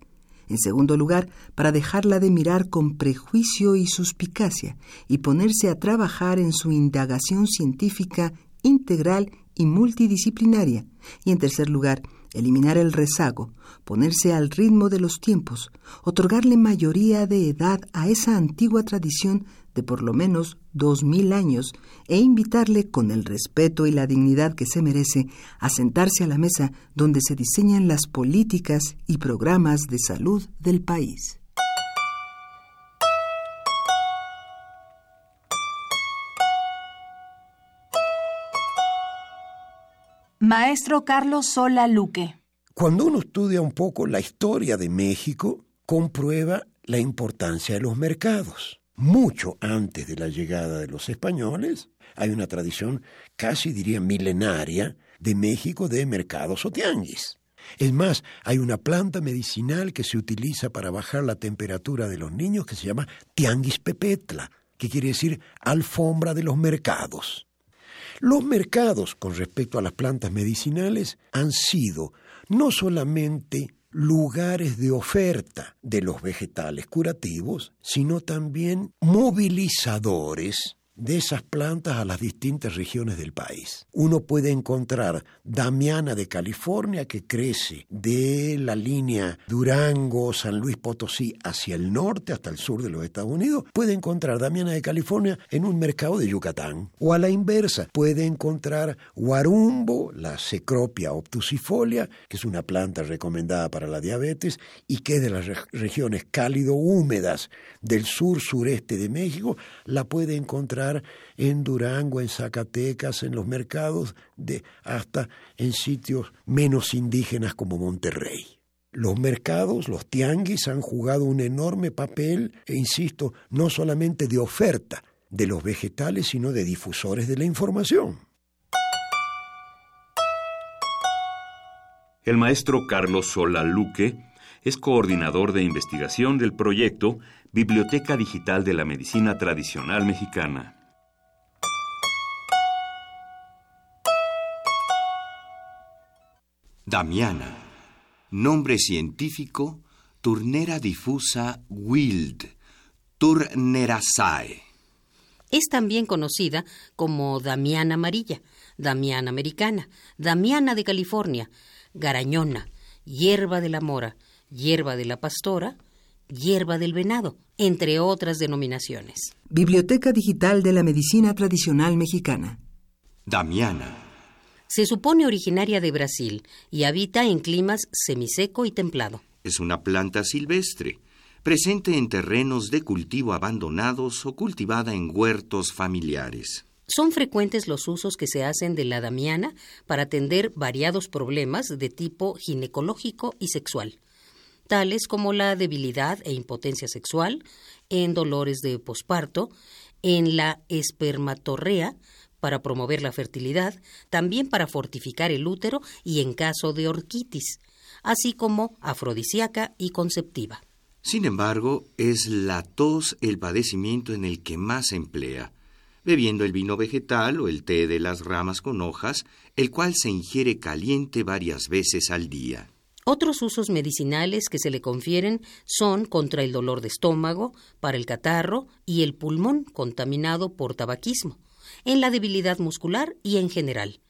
Speaker 8: en segundo lugar, para dejarla de mirar con prejuicio y suspicacia y ponerse a trabajar en su indagación científica integral y multidisciplinaria. Y en tercer lugar, eliminar el rezago, ponerse al ritmo de los tiempos, otorgarle mayoría de edad a esa antigua tradición de por lo menos dos mil años e invitarle con el respeto y la dignidad que se merece a sentarse a la mesa donde se diseñan las políticas y programas de salud del país.
Speaker 16: Maestro Carlos Sola Luque.
Speaker 17: Cuando uno estudia un poco la historia de México, comprueba la importancia de los mercados mucho antes de la llegada de los españoles. Hay una tradición casi diría milenaria de México de mercados o tianguis. Es más, hay una planta medicinal que se utiliza para bajar la temperatura de los niños que se llama tianguis pepetla, que quiere decir alfombra de los mercados. Los mercados con respecto a las plantas medicinales han sido no solamente lugares de oferta de los vegetales curativos, sino también movilizadores de esas plantas a las distintas regiones del país. Uno puede encontrar Damiana de California que crece de la línea Durango, San Luis Potosí hacia el norte hasta el sur de los Estados Unidos. Puede encontrar Damiana de California en un mercado de Yucatán. O a la inversa, puede encontrar Guarumbo, la Cecropia obtusifolia, que es una planta recomendada para la diabetes y que es de las regiones cálido-húmedas del sur-sureste de México, la puede encontrar en Durango, en Zacatecas, en los mercados, de, hasta en sitios menos indígenas como Monterrey. Los mercados, los tianguis han jugado un enorme papel, e insisto, no solamente de oferta de los vegetales, sino de difusores de la información.
Speaker 5: El maestro Carlos Solaluque es coordinador de investigación del proyecto Biblioteca Digital de la Medicina Tradicional Mexicana.
Speaker 18: Damiana. Nombre científico, Turnera difusa wild, Turnerasae.
Speaker 19: Es también conocida como Damiana amarilla, Damiana americana, Damiana de California, Garañona, hierba de la mora, hierba de la pastora, hierba del venado, entre otras denominaciones.
Speaker 20: Biblioteca Digital de la Medicina Tradicional Mexicana.
Speaker 18: Damiana
Speaker 19: se supone originaria de Brasil y habita en climas semiseco y templado.
Speaker 18: Es una planta silvestre, presente en terrenos de cultivo abandonados o cultivada en huertos familiares.
Speaker 19: Son frecuentes los usos que se hacen de la damiana para atender variados problemas de tipo ginecológico y sexual, tales como la debilidad e impotencia sexual, en dolores de posparto, en la espermatorrea, para promover la fertilidad, también para fortificar el útero y en caso de orquitis, así como afrodisíaca y conceptiva.
Speaker 18: Sin embargo, es la tos el padecimiento en el que más se emplea, bebiendo el vino vegetal o el té de las ramas con hojas, el cual se ingiere caliente varias veces al día.
Speaker 19: Otros usos medicinales que se le confieren son contra el dolor de estómago, para el catarro y el pulmón contaminado por tabaquismo, en la debilidad muscular y en general.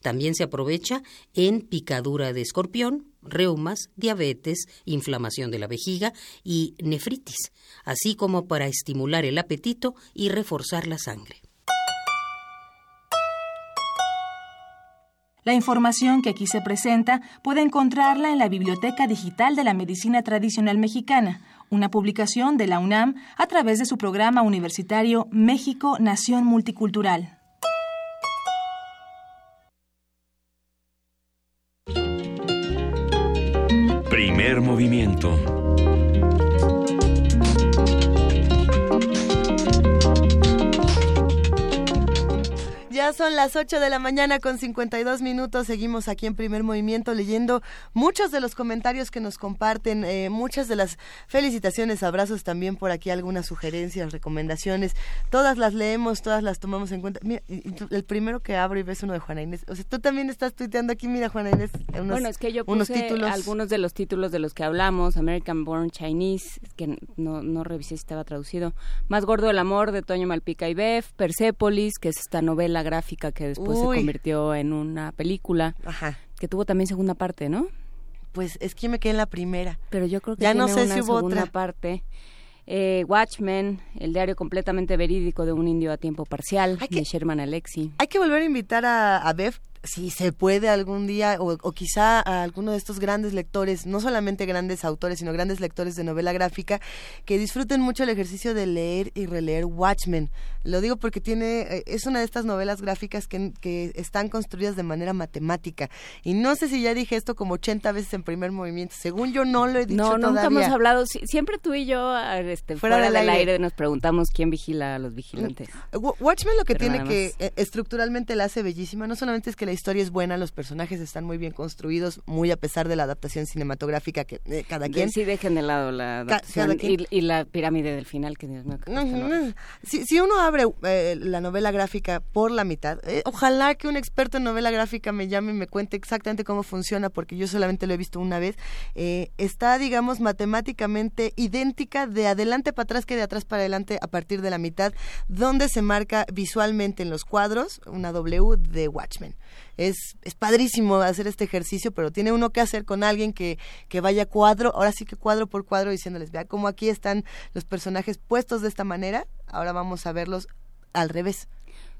Speaker 19: También se aprovecha en picadura de escorpión, reumas, diabetes, inflamación de la vejiga y nefritis, así como para estimular el apetito y reforzar la sangre.
Speaker 16: La información que aquí se presenta puede encontrarla en la Biblioteca Digital de la Medicina Tradicional Mexicana una publicación de la UNAM a través de su programa universitario México Nación Multicultural.
Speaker 5: Primer movimiento
Speaker 1: Ya son las 8 de la mañana con 52 minutos. Seguimos aquí en primer movimiento leyendo muchos de los comentarios que nos comparten, eh, muchas de las felicitaciones, abrazos también por aquí, algunas sugerencias, recomendaciones. Todas las leemos, todas las tomamos en cuenta. Mira, el primero que abro y ves uno de Juana Inés. O sea, tú también estás tuiteando aquí, mira, Juana Inés.
Speaker 3: bueno, es que yo puse algunos de los títulos de los que hablamos. American Born Chinese, que no, no revisé si estaba traducido. Más gordo el amor de Toño Malpica y Bef. Persepolis, que es esta novela gráfica que después se convirtió en una película. Que tuvo también segunda parte, ¿no?
Speaker 1: Pues es que me quedé en la primera.
Speaker 3: Pero yo creo que ya no sé si hubo segunda parte. Eh, Watchmen, el diario completamente verídico de un indio a tiempo parcial, de Sherman Alexi.
Speaker 1: Hay que volver a invitar a, a Bev si se puede algún día, o, o, quizá a alguno de estos grandes lectores, no solamente grandes autores, sino grandes lectores de novela gráfica, que disfruten mucho el ejercicio de leer y releer Watchmen. Lo digo porque tiene, eh, es una de estas novelas gráficas que, que están construidas de manera matemática. Y no sé si ya dije esto como 80 veces en primer movimiento. Según yo no lo he dicho
Speaker 3: no,
Speaker 1: todavía.
Speaker 3: nunca hemos hablado. siempre tú y yo, este, fuera, del aire. nos preguntamos quién vigila a los vigilantes.
Speaker 1: Watchmen lo que tiene que eh, estructuralmente la hace bellísima. No solamente es que la historia es buena, los personajes están muy bien construidos, muy a pesar de la adaptación cinematográfica que eh, cada quien.
Speaker 3: Sí, dejen de lado la adaptación y, y, la pirámide del final que Dios mío,
Speaker 1: no, no, Si, si, uno abre eh, la novela gráfica por la mitad, eh, ojalá que un experto en novela gráfica me llame y me cuente exactamente cómo funciona, porque yo solamente lo he visto una vez. Está, digamos, matemáticamente idéntica de adelante para atrás que de atrás para adelante a partir de la mitad, donde se marca visualmente en los cuadros una W de Watchmen es, es padrísimo hacer este ejercicio, pero tiene uno que hacer con alguien que, que vaya cuadro, ahora sí que cuadro por cuadro diciéndoles, vea cómo aquí están los personajes puestos de esta manera, ahora vamos a verlos al revés.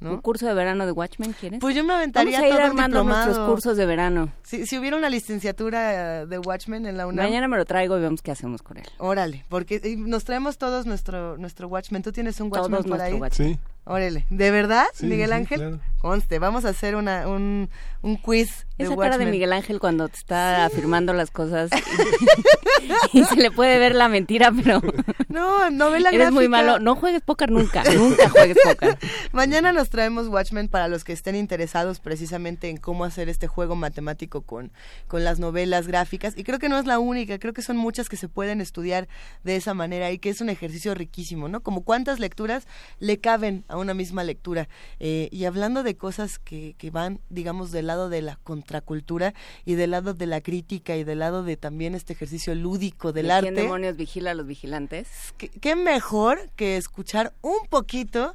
Speaker 1: ¿No?
Speaker 3: ¿Un curso de verano de Watchmen quieres?
Speaker 1: Pues yo me aventaría
Speaker 3: Vamos a ir
Speaker 1: todo
Speaker 3: armando nuestros cursos de verano.
Speaker 1: Si, si hubiera una licenciatura de Watchmen en la UNAM.
Speaker 3: Mañana me lo traigo y vemos qué hacemos con él.
Speaker 1: Órale, porque nos traemos todos nuestro nuestro Watchmen. ¿Tú tienes un Watchmen
Speaker 3: todos
Speaker 1: por ahí?
Speaker 2: Sí.
Speaker 1: Órale, ¿de verdad,
Speaker 2: Sí,
Speaker 1: Miguel
Speaker 2: sí,
Speaker 1: Ángel?
Speaker 2: claro.
Speaker 1: Conste, vamos a hacer una, un, un quiz de
Speaker 3: Esa cara de
Speaker 1: Watchmen.
Speaker 3: Miguel Ángel cuando te está afirmando las cosas <laughs> y, <laughs> y se le puede ver la mentira, pero
Speaker 1: No, novela
Speaker 3: eres muy
Speaker 1: gráfica.
Speaker 3: malo. No juegues póker nunca, nunca juegues póker. <laughs>
Speaker 1: Mañana nos traemos Watchmen para los que estén interesados precisamente en cómo hacer este juego matemático con, con las novelas gráficas. Y creo que no es la única, creo que son muchas que se pueden estudiar de esa manera y que es un ejercicio riquísimo, ¿no? Como cuántas lecturas le caben a una misma lectura. Eh, y hablando de cosas que, que van, digamos, del lado de la contracultura y del lado de la crítica y del lado de también este ejercicio lúdico del
Speaker 3: ¿Y
Speaker 1: arte.
Speaker 3: ¿Quién demonios vigila a los vigilantes?
Speaker 1: ¿Qué, qué mejor que escuchar un poquito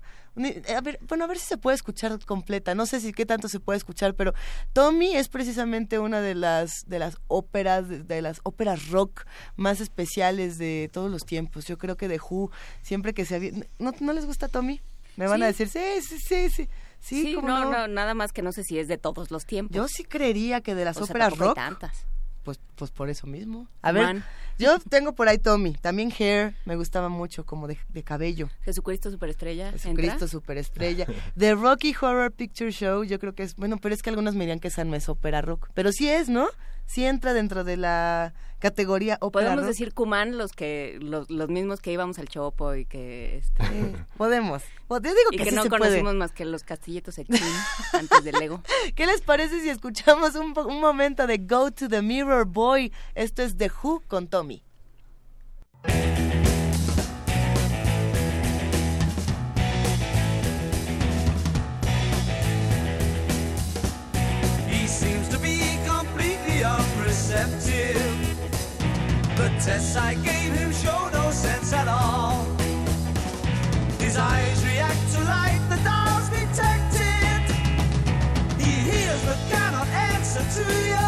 Speaker 1: a ver, bueno, a ver si se puede escuchar completa. No sé si qué tanto se puede escuchar, pero Tommy es precisamente una de las de las óperas de, de las óperas rock más especiales de todos los tiempos. Yo creo que de Who siempre que se había ¿no, no les gusta Tommy? Me van
Speaker 3: Sí.
Speaker 1: a decir, "Sí, sí, sí, sí." Sí,
Speaker 3: Sí,
Speaker 1: ¿cómo
Speaker 3: no,
Speaker 1: no?
Speaker 3: no, nada más que no sé si es de todos los tiempos.
Speaker 1: Yo sí creería que de las
Speaker 3: O sea,
Speaker 1: óperas
Speaker 3: tampoco hay
Speaker 1: rock
Speaker 3: tantas.
Speaker 1: pues, pues por eso mismo. A ver. Yo tengo por ahí Tommy, también Hair, me gustaba mucho, como de, de cabello.
Speaker 3: Jesucristo superestrella.
Speaker 1: Jesucristo
Speaker 3: ¿entra?
Speaker 1: superestrella. The Rocky Horror Picture Show, yo creo que es, bueno, pero es que algunos me dirían que esa no es ópera rock, pero sí es, ¿no? Sí entra dentro de la categoría ópera
Speaker 3: Podemos
Speaker 1: rock.
Speaker 3: decir Cuman, los que los, los mismos que íbamos al Chopo y que este,
Speaker 1: Podemos. Yo digo
Speaker 3: y
Speaker 1: que,
Speaker 3: que,
Speaker 1: sí
Speaker 3: no
Speaker 1: se
Speaker 3: conocimos
Speaker 1: puede.
Speaker 3: más que los castillitos Echín antes del Lego. <laughs>
Speaker 1: ¿Qué les parece si escuchamos un, un momento de Go to the Mirror Boy? Esto es The Who con Tommy.
Speaker 21: The tests I gave him show no sense at all. His eyes react to light, the dials detected. He hears but cannot answer to your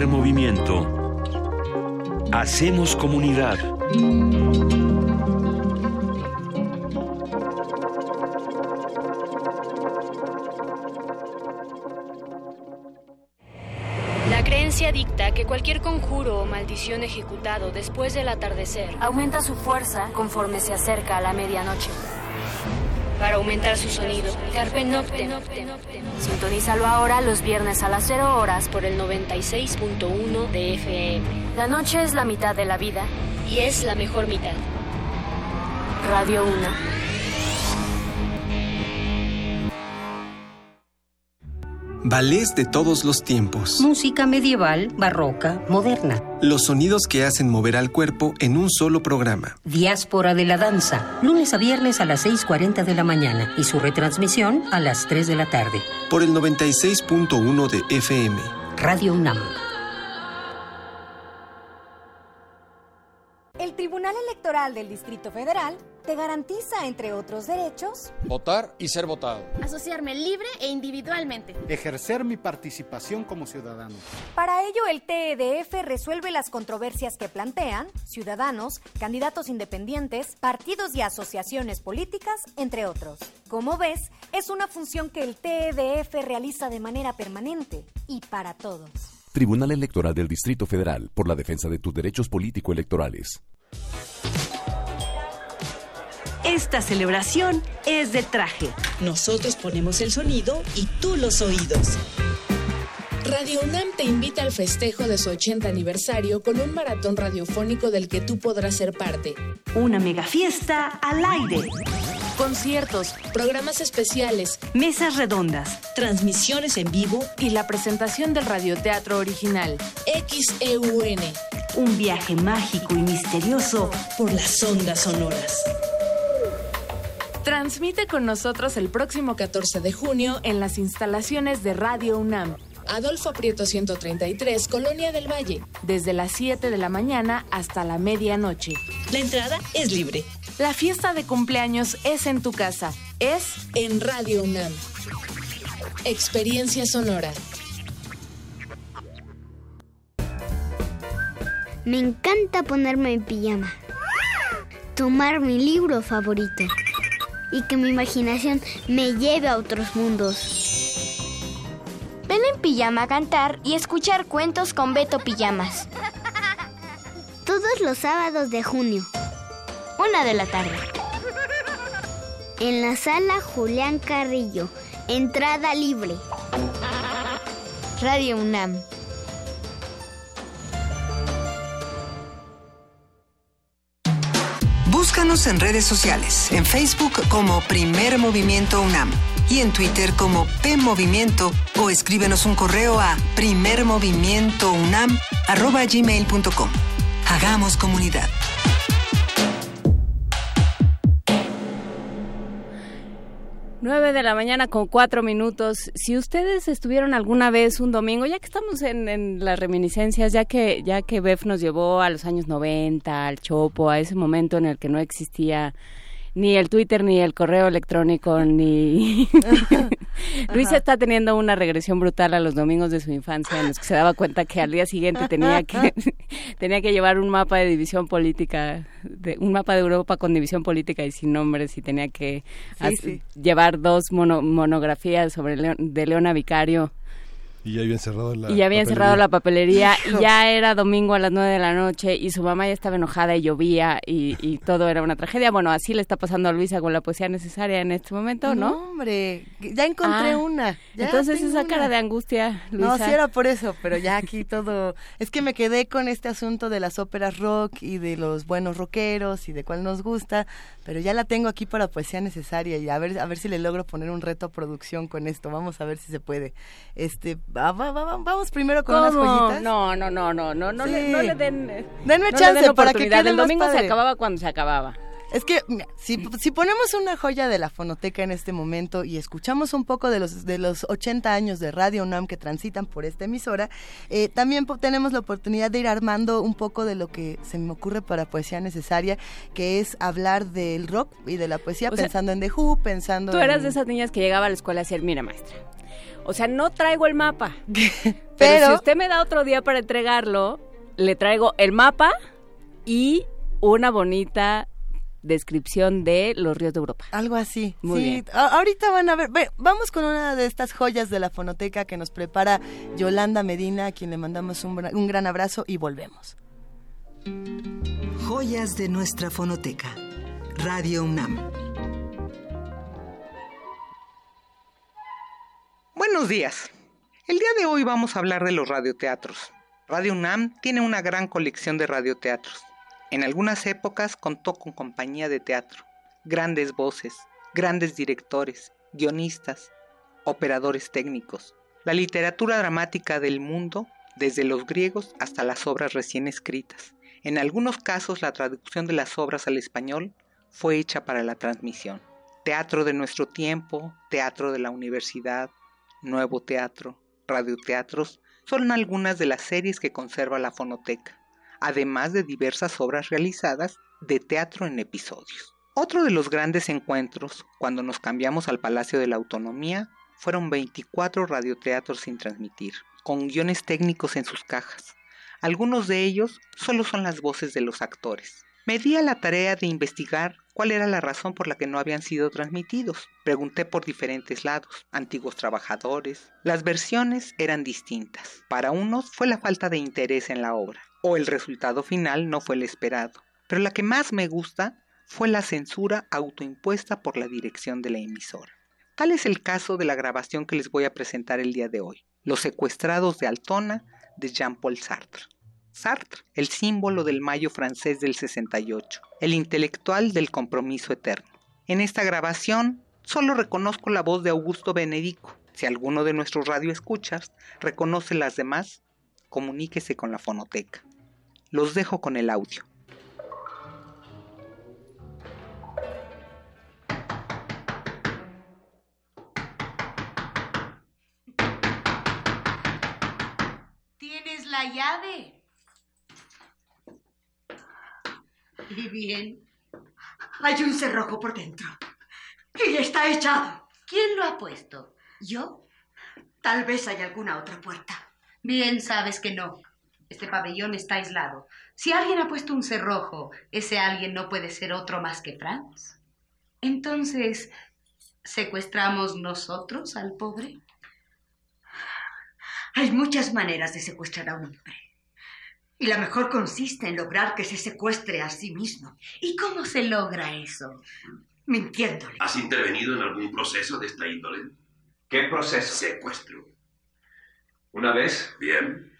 Speaker 5: Primer movimiento. Hacemos comunidad.
Speaker 22: La creencia dicta que cualquier conjuro o maldición ejecutado después del atardecer aumenta su fuerza conforme se acerca a la medianoche. Para aumentar su sonido, Carpe Noctem. Sintonízalo ahora los viernes a las 0 horas por el 96.1 de FM. La noche es la mitad de la vida y es la mejor mitad. Radio 1.
Speaker 23: Ballets de todos los tiempos.
Speaker 19: Música medieval, barroca, moderna.
Speaker 23: Los sonidos que hacen mover al cuerpo en un solo programa.
Speaker 19: Diáspora de la danza. Lunes a viernes a las 6.40 de la mañana y su retransmisión a las 3 de la tarde.
Speaker 23: Por el 96.1 de FM.
Speaker 19: Radio UNAM.
Speaker 24: Tribunal Electoral del Distrito Federal te garantiza, entre otros derechos,
Speaker 25: Votar y ser votado.
Speaker 24: asociarme libre e individualmente.
Speaker 25: Ejercer mi participación como ciudadano.
Speaker 24: Para ello, el TEDF resuelve las controversias que plantean ciudadanos, candidatos independientes, partidos y asociaciones políticas, entre otros. Como ves, es una función que el TEDF realiza de manera permanente y para todos.
Speaker 26: Tribunal Electoral del Distrito Federal por la defensa de tus derechos político-electorales.
Speaker 27: Esta celebración es de traje. Nosotros ponemos el sonido y tú los oídos.
Speaker 28: Radio UNAM te invita al festejo de su 80 aniversario con un maratón radiofónico del que tú podrás ser parte.
Speaker 27: Una mega fiesta al aire.
Speaker 28: Conciertos, programas especiales,
Speaker 27: Mesas redondas, transmisiones en vivo
Speaker 28: y la presentación del radioteatro original, XEUN.
Speaker 27: Un viaje mágico y misterioso por las ondas sonoras.
Speaker 28: Transmite con nosotros el próximo 14 de junio en las instalaciones de Radio UNAM. Adolfo Prieto 133, Colonia del Valle, desde las 7 de la mañana hasta la medianoche.
Speaker 27: La entrada es libre.
Speaker 28: La fiesta de cumpleaños es en tu casa, es en Radio UNAM. Experiencia sonora.
Speaker 29: Me encanta ponerme en pijama, tomar mi libro favorito y que mi imaginación me lleve a otros mundos. Ven en pijama a cantar y escuchar cuentos con Beto Pijamas. Todos los sábados de junio, una de la tarde. En la sala Julián Carrillo, entrada libre. Radio UNAM.
Speaker 8: Búscanos en redes sociales, en Facebook como Primer Movimiento UNAM y en Twitter como P Movimiento o escríbenos un correo a primermovimientounam@gmail.com. Hagamos comunidad.
Speaker 3: Nueve de la mañana con cuatro minutos. Si ustedes estuvieron alguna vez un domingo, ya que estamos en, las reminiscencias, ya que ya que Bef nos llevó a los años 90, al Chopo, a ese momento en el que no existía ni el Twitter, ni el correo electrónico, ni... <laughs> <laughs> Luis
Speaker 1: Ajá.
Speaker 3: está teniendo una regresión brutal a los domingos de su infancia en los que se daba cuenta que al día siguiente tenía que <laughs> tenía que llevar un mapa de división política, de, un mapa de Europa con división política y sin nombres y tenía que
Speaker 1: Sí,
Speaker 3: as-
Speaker 1: sí.
Speaker 3: llevar dos mono- monografías sobre Leon- de Leona Vicario
Speaker 2: Y ya habían cerrado la
Speaker 3: y ya habían
Speaker 2: papelería.
Speaker 3: cerrado la papelería <laughs> y ya era domingo a las nueve de la noche y su mamá ya estaba enojada y llovía y, y todo era una tragedia. Bueno, así le está pasando a Luisa con la poesía necesaria en este momento, ¿no?
Speaker 1: hombre, ya encontré
Speaker 3: Ah,
Speaker 1: una. ya
Speaker 3: entonces esa
Speaker 1: una.
Speaker 3: cara de angustia, Luisa.
Speaker 1: No, sí era por eso, pero ya aquí todo... Es que me quedé con este asunto de las óperas rock y de los buenos rockeros y de cuál nos gusta, pero ya la tengo aquí para poesía necesaria y a ver, a ver si le logro poner un reto a producción con esto. Vamos a ver si se puede. Este, vamos primero con unas joyitas.
Speaker 3: No, no, no, no, no, no, le, no le den. Eh,
Speaker 1: Denme chance para que quede
Speaker 3: El domingo se acababa cuando se acababa.
Speaker 1: Es que si, ponemos una joya de la fonoteca en este momento y escuchamos un poco de los de los 80 años de Radio UNAM que transitan por esta emisora, eh, también tenemos la oportunidad de ir armando un poco de lo que se me ocurre para poesía necesaria, que es hablar del rock y de la poesía, pensando en The Who, pensando
Speaker 3: Tú eras de esas niñas que llegaba a la escuela a decir, mira maestra, o sea, no traigo el mapa, <laughs> pero si usted me da otro día para entregarlo, le traigo el mapa y una bonita descripción de los ríos de Europa.
Speaker 1: Algo así. Muy bien. ahorita van a ver, vamos con una de estas joyas de la fonoteca que nos prepara Yolanda Medina, a quien le mandamos un, un gran abrazo y volvemos.
Speaker 8: Joyas de nuestra fonoteca. Radio UNAM.
Speaker 30: Buenos días. El día de hoy vamos a hablar de los radioteatros. Radio UNAM tiene una gran colección de radioteatros en algunas épocas contó con compañía de teatro, grandes voces, grandes directores, guionistas, operadores técnicos. La literatura dramática del mundo, desde los griegos hasta las obras recién escritas. En algunos casos la traducción de las obras al español fue hecha para la transmisión. Teatro de nuestro tiempo, teatro de la universidad, nuevo teatro, radioteatros, son algunas de las series que conserva la fonoteca además de diversas obras realizadas de teatro en episodios. Otro de los grandes encuentros, cuando nos cambiamos al Palacio de la Autonomía, fueron 24 radioteatros sin transmitir, con guiones técnicos en sus cajas. Algunos de ellos solo son las voces de los actores. Me di a la tarea de investigar cuál era la razón por la que no habían sido transmitidos. Pregunté por diferentes lados, antiguos trabajadores. Las versiones eran distintas. Para unos fue la falta de interés en la obra, o el resultado final no fue el esperado. Pero la que más me gusta fue la censura autoimpuesta por la dirección de la emisora. Tal es el caso de la grabación que les voy a presentar el día de hoy, Los secuestrados de Altona de Jean-Paul Sartre. Sartre, el símbolo del mayo francés del 68, el intelectual del compromiso eterno. En esta grabación solo reconozco la voz de Augusto Benedico. Si alguno de nuestros radioescuchas reconoce las demás, comuníquese con la fonoteca. Los dejo con el audio.
Speaker 31: ¿Tienes la llave? Y bien. Hay un cerrojo por dentro. Y está echado. ¿Quién lo ha puesto? ¿Yo? Tal vez hay alguna otra puerta. Bien sabes que no. Este pabellón está aislado. Si alguien ha puesto un cerrojo, ese alguien no puede ser otro más que Franz. Entonces, ¿secuestramos nosotros al pobre? Hay muchas maneras de secuestrar a un hombre. Y la mejor consiste en lograr que se secuestre a sí mismo. ¿Y cómo se logra eso? Mintiéndole.
Speaker 32: ¿Has intervenido en algún proceso de esta índole?
Speaker 33: ¿Qué proceso?
Speaker 32: Secuestro.
Speaker 33: ¿Una vez?
Speaker 32: Bien.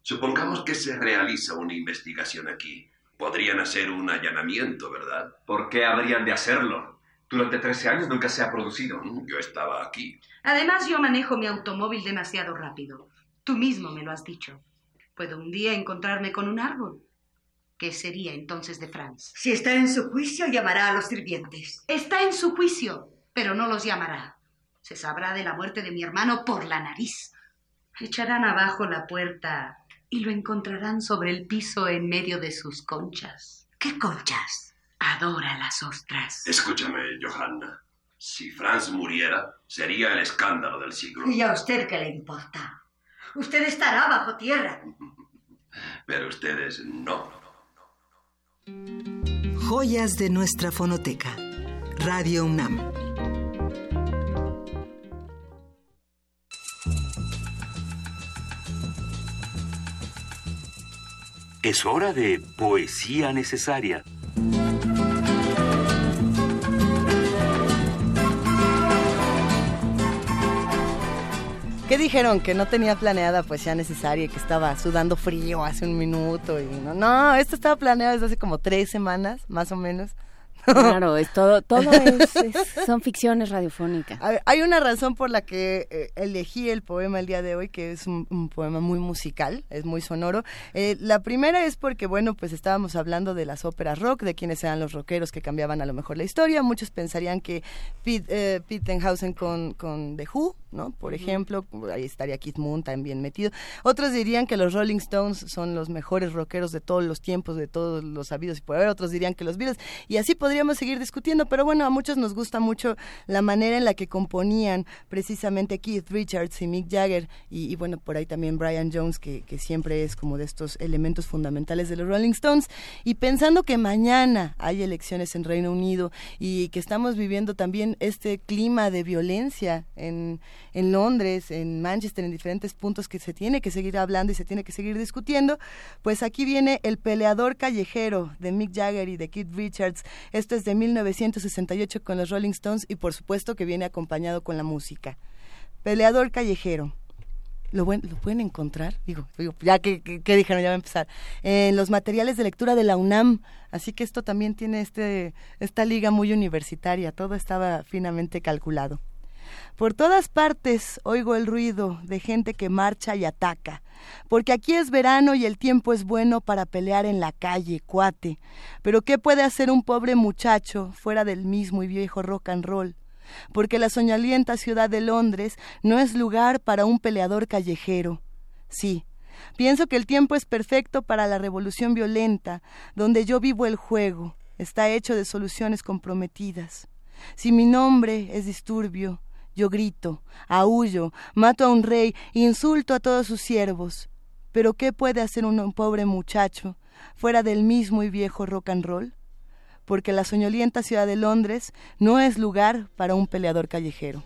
Speaker 32: Supongamos que se realiza una investigación aquí. Podrían hacer un allanamiento, ¿verdad?
Speaker 33: ¿Por qué habrían de hacerlo? Durante 13 años nunca se ha producido.
Speaker 32: Mm, yo estaba aquí.
Speaker 31: Además, yo manejo mi automóvil demasiado rápido. Tú mismo me lo has dicho. Puedo un día encontrarme con un árbol. ¿Qué sería entonces de Franz? Si está en su juicio, llamará a los sirvientes. Está en su juicio, pero no los llamará. Se sabrá de la muerte de mi hermano por la nariz. Echarán abajo la puerta y lo encontrarán sobre el piso en medio de sus conchas. ¿Qué conchas? Adora las ostras.
Speaker 32: Escúchame, Johanna. Si Franz muriera, sería el escándalo del siglo.
Speaker 31: ¿Y a usted qué le importa? Usted estará bajo tierra.
Speaker 32: Pero ustedes no.
Speaker 8: Joyas de nuestra fonoteca. Radio UNAM.
Speaker 5: Es hora de poesía necesaria.
Speaker 1: ¿Qué dijeron? Que no tenía planeada poesía necesaria, que estaba sudando frío hace un minuto y no, no, esto estaba planeado desde hace como tres semanas, más o menos.
Speaker 3: Claro, es todo, todo <laughs> es, son ficciones radiofónicas.
Speaker 1: hay una razón por la que eh, elegí el poema el día de hoy, que es un, poema muy musical, es muy sonoro. Eh, la primera es porque, bueno, pues estábamos hablando de las óperas rock, de quiénes eran los rockeros que cambiaban a lo mejor la historia. Muchos pensarían que Pete, eh, Pete con, con The Who, ¿no? Por ejemplo, ahí estaría Keith Moon también metido. Otros dirían que los Rolling Stones son los mejores rockeros de todos los tiempos, de todos los sabidos y por haber. Otros dirían que los Beatles. Y así podríamos seguir discutiendo, pero bueno, a muchos nos gusta mucho la manera en la que componían precisamente Keith Richards y Mick Jagger y, bueno, por ahí también Brian Jones, que, que siempre es como de estos elementos fundamentales de los Rolling Stones. Y pensando que mañana hay elecciones en Reino Unido y que estamos viviendo también este clima de violencia en en Londres, en Manchester, en diferentes puntos que se tiene que seguir hablando y se tiene que seguir discutiendo, pues aquí viene El peleador callejero de Mick Jagger y de Keith Richards. Esto es de 1968 con los Rolling Stones y por supuesto que viene acompañado con la música. Peleador callejero. Lo, pueden encontrar, digo, ya que, que, dijeron, ya va a empezar, en los materiales de lectura de la UNAM, así que esto también tiene este, esta liga muy universitaria, todo estaba finamente calculado. Por todas partes oigo el ruido de gente que marcha y ataca, porque aquí es verano y el tiempo es bueno para pelear en la calle, cuate. Pero ¿qué puede hacer un pobre muchacho fuera del mismo y viejo rock and roll? Porque la soñolienta ciudad de Londres no es lugar para un peleador callejero. Sí, pienso que el tiempo es perfecto para la revolución violenta, donde yo vivo el juego, está hecho de soluciones comprometidas. Si mi nombre es disturbio, yo grito, aullo, mato a un rey, insulto a todos sus siervos. Pero ¿qué puede hacer un pobre muchacho fuera del mismo y viejo rock and roll? Porque la soñolienta ciudad de Londres no es lugar para un peleador callejero.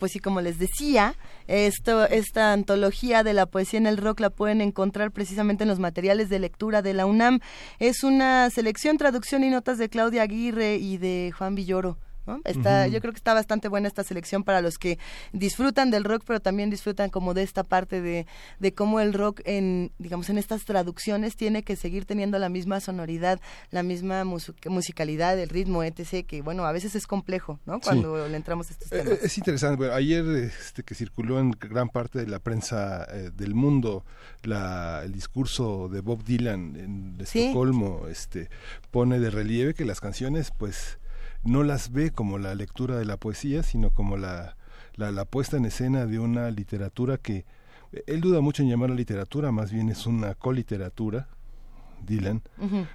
Speaker 1: Pues sí, como les decía, esto, esta antología de la poesía en el rock la pueden encontrar precisamente en los materiales de lectura de la UNAM. Es una selección, traducción y notas de Claudia Aguirre y de Juan Villoro. ¿No? Está. Yo creo que está bastante buena esta selección para los que disfrutan del rock, pero también disfrutan como de esta parte de, de cómo el rock en, digamos, en estas traducciones tiene que seguir teniendo la misma sonoridad, la misma musicalidad, el ritmo, etc., que bueno, a veces es complejo, ¿no?
Speaker 2: Sí.
Speaker 1: Cuando le entramos a estos
Speaker 2: Eh,
Speaker 1: temas.
Speaker 2: eh, Es interesante. Bueno, ayer este, que circuló en gran parte de la prensa eh, del mundo la, el discurso de Bob Dylan en
Speaker 1: Sí.
Speaker 2: Estocolmo este, pone de relieve que las canciones pues no las ve como la lectura de la poesía, sino como la, la, la puesta en escena de una literatura que eh, él duda mucho en llamarla literatura, más bien es una coliteratura. Dylan.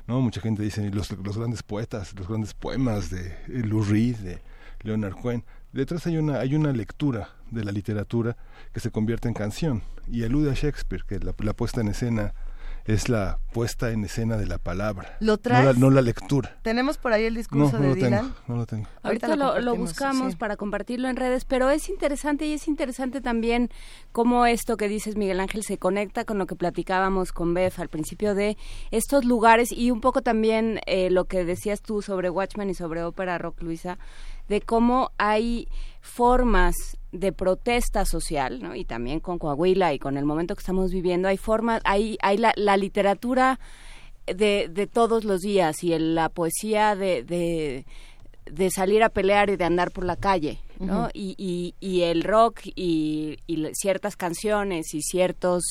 Speaker 2: ¿no? Mucha gente dice los, los grandes poetas, los grandes poemas de eh, Lou Reed, de Leonard Cohen. Detrás hay una, hay una lectura de la literatura que se convierte en canción y alude a Shakespeare, que la, la puesta en escena es la puesta en escena de la palabra,
Speaker 1: ¿Lo
Speaker 2: no, la,
Speaker 1: traes?
Speaker 2: no la lectura.
Speaker 1: Tenemos por ahí el discurso
Speaker 2: no
Speaker 1: de
Speaker 2: lo
Speaker 1: Dylan.
Speaker 2: tengo, no lo tengo.
Speaker 3: Ahorita,
Speaker 1: Ahorita lo
Speaker 3: buscamos
Speaker 1: sí.
Speaker 3: para compartirlo en redes, pero es interesante y es interesante también cómo esto que dices, Miguel Ángel, se conecta con lo que platicábamos con Beth al principio de estos lugares y un poco también eh, lo que decías tú sobre Watchmen y sobre Ópera Rock, Luisa, de cómo hay formas de protesta social, ¿no? y también con Coahuila y con el momento que estamos viviendo, hay formas, hay, hay la, la literatura de, de todos los días y el- la poesía de, de, de salir a pelear y de andar por la calle, ¿no? Y, y, y el rock y, ciertas canciones y ciertos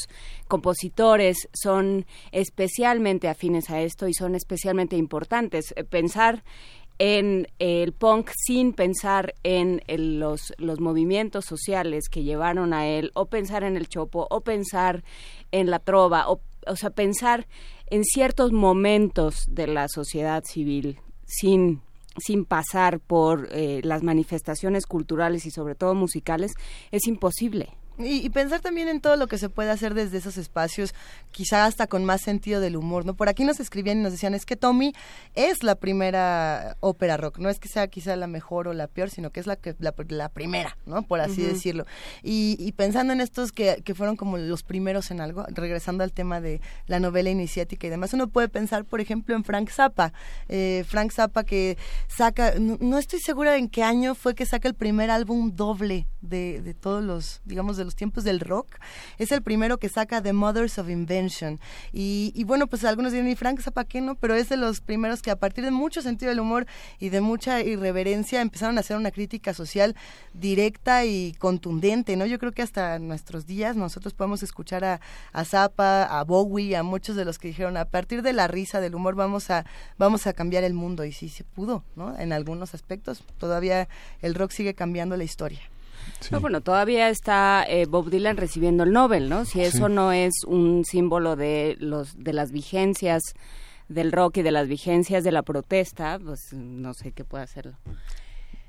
Speaker 3: compositores son especialmente afines a esto y son especialmente importantes. Eh, Pensar en el punk sin pensar en el- los, los movimientos sociales que llevaron a él, o pensar en el chopo, o pensar en la trova, o, o sea, pensar en ciertos momentos de la sociedad civil sin sin pasar por eh, las manifestaciones culturales y sobre todo musicales, es imposible.
Speaker 1: Y, y pensar también en todo lo que se puede hacer desde esos espacios, quizá hasta con más sentido del humor, ¿no? Por aquí nos escribían y nos decían, es que Tommy es la primera ópera rock, no es que sea quizá la mejor o la peor, sino que es la, que, la, la primera, ¿no? Por así decirlo. Y, y pensando en estos que, que fueron como los primeros en algo, regresando al tema de la novela iniciática y demás, uno puede pensar, por ejemplo, en Frank Zappa. Eh, Frank Zappa que saca, no, no estoy segura en qué año fue que saca el primer álbum doble de, de todos los, digamos, de los tiempos del rock. Es el primero que saca The Mothers of Invention. Y, y bueno, pues algunos dirán, ¿y Frank Zappa qué no? Pero es de los primeros que a partir de mucho sentido del humor y de mucha irreverencia empezaron a hacer una crítica social directa y contundente, ¿no? Yo creo que hasta nuestros días nosotros podemos escuchar a, a Zappa, a Bowie, a muchos de los que dijeron, a partir de la risa, del humor, vamos a, vamos a cambiar el mundo. Y sí se pudo, ¿no? En algunos aspectos. Todavía el rock sigue cambiando la historia.
Speaker 3: No, bueno, todavía está eh, Bob Dylan recibiendo el Nobel, ¿no? Si eso
Speaker 1: Sí.
Speaker 3: no es un símbolo de los de las vigencias del rock y de las vigencias de la protesta, pues no sé qué puede hacerlo.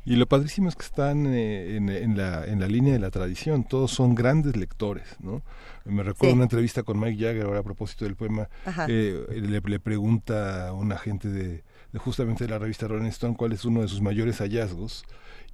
Speaker 2: Y lo padrísimo es que están eh, en, en la, en la línea de la tradición, todos son grandes lectores, ¿no? Me recuerdo
Speaker 1: Sí.
Speaker 2: una entrevista con Mike Jagger ahora a propósito del poema, eh, le, le pregunta a un agente de, de justamente de la revista Rolling Stone cuál es uno de sus mayores hallazgos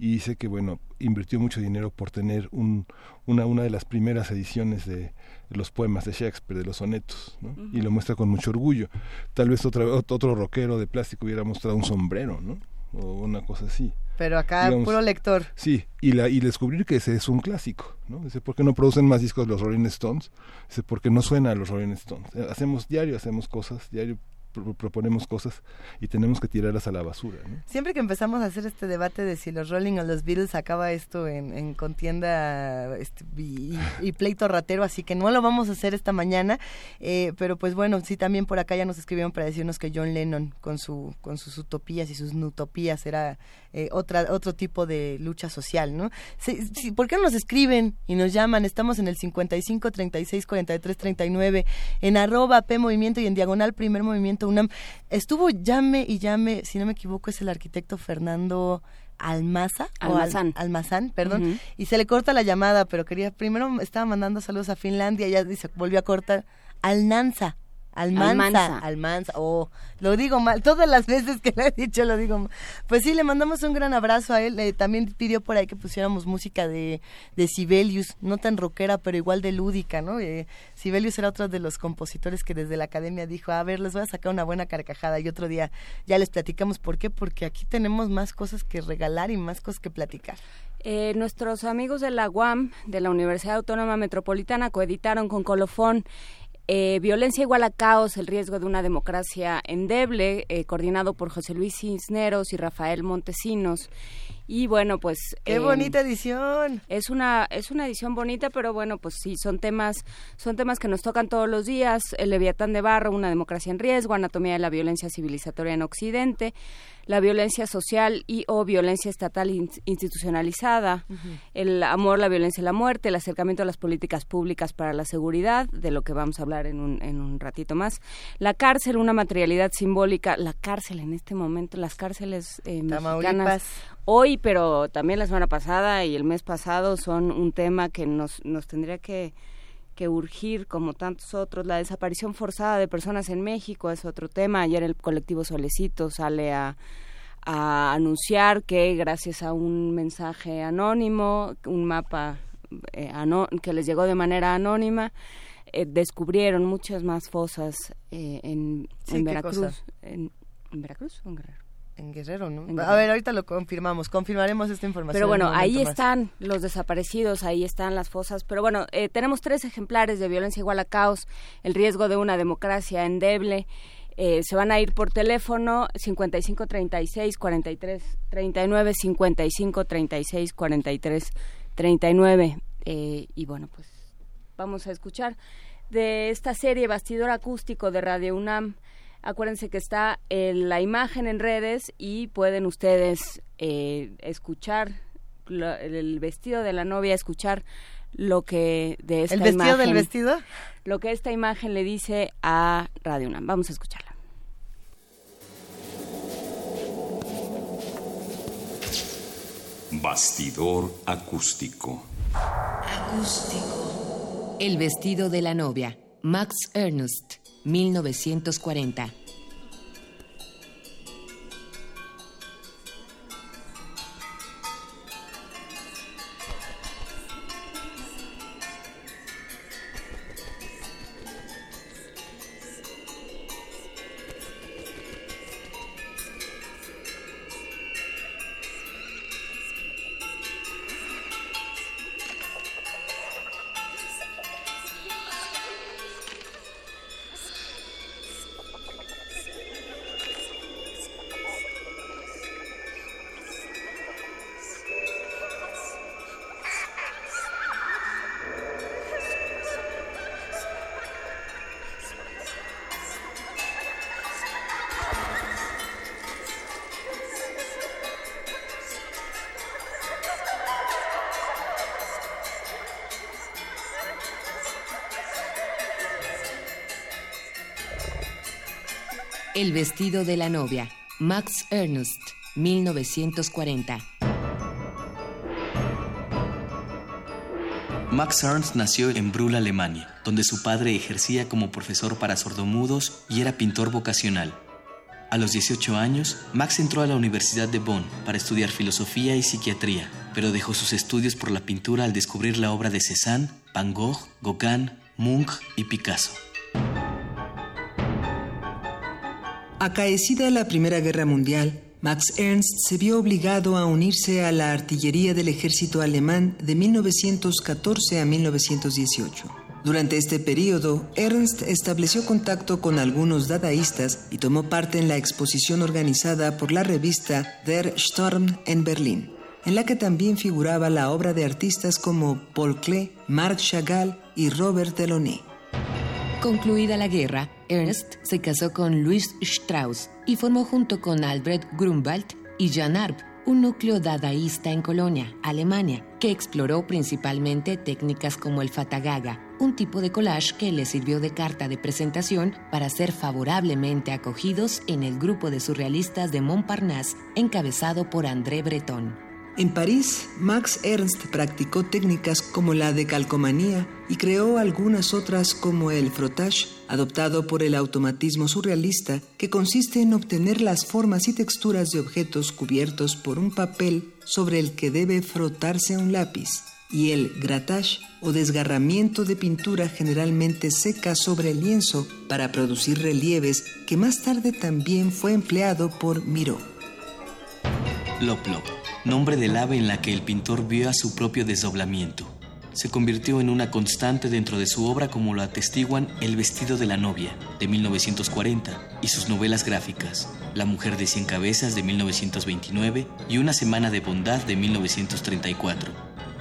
Speaker 2: y dice que, bueno, invirtió mucho dinero por tener un, una, una de las primeras ediciones de, los poemas de Shakespeare, de los sonetos, ¿no? Y lo muestra con mucho orgullo. Tal vez otra, ot- otro rockero de plástico hubiera mostrado un sombrero, ¿no? O una cosa así.
Speaker 1: Pero acá
Speaker 2: Digamos,
Speaker 1: puro lector.
Speaker 2: Sí, y, la, y descubrir que ese es un clásico, ¿no? Dice, ¿por qué no producen más discos los Rolling Stones? Dice, porque no suena a los Rolling Stones. Eh, Hacemos diario, hacemos cosas, diario pro- proponemos cosas y tenemos que tirarlas a la basura, ¿no?
Speaker 1: Siempre que empezamos a hacer este debate de si los Rolling o los Beatles acaba esto en, en contienda este, y, pleito ratero, así que no lo vamos a hacer esta mañana, eh, pero pues bueno, sí también por acá ya nos escribieron para decirnos que John Lennon con su con sus utopías y sus nutopías era eh, otra otro tipo de lucha social, ¿no? ¿Por qué no nos escriben y nos llaman? Estamos en el 55 36 43 39 en arroba P Movimiento y en diagonal Primer Movimiento UNAM. Estuvo llame y llame, si no me equivoco, es el arquitecto Fernando Almaza o Al-
Speaker 3: Almazán.
Speaker 1: Almazán, perdón, y se le corta la llamada, pero quería primero estaba mandando saludos a Finlandia, ya dice, volvió a cortar Alnanza, Almanza, Almanza, oh, lo digo mal, todas las veces que lo he dicho lo digo mal. Pues sí, le mandamos un gran abrazo a él, eh, también pidió por ahí que pusiéramos música de, de Sibelius, no tan rockera, pero igual de lúdica, ¿no? Eh, Sibelius era otro de los compositores que desde la academia dijo, a ver, les voy a sacar una buena carcajada y otro día ya les platicamos por qué, porque aquí tenemos más cosas que regalar y más cosas que platicar.
Speaker 3: Eh, nuestros amigos de la UAM, de la Universidad Autónoma Metropolitana, coeditaron con Colofón eh, violencia igual a caos, el riesgo de una democracia endeble, eh, coordinado por José Luis Cisneros y Rafael Montesinos. Y bueno, pues...
Speaker 1: ¡Qué bonita edición!
Speaker 3: Es una, es una edición bonita, pero bueno, pues sí, son temas, son temas que nos tocan todos los días. El Leviatán de Barro, una democracia en riesgo, anatomía de la violencia civilizatoria en Occidente la violencia social y o violencia estatal institucionalizada, el amor, la violencia y la muerte, el acercamiento a las políticas públicas para la seguridad, de lo que vamos a hablar en un, en un ratito más, la cárcel, una materialidad simbólica, la cárcel en este momento, las cárceles eh, mexicanas hoy, pero también la semana pasada y el mes pasado son un tema que nos, nos tendría que que urgir como tantos otros. La desaparición forzada de personas en México es otro tema. Ayer el colectivo Solecito sale a, anunciar que gracias a un mensaje anónimo, un mapa eh, que les llegó de manera anónima, eh, descubrieron muchas más fosas eh, en, Veracruz. En, Veracruz o en Guerrero?
Speaker 1: En Guerrero, ¿no? A ver, ahorita lo confirmamos, confirmaremos esta información.
Speaker 3: Pero bueno, ahí están los desaparecidos, ahí están las fosas. Pero bueno, eh, tenemos tres ejemplares de violencia igual a caos, el riesgo de una democracia endeble. Eh, se van a ir por teléfono 55 36 43 39 55 36 43 39 y bueno pues vamos a escuchar de esta serie Bastidor Acústico de Radio UNAM Acuérdense que está la imagen en redes y pueden ustedes eh, escuchar el vestido de la novia, escuchar lo que de esta
Speaker 1: ¿El vestido del vestido?
Speaker 3: Lo que esta imagen le dice a Radio UNAM. Vamos a escucharla.
Speaker 34: Bastidor acústico.
Speaker 35: Acústico. El vestido de la novia. Max Ernst. 1940. El vestido de la novia. Max Ernst, 1940.
Speaker 36: Max Ernst nació en Brühl, Alemania, donde su padre ejercía como profesor para sordomudos y era pintor vocacional. A los 18 años, Max entró a la Universidad de Bonn para estudiar filosofía y psiquiatría, pero dejó sus estudios por la pintura al descubrir la obra de Cézanne, Van Gogh, Gauguin, Munch y Picasso.
Speaker 8: Acaecida la Primera Guerra Mundial, Max Ernst se vio obligado a unirse a la artillería del ejército alemán de 1914 a 1918. Durante este periodo, Ernst estableció contacto con algunos dadaístas y tomó parte en la exposición organizada por la revista Der Sturm en Berlín, en la que también figuraba la obra de artistas como Paul Klee, Marc Chagall y Robert Delaunay.
Speaker 35: Concluida la guerra, Ernst se casó con Louis Strauss y formó junto con Albert Grunwald y Jan Arp un núcleo dadaísta en Colonia, Alemania, que exploró principalmente técnicas como el fatagaga, un tipo de collage que le sirvió de carta de presentación para ser favorablemente acogidos en el grupo de surrealistas de Montparnasse encabezado por André Breton.
Speaker 8: En París, Max Ernst practicó técnicas como la de calcomanía y creó algunas otras como el frottage, adoptado por el automatismo surrealista, que consiste en obtener las formas y texturas de objetos cubiertos por un papel sobre el que debe frotarse un lápiz, y el grattage o desgarramiento de pintura generalmente seca sobre el lienzo para producir relieves que más tarde también fue empleado por Miró.
Speaker 36: Lop Lop, nombre del ave en la que el pintor vio a su propio desdoblamiento. Se convirtió en una constante dentro de su obra como lo atestiguan El vestido de la novia, de 1940, y sus novelas gráficas, La mujer de cien cabezas, de 1929, y Una semana de bondad, de 1934.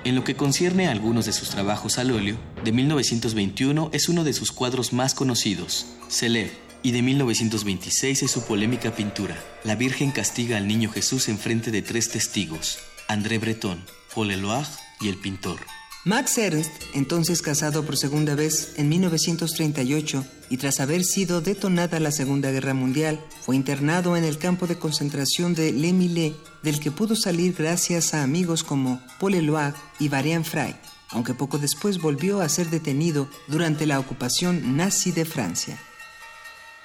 Speaker 36: En lo que concierne a algunos de sus trabajos al óleo, de 1921 es uno de sus cuadros más conocidos, Celeb, y de 1926 es su polémica pintura, La Virgen castiga al niño Jesús en frente de tres testigos, André Breton, Paul Eloire y el pintor.
Speaker 8: Max Ernst, entonces casado por segunda vez en 1938 y tras haber sido detonada la Segunda Guerra Mundial, fue internado en el campo de concentración de Le Millet, del que pudo salir gracias a amigos como Paul Eloire y Varian Frey, aunque poco después volvió a ser detenido durante la ocupación nazi de Francia.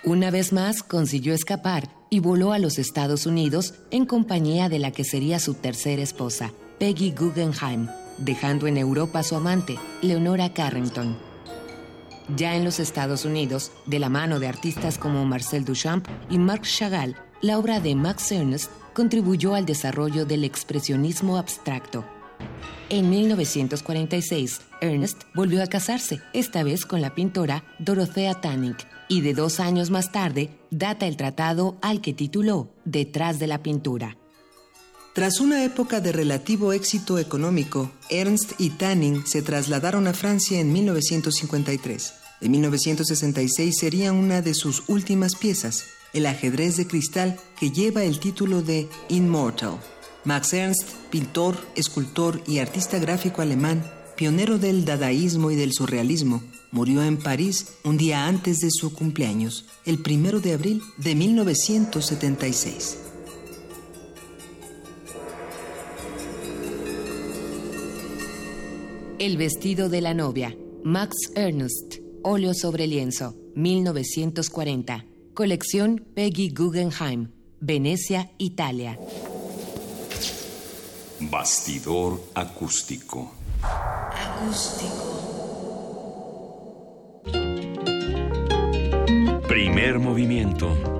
Speaker 35: Una vez más consiguió escapar y voló a los Estados Unidos en compañía de la que sería su tercera esposa, Peggy Guggenheim, dejando en Europa a su amante, Leonora Carrington. Ya en los Estados Unidos, de la mano de artistas como Marcel Duchamp y Marc Chagall, la obra de Max Ernst contribuyó al desarrollo del expresionismo abstracto. En 1946, Ernst volvió a casarse, esta vez con la pintora Dorothea Tannick, y de dos años más tarde data el tratado al que tituló Detrás de la pintura.
Speaker 8: Tras una época de relativo éxito económico, Ernst y Tanning se trasladaron a Francia en 1953. En 1966 sería una de sus últimas piezas, el ajedrez de cristal que lleva el título de Immortal. Max Ernst, pintor, escultor y artista gráfico alemán, pionero del dadaísmo y del surrealismo, murió en París un día antes de su cumpleaños, el primero de abril de 1976.
Speaker 35: El vestido de la novia, Max Ernst, óleo sobre lienzo, 1940. Colección Peggy Guggenheim, Venecia, Italia.
Speaker 34: Bastidor acústico.
Speaker 27: Acústico.
Speaker 5: Primer movimiento.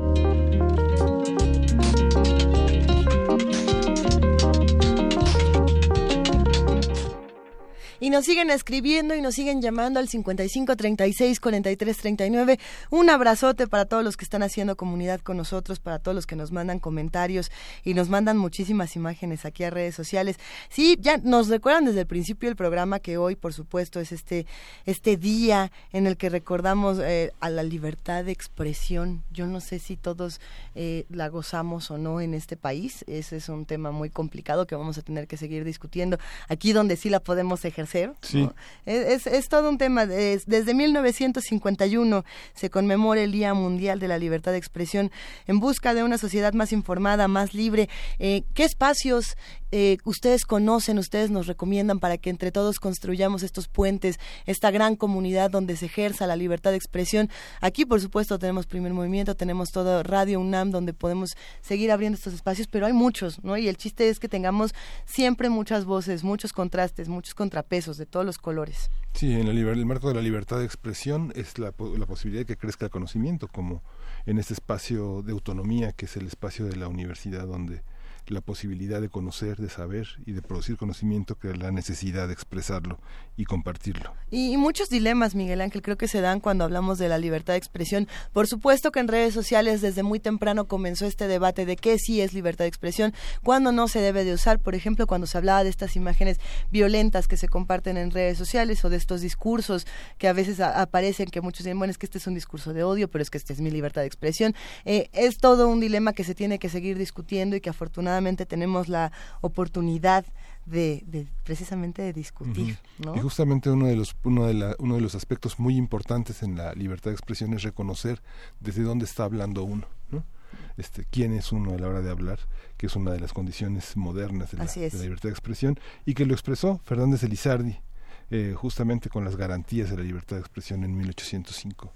Speaker 1: Y nos siguen escribiendo y nos siguen llamando al 55 36 43 39. Un abrazote para todos los que están haciendo comunidad con nosotros, para todos los que nos mandan comentarios y nos mandan muchísimas imágenes aquí a redes sociales. Sí, ya nos recuerdan desde el principio del programa que hoy, por supuesto, es este, este día en el que recordamos eh, a la libertad de expresión. Yo no sé si todos eh, la gozamos o no en este país. Ese es un tema muy complicado que vamos a tener que seguir discutiendo. Aquí donde sí la podemos ejercer
Speaker 2: Sí.
Speaker 1: es, es, todo un tema. desde 1951 se conmemora el Día Mundial de la Libertad de Expresión en busca de una sociedad más informada, más libre. Eh, ¿Qué espacios eh, ustedes conocen, ustedes nos recomiendan para que entre todos construyamos estos puentes, esta gran comunidad donde se ejerza la libertad de expresión? Aquí, por supuesto, tenemos primer movimiento, tenemos todo Radio UNAM donde podemos seguir abriendo estos espacios, pero hay muchos, ¿no? Y el chiste es que tengamos siempre muchas voces, muchos contrastes, muchos contrapesos de todos los colores.
Speaker 2: Sí, en el, el marco de la libertad de expresión es la, la posibilidad de que crezca el conocimiento, como en este espacio de autonomía que es el espacio de la universidad donde la posibilidad de conocer, de saber y de producir conocimiento que la necesidad de expresarlo y compartirlo.
Speaker 1: Y, muchos dilemas, Miguel Ángel, creo que se dan cuando hablamos de la libertad de expresión. Por supuesto que en redes sociales desde muy temprano comenzó este debate de qué sí es libertad de expresión, cuándo no se debe de usar. Por ejemplo, cuando se hablaba de estas imágenes violentas que se comparten en redes sociales o de estos discursos que a veces aparecen que muchos dicen, bueno, es que este es un discurso de odio, pero es que este es mi libertad de expresión. Eh, es todo un dilema que se tiene que seguir discutiendo y que afortunadamente tenemos la oportunidad de, precisamente de discutir.
Speaker 2: Y justamente uno de los uno de, la, uno de los aspectos muy importantes en la libertad de expresión es reconocer desde dónde está hablando uno. ¿no? este, quién es uno a la hora de hablar, que es una de las condiciones modernas de la, de la libertad de expresión, y que lo expresó Fernández Elizardi, eh, justamente con las garantías de la libertad de expresión en 1805.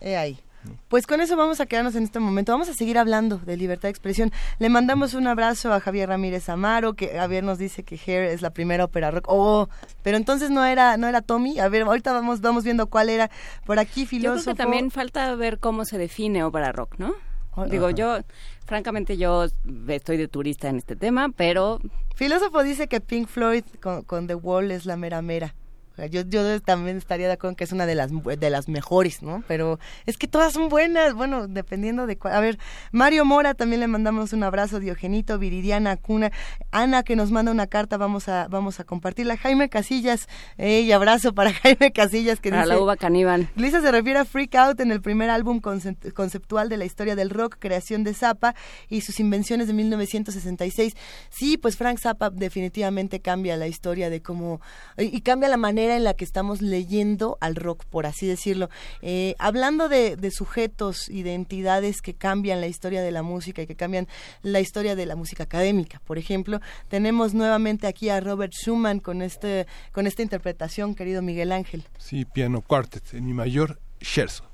Speaker 1: He ahí. Pues con eso vamos a quedarnos en este momento. Vamos a seguir hablando de libertad de expresión. Le mandamos un abrazo a Javier Ramírez Amaro, que Javier nos dice que Hair es la primera ópera rock. Oh, pero entonces no era no era Tommy. A ver, ahorita vamos vamos viendo cuál era. Por aquí filósofo.
Speaker 3: Yo creo que también falta ver cómo se define ópera rock, ¿no? Digo, yo, francamente, yo estoy de turista en este tema, pero...
Speaker 1: Filósofo dice que Pink Floyd con, con The Wall es la mera mera. Yo, yo también estaría de acuerdo en que es una de las de las mejores, ¿no? Pero es que todas son buenas, bueno, dependiendo de cuál. A ver, Mario Mora también le mandamos un abrazo, Diogenito, Viridiana, Cuna, Ana que nos manda una carta, vamos a vamos a compartirla. Jaime Casillas, y abrazo para <laughs> Jaime Casillas que
Speaker 3: para
Speaker 1: dice
Speaker 3: la uva caníbal.
Speaker 1: Lisa se refiere a Freak Out en el primer álbum conceptual de la historia del rock, creación de Zappa y sus invenciones de 1966. Sí, pues Frank Zappa definitivamente cambia la historia de cómo y cambia la manera en la que estamos leyendo al rock, por así decirlo. Eh, hablando de, sujetos y de entidades que cambian la historia de la música y que cambian la historia de la música académica, por ejemplo, tenemos nuevamente aquí a Robert Schumann con, este, con esta interpretación, querido Miguel Ángel.
Speaker 2: Sí, piano quartet, en mi mayor scherzo.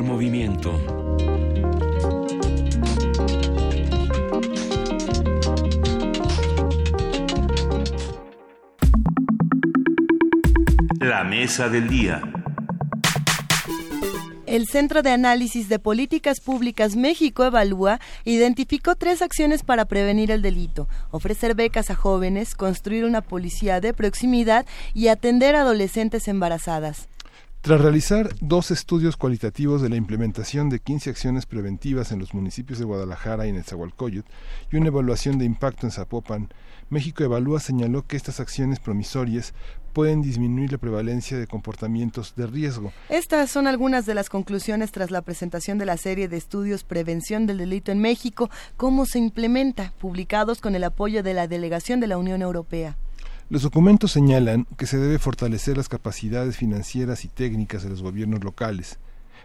Speaker 34: Primer movimiento.
Speaker 5: La mesa del día.
Speaker 1: El Centro de Análisis de Políticas Públicas México Evalúa identificó tres acciones para prevenir el delito, ofrecer becas a jóvenes, construir una policía de proximidad y atender a adolescentes embarazadas.
Speaker 2: Tras realizar dos estudios cualitativos de la implementación de 15 acciones preventivas en los municipios de Guadalajara y Nezahualcóyotl y una evaluación de impacto en Zapopan, México Evalúa señaló que estas acciones promisorias pueden disminuir la prevalencia de comportamientos de riesgo.
Speaker 1: Estas son algunas de las conclusiones tras la presentación de la serie de estudios Prevención del Delito en México, cómo se implementa, publicados con el apoyo de la Delegación de la Unión Europea.
Speaker 2: Los documentos señalan que se debe fortalecer las capacidades financieras y técnicas de los gobiernos locales,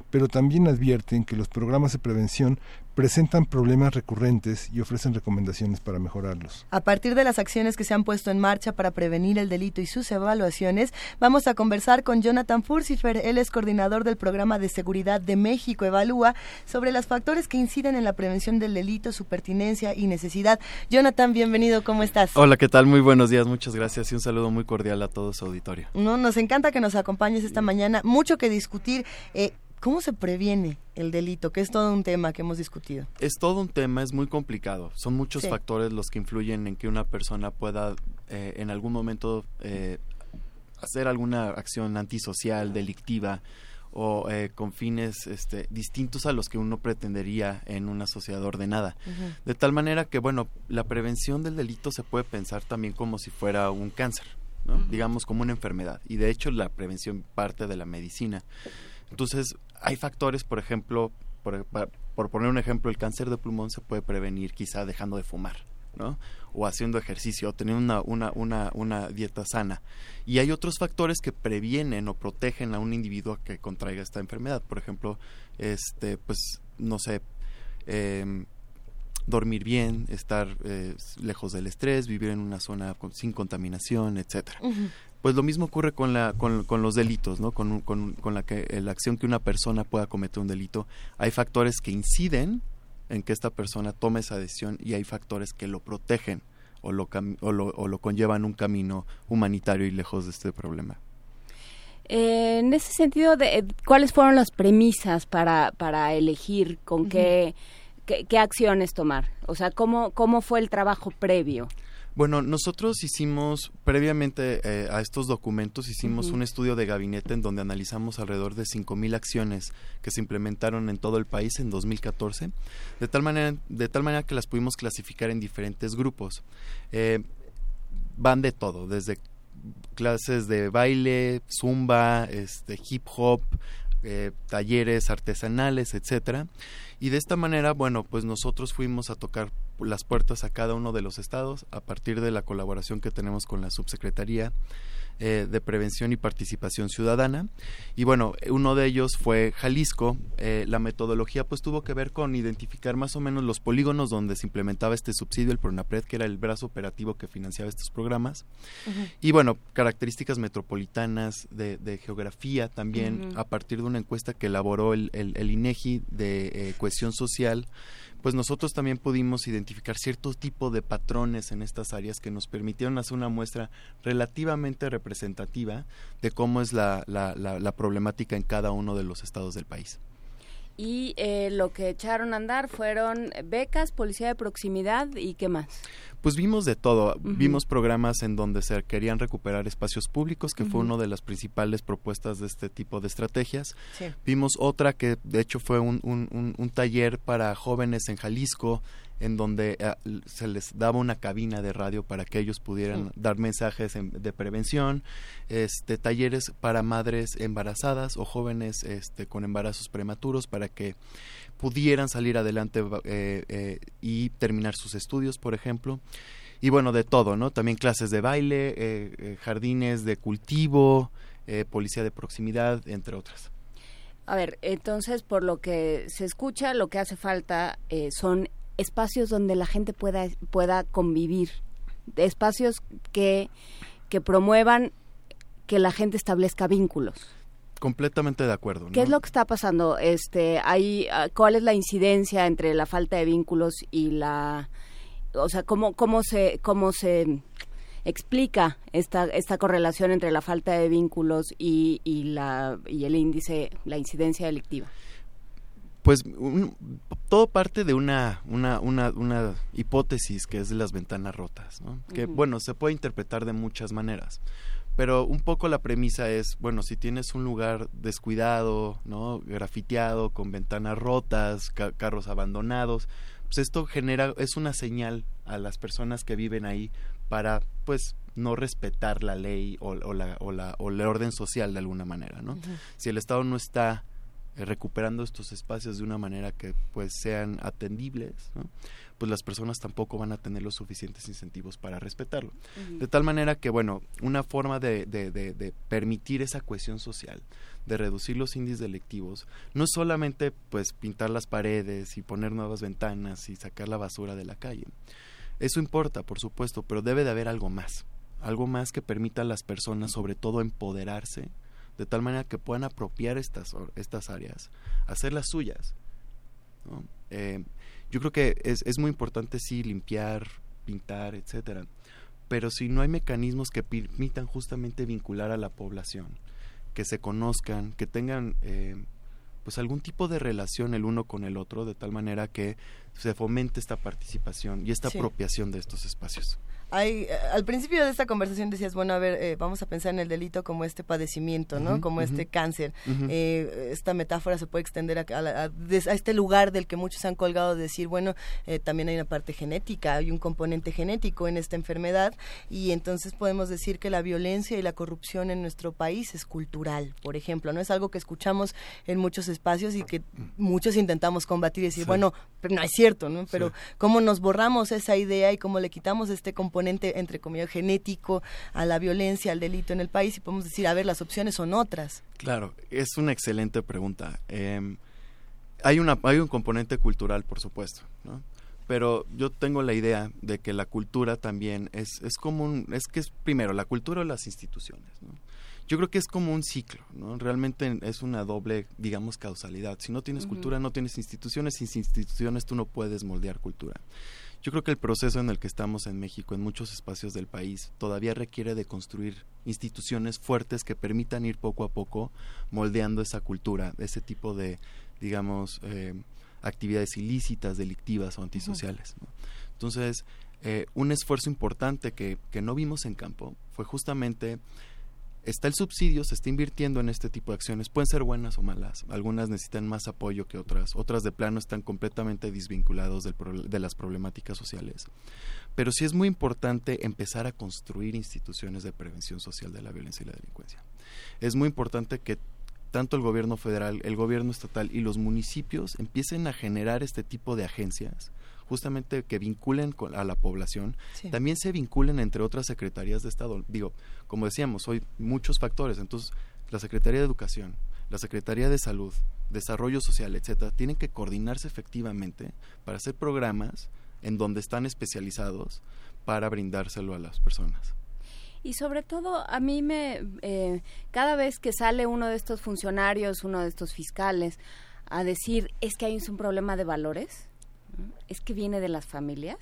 Speaker 2: pero también advierten que los programas de prevención presentan problemas recurrentes y ofrecen recomendaciones para mejorarlos.
Speaker 1: A partir de las acciones que se han puesto en marcha para prevenir el delito y sus evaluaciones, vamos a conversar con Jonathan Furcifer, él es coordinador del Programa de Seguridad de México Evalúa, sobre los factores que inciden en la prevención del delito, su pertinencia y necesidad. Jonathan, bienvenido, ¿cómo estás?
Speaker 37: Hola, ¿qué tal? Muy buenos días, muchas gracias y un saludo muy cordial a todo su auditorio.
Speaker 1: No, nos encanta que nos acompañes esta mañana, mucho que discutir. Eh, ¿Cómo se previene el delito? Que es todo un tema que hemos discutido.
Speaker 37: Es todo un tema, es muy complicado. Son muchos
Speaker 1: Sí.
Speaker 37: factores los que influyen en que una persona pueda eh, en algún momento eh, hacer alguna acción antisocial, delictiva o eh, con fines este, distintos a los que uno pretendería en una sociedad ordenada. De tal manera que, bueno, la prevención del delito se puede pensar también como si fuera un cáncer, digamos como una enfermedad. Y de hecho la prevención parte de la medicina. Entonces, hay factores, por ejemplo, por, por poner un ejemplo, el cáncer de pulmón se puede prevenir quizá dejando de fumar, ¿no? O haciendo ejercicio, o teniendo una, una, una, una dieta sana. Y hay otros factores que previenen o protegen a un individuo que contraiga esta enfermedad. Por ejemplo, este, pues, no sé, em, dormir bien, estar eh, lejos del estrés, vivir en una zona con- sin contaminación, etcétera.
Speaker 1: Ujú.
Speaker 37: Pues lo mismo ocurre con, la, con, con los delitos, ¿no? Con, un- con, con la, que, eh, la acción que una persona pueda cometer un delito. Hay factores que inciden en que esta persona tome esa decisión y hay factores que lo protegen o lo, cam- o lo, o lo conllevan un camino humanitario y lejos de este problema.
Speaker 3: Eh, en ese sentido, de, eh, ¿cuáles fueron las premisas para, para elegir con qué, qué, qué acciones tomar? O sea, ¿cómo, ¿cómo fue el trabajo previo?
Speaker 37: Bueno, nosotros hicimos, previamente eh, a estos documentos, hicimos un estudio de gabinete en donde analizamos alrededor de 5.000 acciones que se implementaron en todo el país en 2014, de tal manera, de tal manera que las pudimos clasificar en diferentes grupos. Eh, van de todo, desde clases de baile, zumba, este, hip hop, eh, talleres artesanales, etcétera. Y de esta manera, bueno, pues nosotros fuimos a tocar las puertas a cada uno de los estados a partir de la colaboración que tenemos con la subsecretaría eh, de Prevención y Participación Ciudadana. Y bueno, uno de ellos fue Jalisco. Eh, la metodología pues tuvo que ver con identificar más o menos los polígonos donde se implementaba este subsidio, el PRONAPRED, que era el brazo operativo que financiaba estos programas. Y bueno, características metropolitanas de, de geografía también, a partir de una encuesta que elaboró el, el, el INEGI de eh, cohesión social, pues nosotros también pudimos identificar cierto tipo de patrones en estas áreas que nos permitieron hacer una muestra relativamente representativa de cómo es la, la, la, la problemática en cada uno de los estados del país.
Speaker 3: Y eh, lo que echaron a andar fueron becas, policía de proximidad y qué más.
Speaker 37: Pues vimos de todo, vimos programas en donde se querían recuperar espacios públicos, que fue una de las principales propuestas de este tipo de estrategias.
Speaker 1: Sí.
Speaker 37: Vimos otra que de hecho fue un, un- un- un taller para jóvenes en Jalisco, en donde eh, se les daba una cabina de radio para que ellos pudieran
Speaker 38: Sí.
Speaker 37: dar mensajes en- de prevención, este talleres para madres embarazadas o jóvenes este, con embarazos prematuros para que pudieran salir adelante eh, eh, y terminar sus estudios, por ejemplo. Y bueno, de todo, ¿no? También clases de baile, jardines de cultivo, policía de proximidad, entre otras.
Speaker 3: A ver, entonces, por lo que se escucha, lo que hace falta eh, son espacios donde la gente pueda, pueda convivir, espacios que, que promuevan que la gente establezca vínculos.
Speaker 37: completamente de acuerdo.
Speaker 3: ¿Qué es lo que está pasando? Este, hay, ah, ¿Cuál es la incidencia entre la falta de vínculos y la... O sea, ¿cómo, cómo, se, cómo se explica esta, esta correlación entre la falta de vínculos y, y, la, y el índice, la incidencia delictiva?
Speaker 37: Pues todo parte de una, una, una, una, hipótesis que es de las ventanas rotas, ¿no? que bueno, se puede interpretar de muchas maneras. Pero un poco la premisa es, bueno, si tienes un lugar descuidado, ¿no? grafiteado, con ventanas rotas, carros abandonados, pues esto genera, es una señal a las personas que viven ahí para, pues, no respetar la ley o, la, o, la, o el orden social de alguna manera, ¿no? Si el Estado no está recuperando estos espacios de una manera que pues sean atendibles, pues las personas tampoco van a tener los suficientes incentivos para respetarlo. De tal manera que, bueno, una forma de, de, de, permitir esa cohesión social, de reducir los índices delictivos, no es solamente pues pintar las paredes y poner nuevas ventanas y sacar la basura de la calle. Eso importa, por supuesto, pero debe de haber algo más, algo más que permita a las personas sobre todo empoderarse de tal manera que puedan apropiar estas, estas áreas, hacerlas suyas. Eh, yo creo que es, es muy importante sí limpiar, pintar, etcétera, pero si no hay mecanismos que permitan justamente vincular a la población, que se conozcan, que tengan eh, pues algún tipo de relación el uno con el otro, de tal manera que se fomente esta participación y esta apropiación de estos espacios.
Speaker 1: Hay, al principio de esta conversación decías, bueno, a ver, eh, vamos a pensar en el delito como este padecimiento, ¿no? como este cáncer. Eh, esta metáfora se puede extender a, a, este lugar del que muchos han colgado de decir, bueno, eh, también hay una parte genética, hay un componente genético en esta enfermedad y entonces podemos decir que la violencia y la corrupción en nuestro país es cultural, por ejemplo, no es algo que escuchamos en muchos espacios y que muchos intentamos combatir y decir, bueno, pero no es cierto, ¿no? Pero cómo nos borramos esa idea y cómo le quitamos este componente entre comillas genético a la violencia, al delito en el país y podemos decir, a ver, las opciones son otras.
Speaker 37: Claro, es una excelente pregunta. Em, hay, una, hay un componente cultural, por supuesto, ¿no? pero yo tengo la idea de que la cultura también es, es como un, es que es primero la cultura o las instituciones, ¿no? Yo creo que es como un ciclo, ¿no? Realmente es una doble, digamos, causalidad. Si no tienes cultura, no tienes instituciones, sin instituciones tú no puedes moldear cultura. Yo creo que el proceso en el que estamos en México, en muchos espacios del país, todavía requiere de construir instituciones fuertes que permitan ir poco a poco moldeando esa cultura, ese tipo de, digamos, eh, actividades ilícitas, delictivas o antisociales. Entonces, eh, un esfuerzo importante que, que no vimos en campo fue justamente está el subsidio, se está invirtiendo en este tipo de acciones, pueden ser buenas o malas, algunas necesitan más apoyo que otras, otras de plano están completamente desvinculados de las problemáticas sociales. Pero sí es muy importante empezar a construir instituciones de prevención social de la violencia y la delincuencia. Es muy importante que tanto el gobierno federal, el gobierno estatal y los municipios empiecen a generar este tipo de agencias justamente que vinculen a la población, también se vinculen entre otras secretarías de Estado. Digo, como decíamos, hoy muchos factores, entonces la Secretaría de Educación, la Secretaría de Salud, Desarrollo Social, etcétera, tienen que coordinarse efectivamente para hacer programas en donde están especializados para brindárselo a las personas.
Speaker 3: Y sobre todo, a mí me, eh, cada vez que sale uno de estos funcionarios, uno de estos fiscales, a decir, es que hay un problema de valores, es que viene de las familias.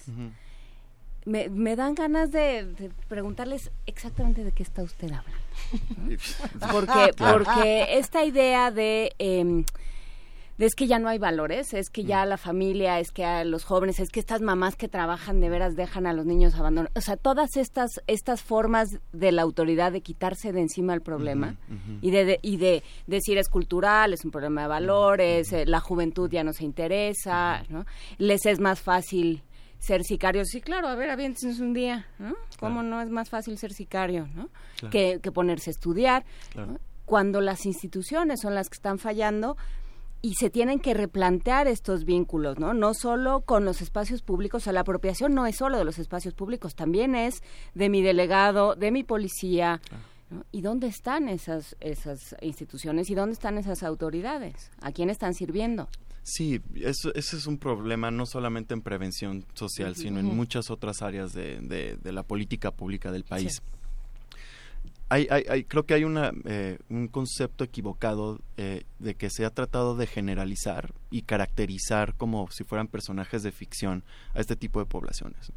Speaker 3: me, me, dan ganas de, preguntarles exactamente de qué está usted hablando. <laughs> porque, porque esta idea de... Eh, es que ya no hay valores, es que ya mm. la familia, es que a los jóvenes, es que estas mamás que trabajan de veras dejan a los niños abandonados. O sea, todas estas, estas formas de la autoridad de quitarse de encima el problema y, de, y de decir es cultural, es un problema de valores, eh, la juventud ya no se interesa, ¿no? Les es más fácil ser sicario. Sí, claro, a ver, aviéntense un día, ¿no? ¿Cómo no es más fácil ser sicario, ¿no? Que, que, ponerse a estudiar. Cuando las instituciones son las que están fallando, y se tienen que replantear estos vínculos, ¿no? No solo con los espacios públicos, o sea, la apropiación no es solo de los espacios públicos, también es de mi delegado, de mi policía. ¿Y dónde están esas, esas instituciones y dónde están esas autoridades? ¿A quién están sirviendo?
Speaker 37: Sí, eso, ese es un problema no solamente en prevención social, sino en muchas otras áreas de, de, la política pública del país hay, hay, creo que hay una, eh, un concepto equivocado eh, de que se ha tratado de generalizar y caracterizar como si fueran personajes de ficción a este tipo de poblaciones.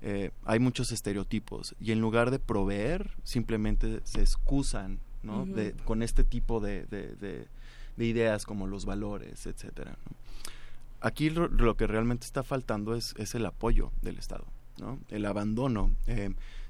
Speaker 37: Eh, hay muchos estereotipos y en lugar de proveer, simplemente se excusan ¿no? de, con este tipo de, de, de, ideas como los valores, etcétera. Aquí lo, lo, que realmente está faltando es, es el apoyo del Estado, ¿no? el abandono.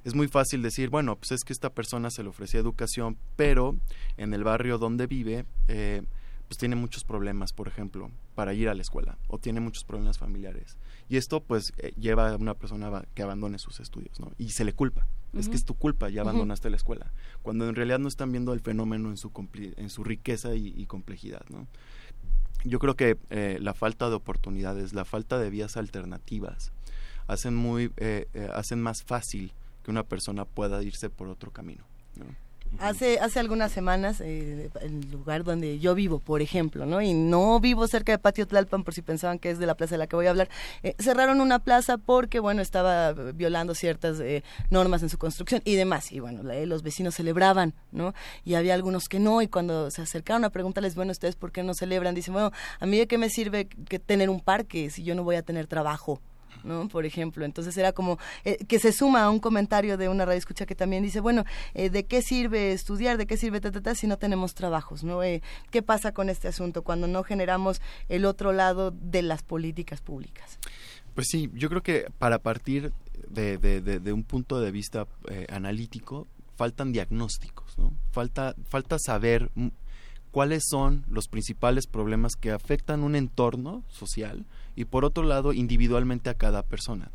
Speaker 37: Eh, es muy fácil decir, bueno, pues es que esta persona se le ofrecía educación, pero en el barrio donde vive, eh, pues tiene muchos problemas, por ejemplo, para ir a la escuela, o tiene muchos problemas familiares. Y esto, pues, eh, lleva a una persona que abandone sus estudios, ¿no? Y se le culpa. Es que es tu culpa, ya abandonaste la escuela. Cuando en realidad no están viendo el fenómeno en su, en su riqueza y, complejidad, ¿no? Yo creo que eh, la falta de oportunidades, la falta de vías alternativas, hacen, muy, hacen más fácil que una persona pueda irse por otro camino.
Speaker 1: Hace, hace algunas semanas, eh, el lugar donde yo vivo, por ejemplo, ¿no? Y no vivo cerca de Patio Tlalpan, por si pensaban que es de la plaza de la que voy a hablar, eh, cerraron una plaza porque, bueno, estaba violando ciertas eh, normas en su construcción y demás. Y bueno, los vecinos celebraban, ¿no? Y había algunos que no, y cuando se acercaron a preguntarles, bueno, ¿ustedes por qué no celebran? Dicen, bueno, ¿a mí de qué me sirve que tener un parque si yo no voy a tener trabajo? ¿No? Por ejemplo, entonces era como eh, que se suma a un comentario de una radio escucha que también dice, bueno, eh, ¿de qué sirve estudiar? ¿De qué sirve ta, si no tenemos trabajos? ¿no? Eh, ¿Qué pasa con este asunto cuando no generamos el otro lado de las políticas públicas?
Speaker 37: Pues sí, yo creo que para partir de, de, un punto de vista analítico, faltan diagnósticos, ¿no? Falta, falta saber cuáles son los principales problemas que afectan un entorno social y por otro lado individualmente a cada persona.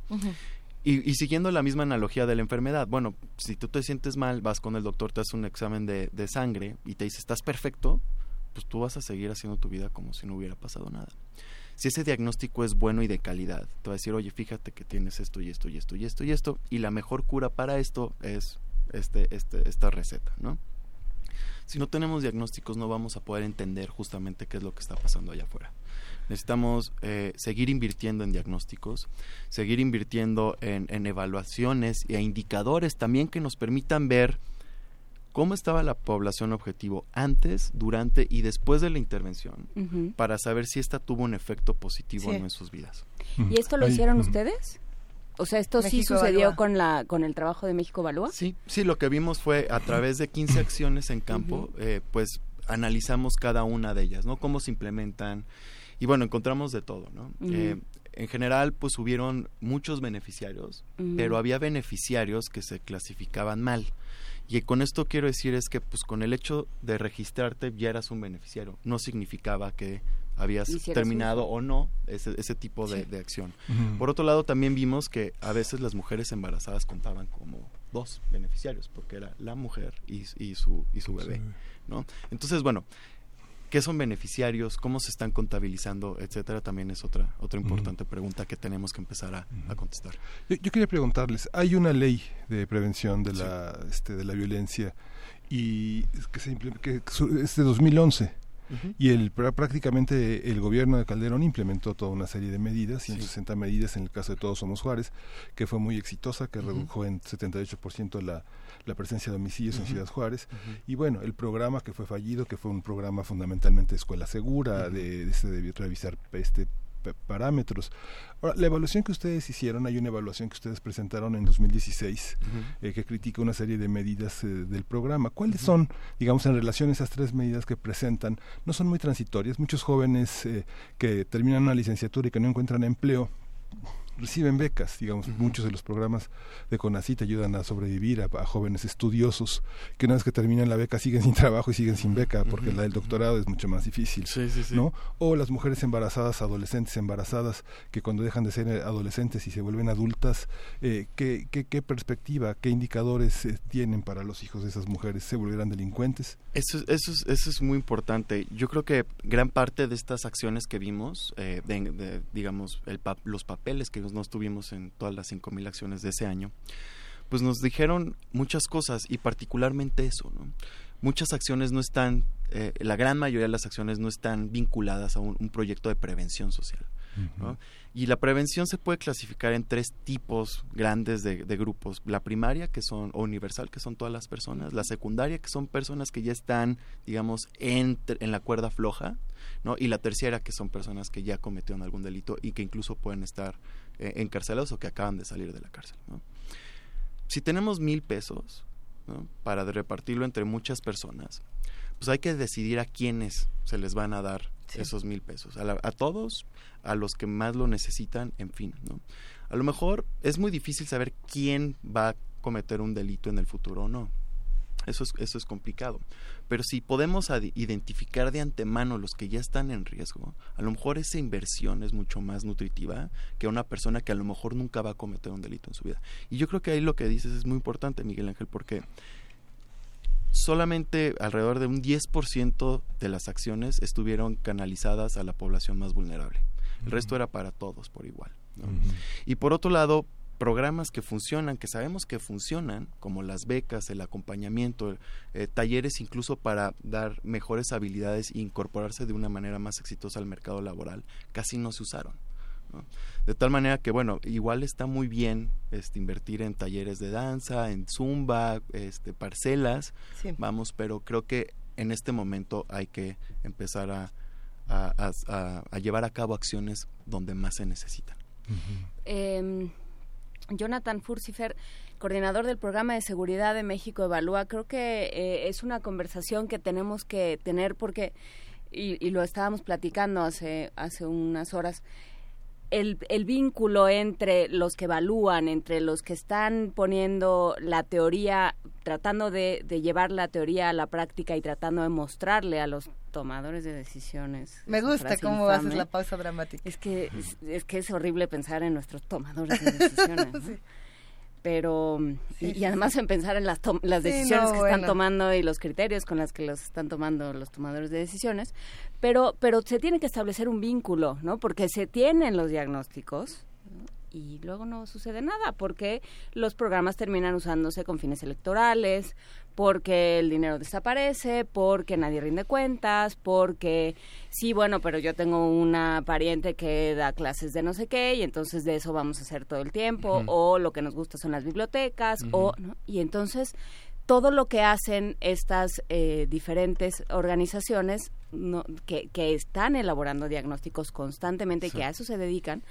Speaker 37: y, siguiendo la misma analogía de la enfermedad, bueno, si tú te sientes mal, vas con el doctor, te hace un examen de, sangre y te dice, estás perfecto, pues tú vas a seguir haciendo tu vida como si no hubiera pasado nada. Si ese diagnóstico es bueno y de calidad, te va a decir, oye, fíjate que tienes esto y esto y esto y esto y esto, y la mejor cura para esto es este, este, esta receta, ¿no? Si no tenemos diagnósticos no vamos a poder entender justamente qué es lo que está pasando allá afuera. Necesitamos eh, seguir invirtiendo en diagnósticos, seguir invirtiendo en, evaluaciones e indicadores también que nos permitan ver cómo estaba la población objetivo antes, durante y después de la intervención para saber si esta tuvo un efecto positivo en sus vidas.
Speaker 3: ¿Y esto lo hicieron ustedes? O sea, esto sí sucedió con la con el trabajo de México Evalúa.
Speaker 37: Sí, sí, lo que vimos fue a través de 15 acciones en campo, eh, pues analizamos cada una de ellas, ¿no? Cómo se implementan y bueno, encontramos de todo, ¿no? Eh, en general, pues hubieron muchos beneficiarios, pero había beneficiarios que se clasificaban mal. Y con esto quiero decir es que pues con el hecho de registrarte ya eras un beneficiario, no significaba que habías terminado o no ese, ese tipo de, acción. Por otro lado, también vimos que a veces las mujeres embarazadas contaban como dos beneficiarios, porque era la mujer y, y su, y su bebé, ¿no? Entonces, bueno, ¿qué son beneficiarios? ¿Cómo se están contabilizando? Etcétera, también es otra, otra importante pregunta que tenemos que empezar a, contestar.
Speaker 2: Yo, quería preguntarles, hay una ley de prevención de, la, este, de la violencia y que, se, que es de 2011 y el, prácticamente el gobierno de Calderón implementó toda una serie de medidas, 160 medidas en el caso de Todos Somos Juárez, que fue muy exitosa, que redujo en 78% la, la presencia de homicidios en Ciudad Juárez. Y bueno, el programa que fue fallido, que fue un programa fundamentalmente de escuela segura, de, de, este, de revisar este parámetros. Ahora, la evaluación que ustedes hicieron, hay una evaluación que ustedes presentaron en 2016 eh, que critica una serie de medidas eh, del programa. ¿Cuáles son, digamos, en relación a esas tres medidas que presentan? No son muy transitorias. Muchos jóvenes eh, que terminan una licenciatura y que no encuentran empleo reciben becas, digamos, muchos de los programas de CONACIT ayudan a sobrevivir a, jóvenes estudiosos que una vez que terminan la beca siguen sin trabajo y siguen sin beca porque la del doctorado es mucho más difícil, ¿no? O las mujeres embarazadas, adolescentes embarazadas que cuando dejan de ser adolescentes y se vuelven adultas, eh, ¿qué, qué, perspectiva, qué indicadores eh, tienen para los hijos de esas mujeres? ¿Se volverán delincuentes?
Speaker 37: Eso, eso, es, eso es muy importante. Yo creo que gran parte de estas acciones que vimos, eh, de, digamos, el los papeles que nos tuvimos en todas las 5.000 acciones de ese año, pues nos dijeron muchas cosas y particularmente eso, ¿no? Muchas acciones no están, eh, la gran mayoría de las acciones no están vinculadas a un, proyecto de prevención social. Y la prevención se puede clasificar en tres tipos grandes de, grupos. La primaria, que son, o universal, que son todas las personas. La secundaria, que son personas que ya están, digamos, en, la cuerda floja. ¿no? Y la tercera, que son personas que ya cometieron algún delito y que incluso pueden estar eh, encarcelados o que acaban de salir de la cárcel. Si tenemos mil pesos para repartirlo entre muchas personas, pues hay que decidir a quiénes se les van a dar sí. esos mil pesos. A, la, a, todos, a los que más lo necesitan, en fin. ¿no? A lo mejor es muy difícil saber quién va a cometer un delito en el futuro o no. Eso es, eso es complicado. Pero si podemos identificar de antemano los que ya están en riesgo, a lo mejor esa inversión es mucho más nutritiva que una persona que a lo mejor nunca va a cometer un delito en su vida. Y yo creo que ahí lo que dices es muy importante, Miguel Ángel, porque solamente alrededor de un 10% de las acciones estuvieron canalizadas a la población más vulnerable. El uh -huh. resto era para todos por igual. ¿no? Uh -huh. Y por otro lado, programas que funcionan, que sabemos que funcionan, como las becas, el acompañamiento, eh, talleres incluso para dar mejores habilidades e incorporarse de una manera más exitosa al mercado laboral, casi no se usaron. ¿No? De tal manera que, bueno, igual está muy bien este, invertir en talleres de danza, en zumba, este, parcelas, sí. vamos, pero creo que en este momento hay que empezar a, a, a, a llevar a cabo acciones donde más se necesitan.
Speaker 3: Uh -huh. eh, Jonathan Furcifer, coordinador del programa de seguridad de México Evalúa, creo que eh, es una conversación que tenemos que tener porque, y, y, lo estábamos platicando hace, hace unas horas, el, el, vínculo entre los que evalúan, entre los que están poniendo la teoría, tratando de, de, llevar la teoría a la práctica y tratando de mostrarle a los tomadores de decisiones.
Speaker 1: Me gusta cómo infame. haces la pausa dramática.
Speaker 3: Es que es, es, que es horrible pensar en nuestros tomadores de decisiones. ¿no? <laughs> sí. Pero, sí, y, y, además en pensar en las, las decisiones sí, no, que bueno. están tomando y los criterios con los que los están tomando los tomadores de decisiones, pero, pero se tiene que establecer un vínculo, ¿no? Porque se tienen los diagnósticos, y luego no sucede nada porque los programas terminan usándose con fines electorales, porque el dinero desaparece, porque nadie rinde cuentas, porque sí, bueno, pero yo tengo una pariente que da clases de no sé qué y entonces de eso vamos a hacer todo el tiempo, uh -huh. o lo que nos gusta son las bibliotecas, uh -huh. o ¿no? y entonces todo lo que hacen estas eh, diferentes organizaciones no, que, que, están elaborando diagnósticos constantemente, sí. que a eso se dedican,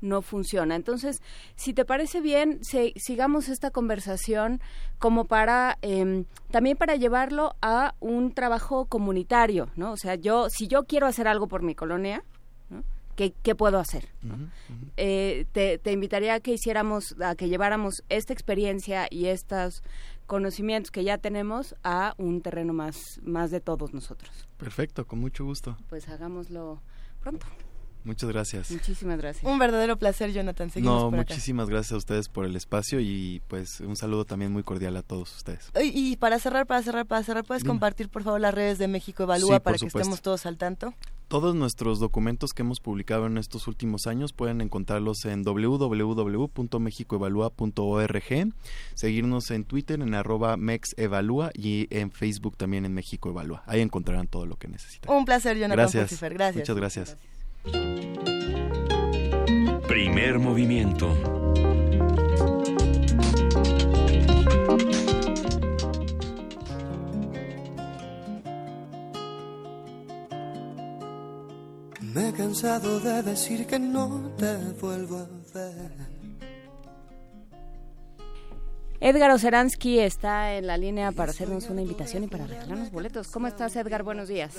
Speaker 3: no funciona. Entonces, si te parece bien, se, sigamos esta conversación como para eh, también para llevarlo a un trabajo comunitario, ¿no? O sea, yo si yo quiero hacer algo por mi colonia, ¿no? ¿Qué, ¿Qué, puedo hacer? ¿no? Uh -huh, uh -huh. Eh, te, te, invitaría a que hiciéramos, a que lleváramos esta experiencia y estos conocimientos que ya tenemos a un terreno más, más de todos nosotros.
Speaker 37: Perfecto, con mucho gusto.
Speaker 3: Pues hagámoslo pronto.
Speaker 37: Muchas gracias.
Speaker 3: Muchísimas gracias.
Speaker 1: Un verdadero placer, Jonathan. Seguimos
Speaker 37: no, muchísimas acá. gracias a ustedes por el espacio y pues un saludo también muy cordial a todos ustedes.
Speaker 1: Y, y para cerrar, para cerrar, para cerrar, ¿puedes Dime. compartir por favor las redes de México Evalúa
Speaker 37: sí,
Speaker 1: para que estemos todos al tanto?
Speaker 37: Todos nuestros documentos que hemos publicado en estos últimos años pueden encontrarlos en www.mexicoevalúa.org, seguirnos en Twitter en arroba mexevalúa y en Facebook también en México Evalúa. Ahí encontrarán todo lo que necesitan.
Speaker 1: Un placer, Jonathan
Speaker 37: gracias.
Speaker 1: Gracias.
Speaker 37: Muchas gracias. gracias.
Speaker 34: Primer movimiento.
Speaker 38: Me he cansado de decir que no te vuelvo a ver.
Speaker 3: Edgar Oceransky está en la línea para hacernos una invitación y para regalarnos boletos. ¿Cómo estás, Edgar? Buenos días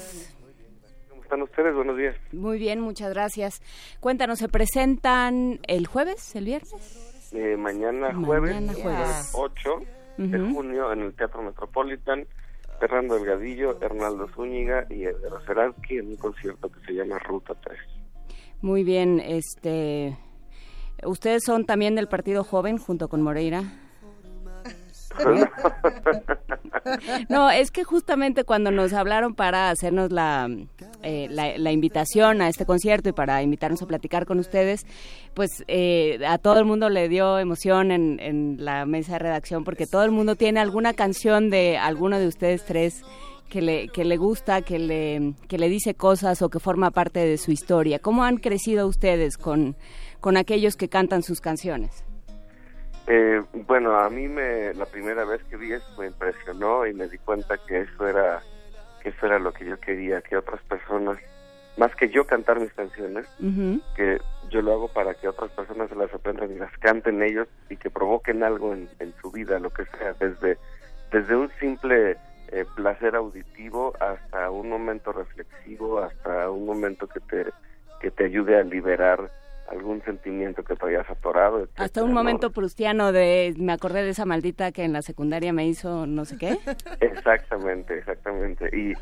Speaker 39: están ustedes? Buenos días.
Speaker 3: Muy bien, muchas gracias. Cuéntanos, ¿se presentan el jueves, el viernes?
Speaker 39: Eh, mañana, jueves, mañana jueves, 8 uh -huh. de junio en el Teatro Metropolitan. Fernando Delgadillo, Hernaldo Zúñiga y Edgar Seransky en un concierto que se llama Ruta 3.
Speaker 3: Muy bien, este ustedes son también del Partido Joven junto con Moreira. <laughs> no, es que justamente cuando nos hablaron para hacernos la, eh, la, invitación a este concierto y para invitarnos a platicar con ustedes, pues eh, a todo el mundo le dio emoción en, en, la mesa de redacción porque todo el mundo tiene alguna canción de alguno de ustedes tres que le, que le gusta, que le, que le dice cosas o que forma parte de su historia. ¿Cómo han crecido ustedes con, con aquellos que cantan sus canciones?
Speaker 39: Eh, bueno, a mí me, la primera vez que vi eso me impresionó y me di cuenta que eso era, que eso era lo que yo quería, que otras personas, más que yo cantar mis canciones, que yo lo hago para que otras personas se las aprendan y las canten ellos y que provoquen algo en, en su vida, lo que sea, desde, desde un simple eh, placer auditivo hasta un momento reflexivo, hasta un momento que te, que te ayude a liberar algún sentimiento que te hayas atorado.
Speaker 3: Hasta un momento prustiano de, me acordé de esa maldita que en la secundaria me hizo no sé qué. <laughs>
Speaker 39: exactamente, exactamente. Y,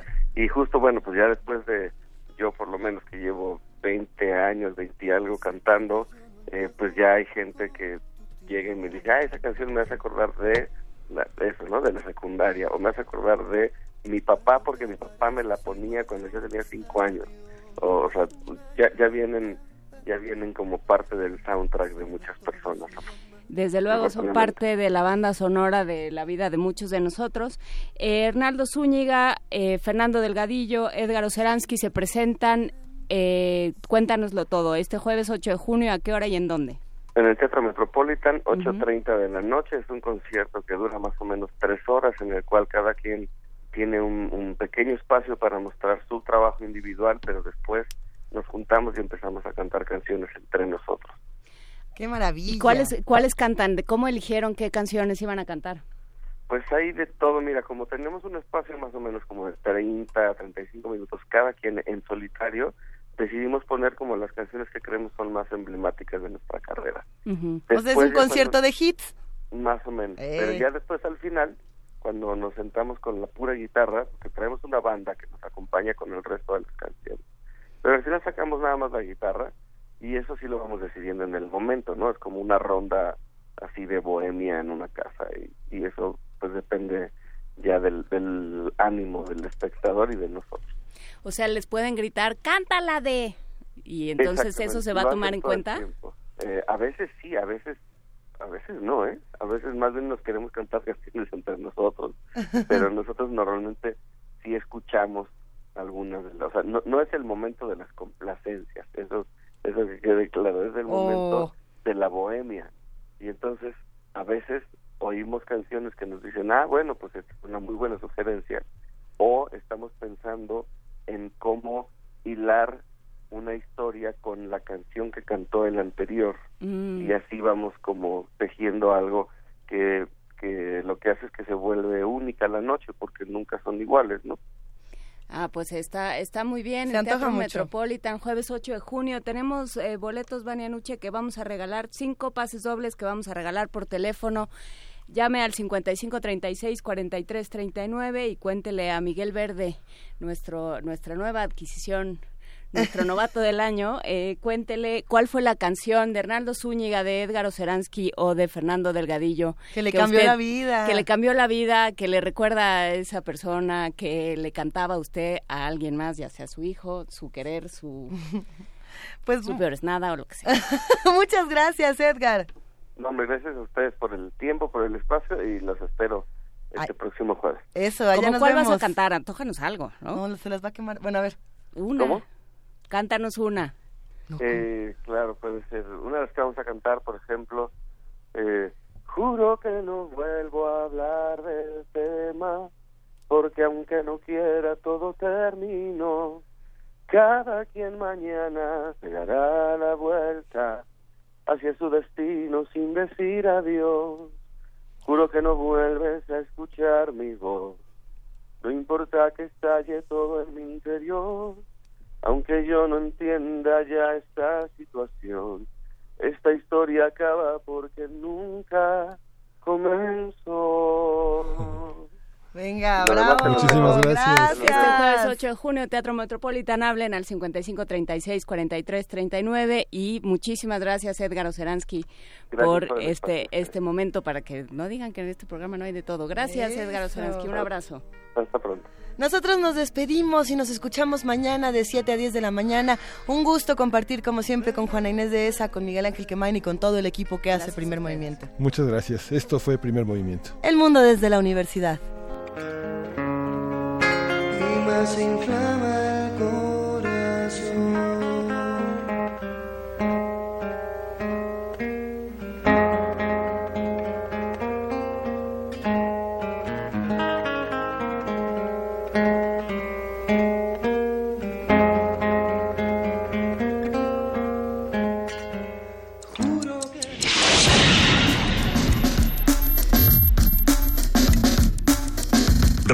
Speaker 39: y justo, bueno, pues ya después de, yo por lo menos que llevo 20 años, 20 y algo cantando, eh, pues ya hay gente que llega y me dice, ah, esa canción me hace acordar de, la, de eso, ¿no? De la secundaria, o me hace acordar de mi papá porque mi papá me la ponía cuando yo tenía 5 años. O, o sea, ya, ya vienen ya vienen como parte del soundtrack de muchas personas.
Speaker 3: Desde luego son parte de la banda sonora de la vida de muchos de nosotros. Eh, Hernaldo Zúñiga, eh, Fernando Delgadillo, Edgar Oceransky se presentan. Eh, cuéntanoslo todo. Este jueves 8 de junio, ¿a qué hora y en dónde?
Speaker 39: En el Teatro Metropolitan, 8.30 de la noche. Es un concierto que dura más o menos tres horas, en el cual cada quien tiene un pequeño espacio para mostrar su trabajo individual, pero después nos juntamos y empezamos a cantar canciones entre nosotros.
Speaker 1: ¡Qué maravilla!
Speaker 3: ¿Y cuáles, cuáles cantan? ¿Cómo eligieron qué canciones iban a cantar?
Speaker 39: Pues hay de todo, mira, como tenemos un espacio más o menos como de 30, 35 minutos cada quien en solitario, decidimos poner como las canciones que creemos son más emblemáticas de nuestra carrera.
Speaker 1: ¿O sea, es un concierto de hits?
Speaker 39: Más o menos. Pero ya después al final, cuando nos sentamos con la pura guitarra, porque traemos una banda que nos acompaña con el resto de las canciones, pero al final sacamos nada más la guitarra y eso sí lo vamos decidiendo en el momento, ¿no? Es como una ronda así de bohemia en una casa y, y eso pues depende ya del, del ánimo del espectador y de nosotros.
Speaker 3: O sea, les pueden gritar, cántala de... Y entonces eso se va a tomar en cuenta.
Speaker 39: Eh, a veces sí, a veces a veces no, ¿eh? A veces más bien nos queremos cantar <laughs> canciones entre nosotros, <laughs> pero nosotros normalmente sí escuchamos algunas de las, o sea, no, no es el momento de las complacencias, eso, eso que quede claro, es el momento
Speaker 1: Oh.
Speaker 39: de la bohemia. Y entonces, a veces oímos canciones que nos dicen, ah, bueno, pues es una muy buena sugerencia, o estamos pensando en cómo hilar una historia con la canción que cantó el anterior
Speaker 3: Mm.
Speaker 39: y así vamos como tejiendo algo que, que lo que hace es que se vuelve única la noche porque nunca son iguales, ¿no?
Speaker 3: Ah, pues está, está muy bien.
Speaker 1: Se
Speaker 3: el Teatro
Speaker 1: mucho.
Speaker 3: Metropolitan, jueves 8 de junio. Tenemos eh, boletos, Vania Nuche, que vamos a regalar, cinco pases dobles que vamos a regalar por teléfono. Llame al 5536-4339 y cuéntele a Miguel Verde, nuestro, nuestra nueva adquisición, nuestro <laughs> novato del año. Eh, cuéntele cuál fue la canción de Hernaldo Zúñiga, de Edgar Oceransky o de Fernando Delgadillo.
Speaker 1: Que le cambió la vida.
Speaker 3: Que le cambió la vida, que le recuerda a esa persona que le cantaba a usted a alguien más, ya sea su hijo, su querer, su, <laughs>
Speaker 1: Pues
Speaker 3: su peor es nada o lo que sea. <laughs>
Speaker 1: muchas gracias, Edgar.
Speaker 39: No, hombre, gracias a ustedes por el tiempo, por el espacio y los espero este próximo jueves.
Speaker 1: Eso, allá
Speaker 3: ¿Cómo
Speaker 1: nos
Speaker 3: cuál
Speaker 1: vemos.
Speaker 3: vas a cantar? Antójanos algo, ¿no?
Speaker 1: No, se las va a quemar. Bueno, a ver.
Speaker 3: Una.
Speaker 39: ¿Cómo?
Speaker 3: Cántanos una.
Speaker 39: Eh, claro, puede ser. Una de las que vamos a cantar, por ejemplo, eh, Juro que no vuelvo a hablar del tema, porque aunque no quiera todo termino. Cada quien mañana se dará la vuelta hacia su destino sin decir adiós. Juro que no vuelves a escuchar mi voz. No importa que estalle todo en mi interior, aunque yo no entienda ya esta situación. Esta historia acaba porque nunca comenzó.
Speaker 1: Venga, bravo.
Speaker 2: Muchísimas gracias.
Speaker 3: Este jueves 8 de junio, Teatro Metropolitan, hablen al 55 36 43 39 y muchísimas gracias Edgar Oceransky
Speaker 39: Gracias
Speaker 3: por este este momento para que no digan que en este programa no hay de todo. Gracias Edgar
Speaker 1: Eso.
Speaker 3: Oceransky, un abrazo.
Speaker 39: Hasta pronto.
Speaker 1: Nosotros nos despedimos y nos escuchamos mañana de 7 a 10 de la mañana. Un gusto compartir como siempre con Juana Inés de ESA, con Miguel Ángel Quemain y con todo el equipo que hace Primer Movimiento.
Speaker 2: Muchas gracias. Esto fue Primer Movimiento.
Speaker 1: El mundo desde la universidad. más se inflama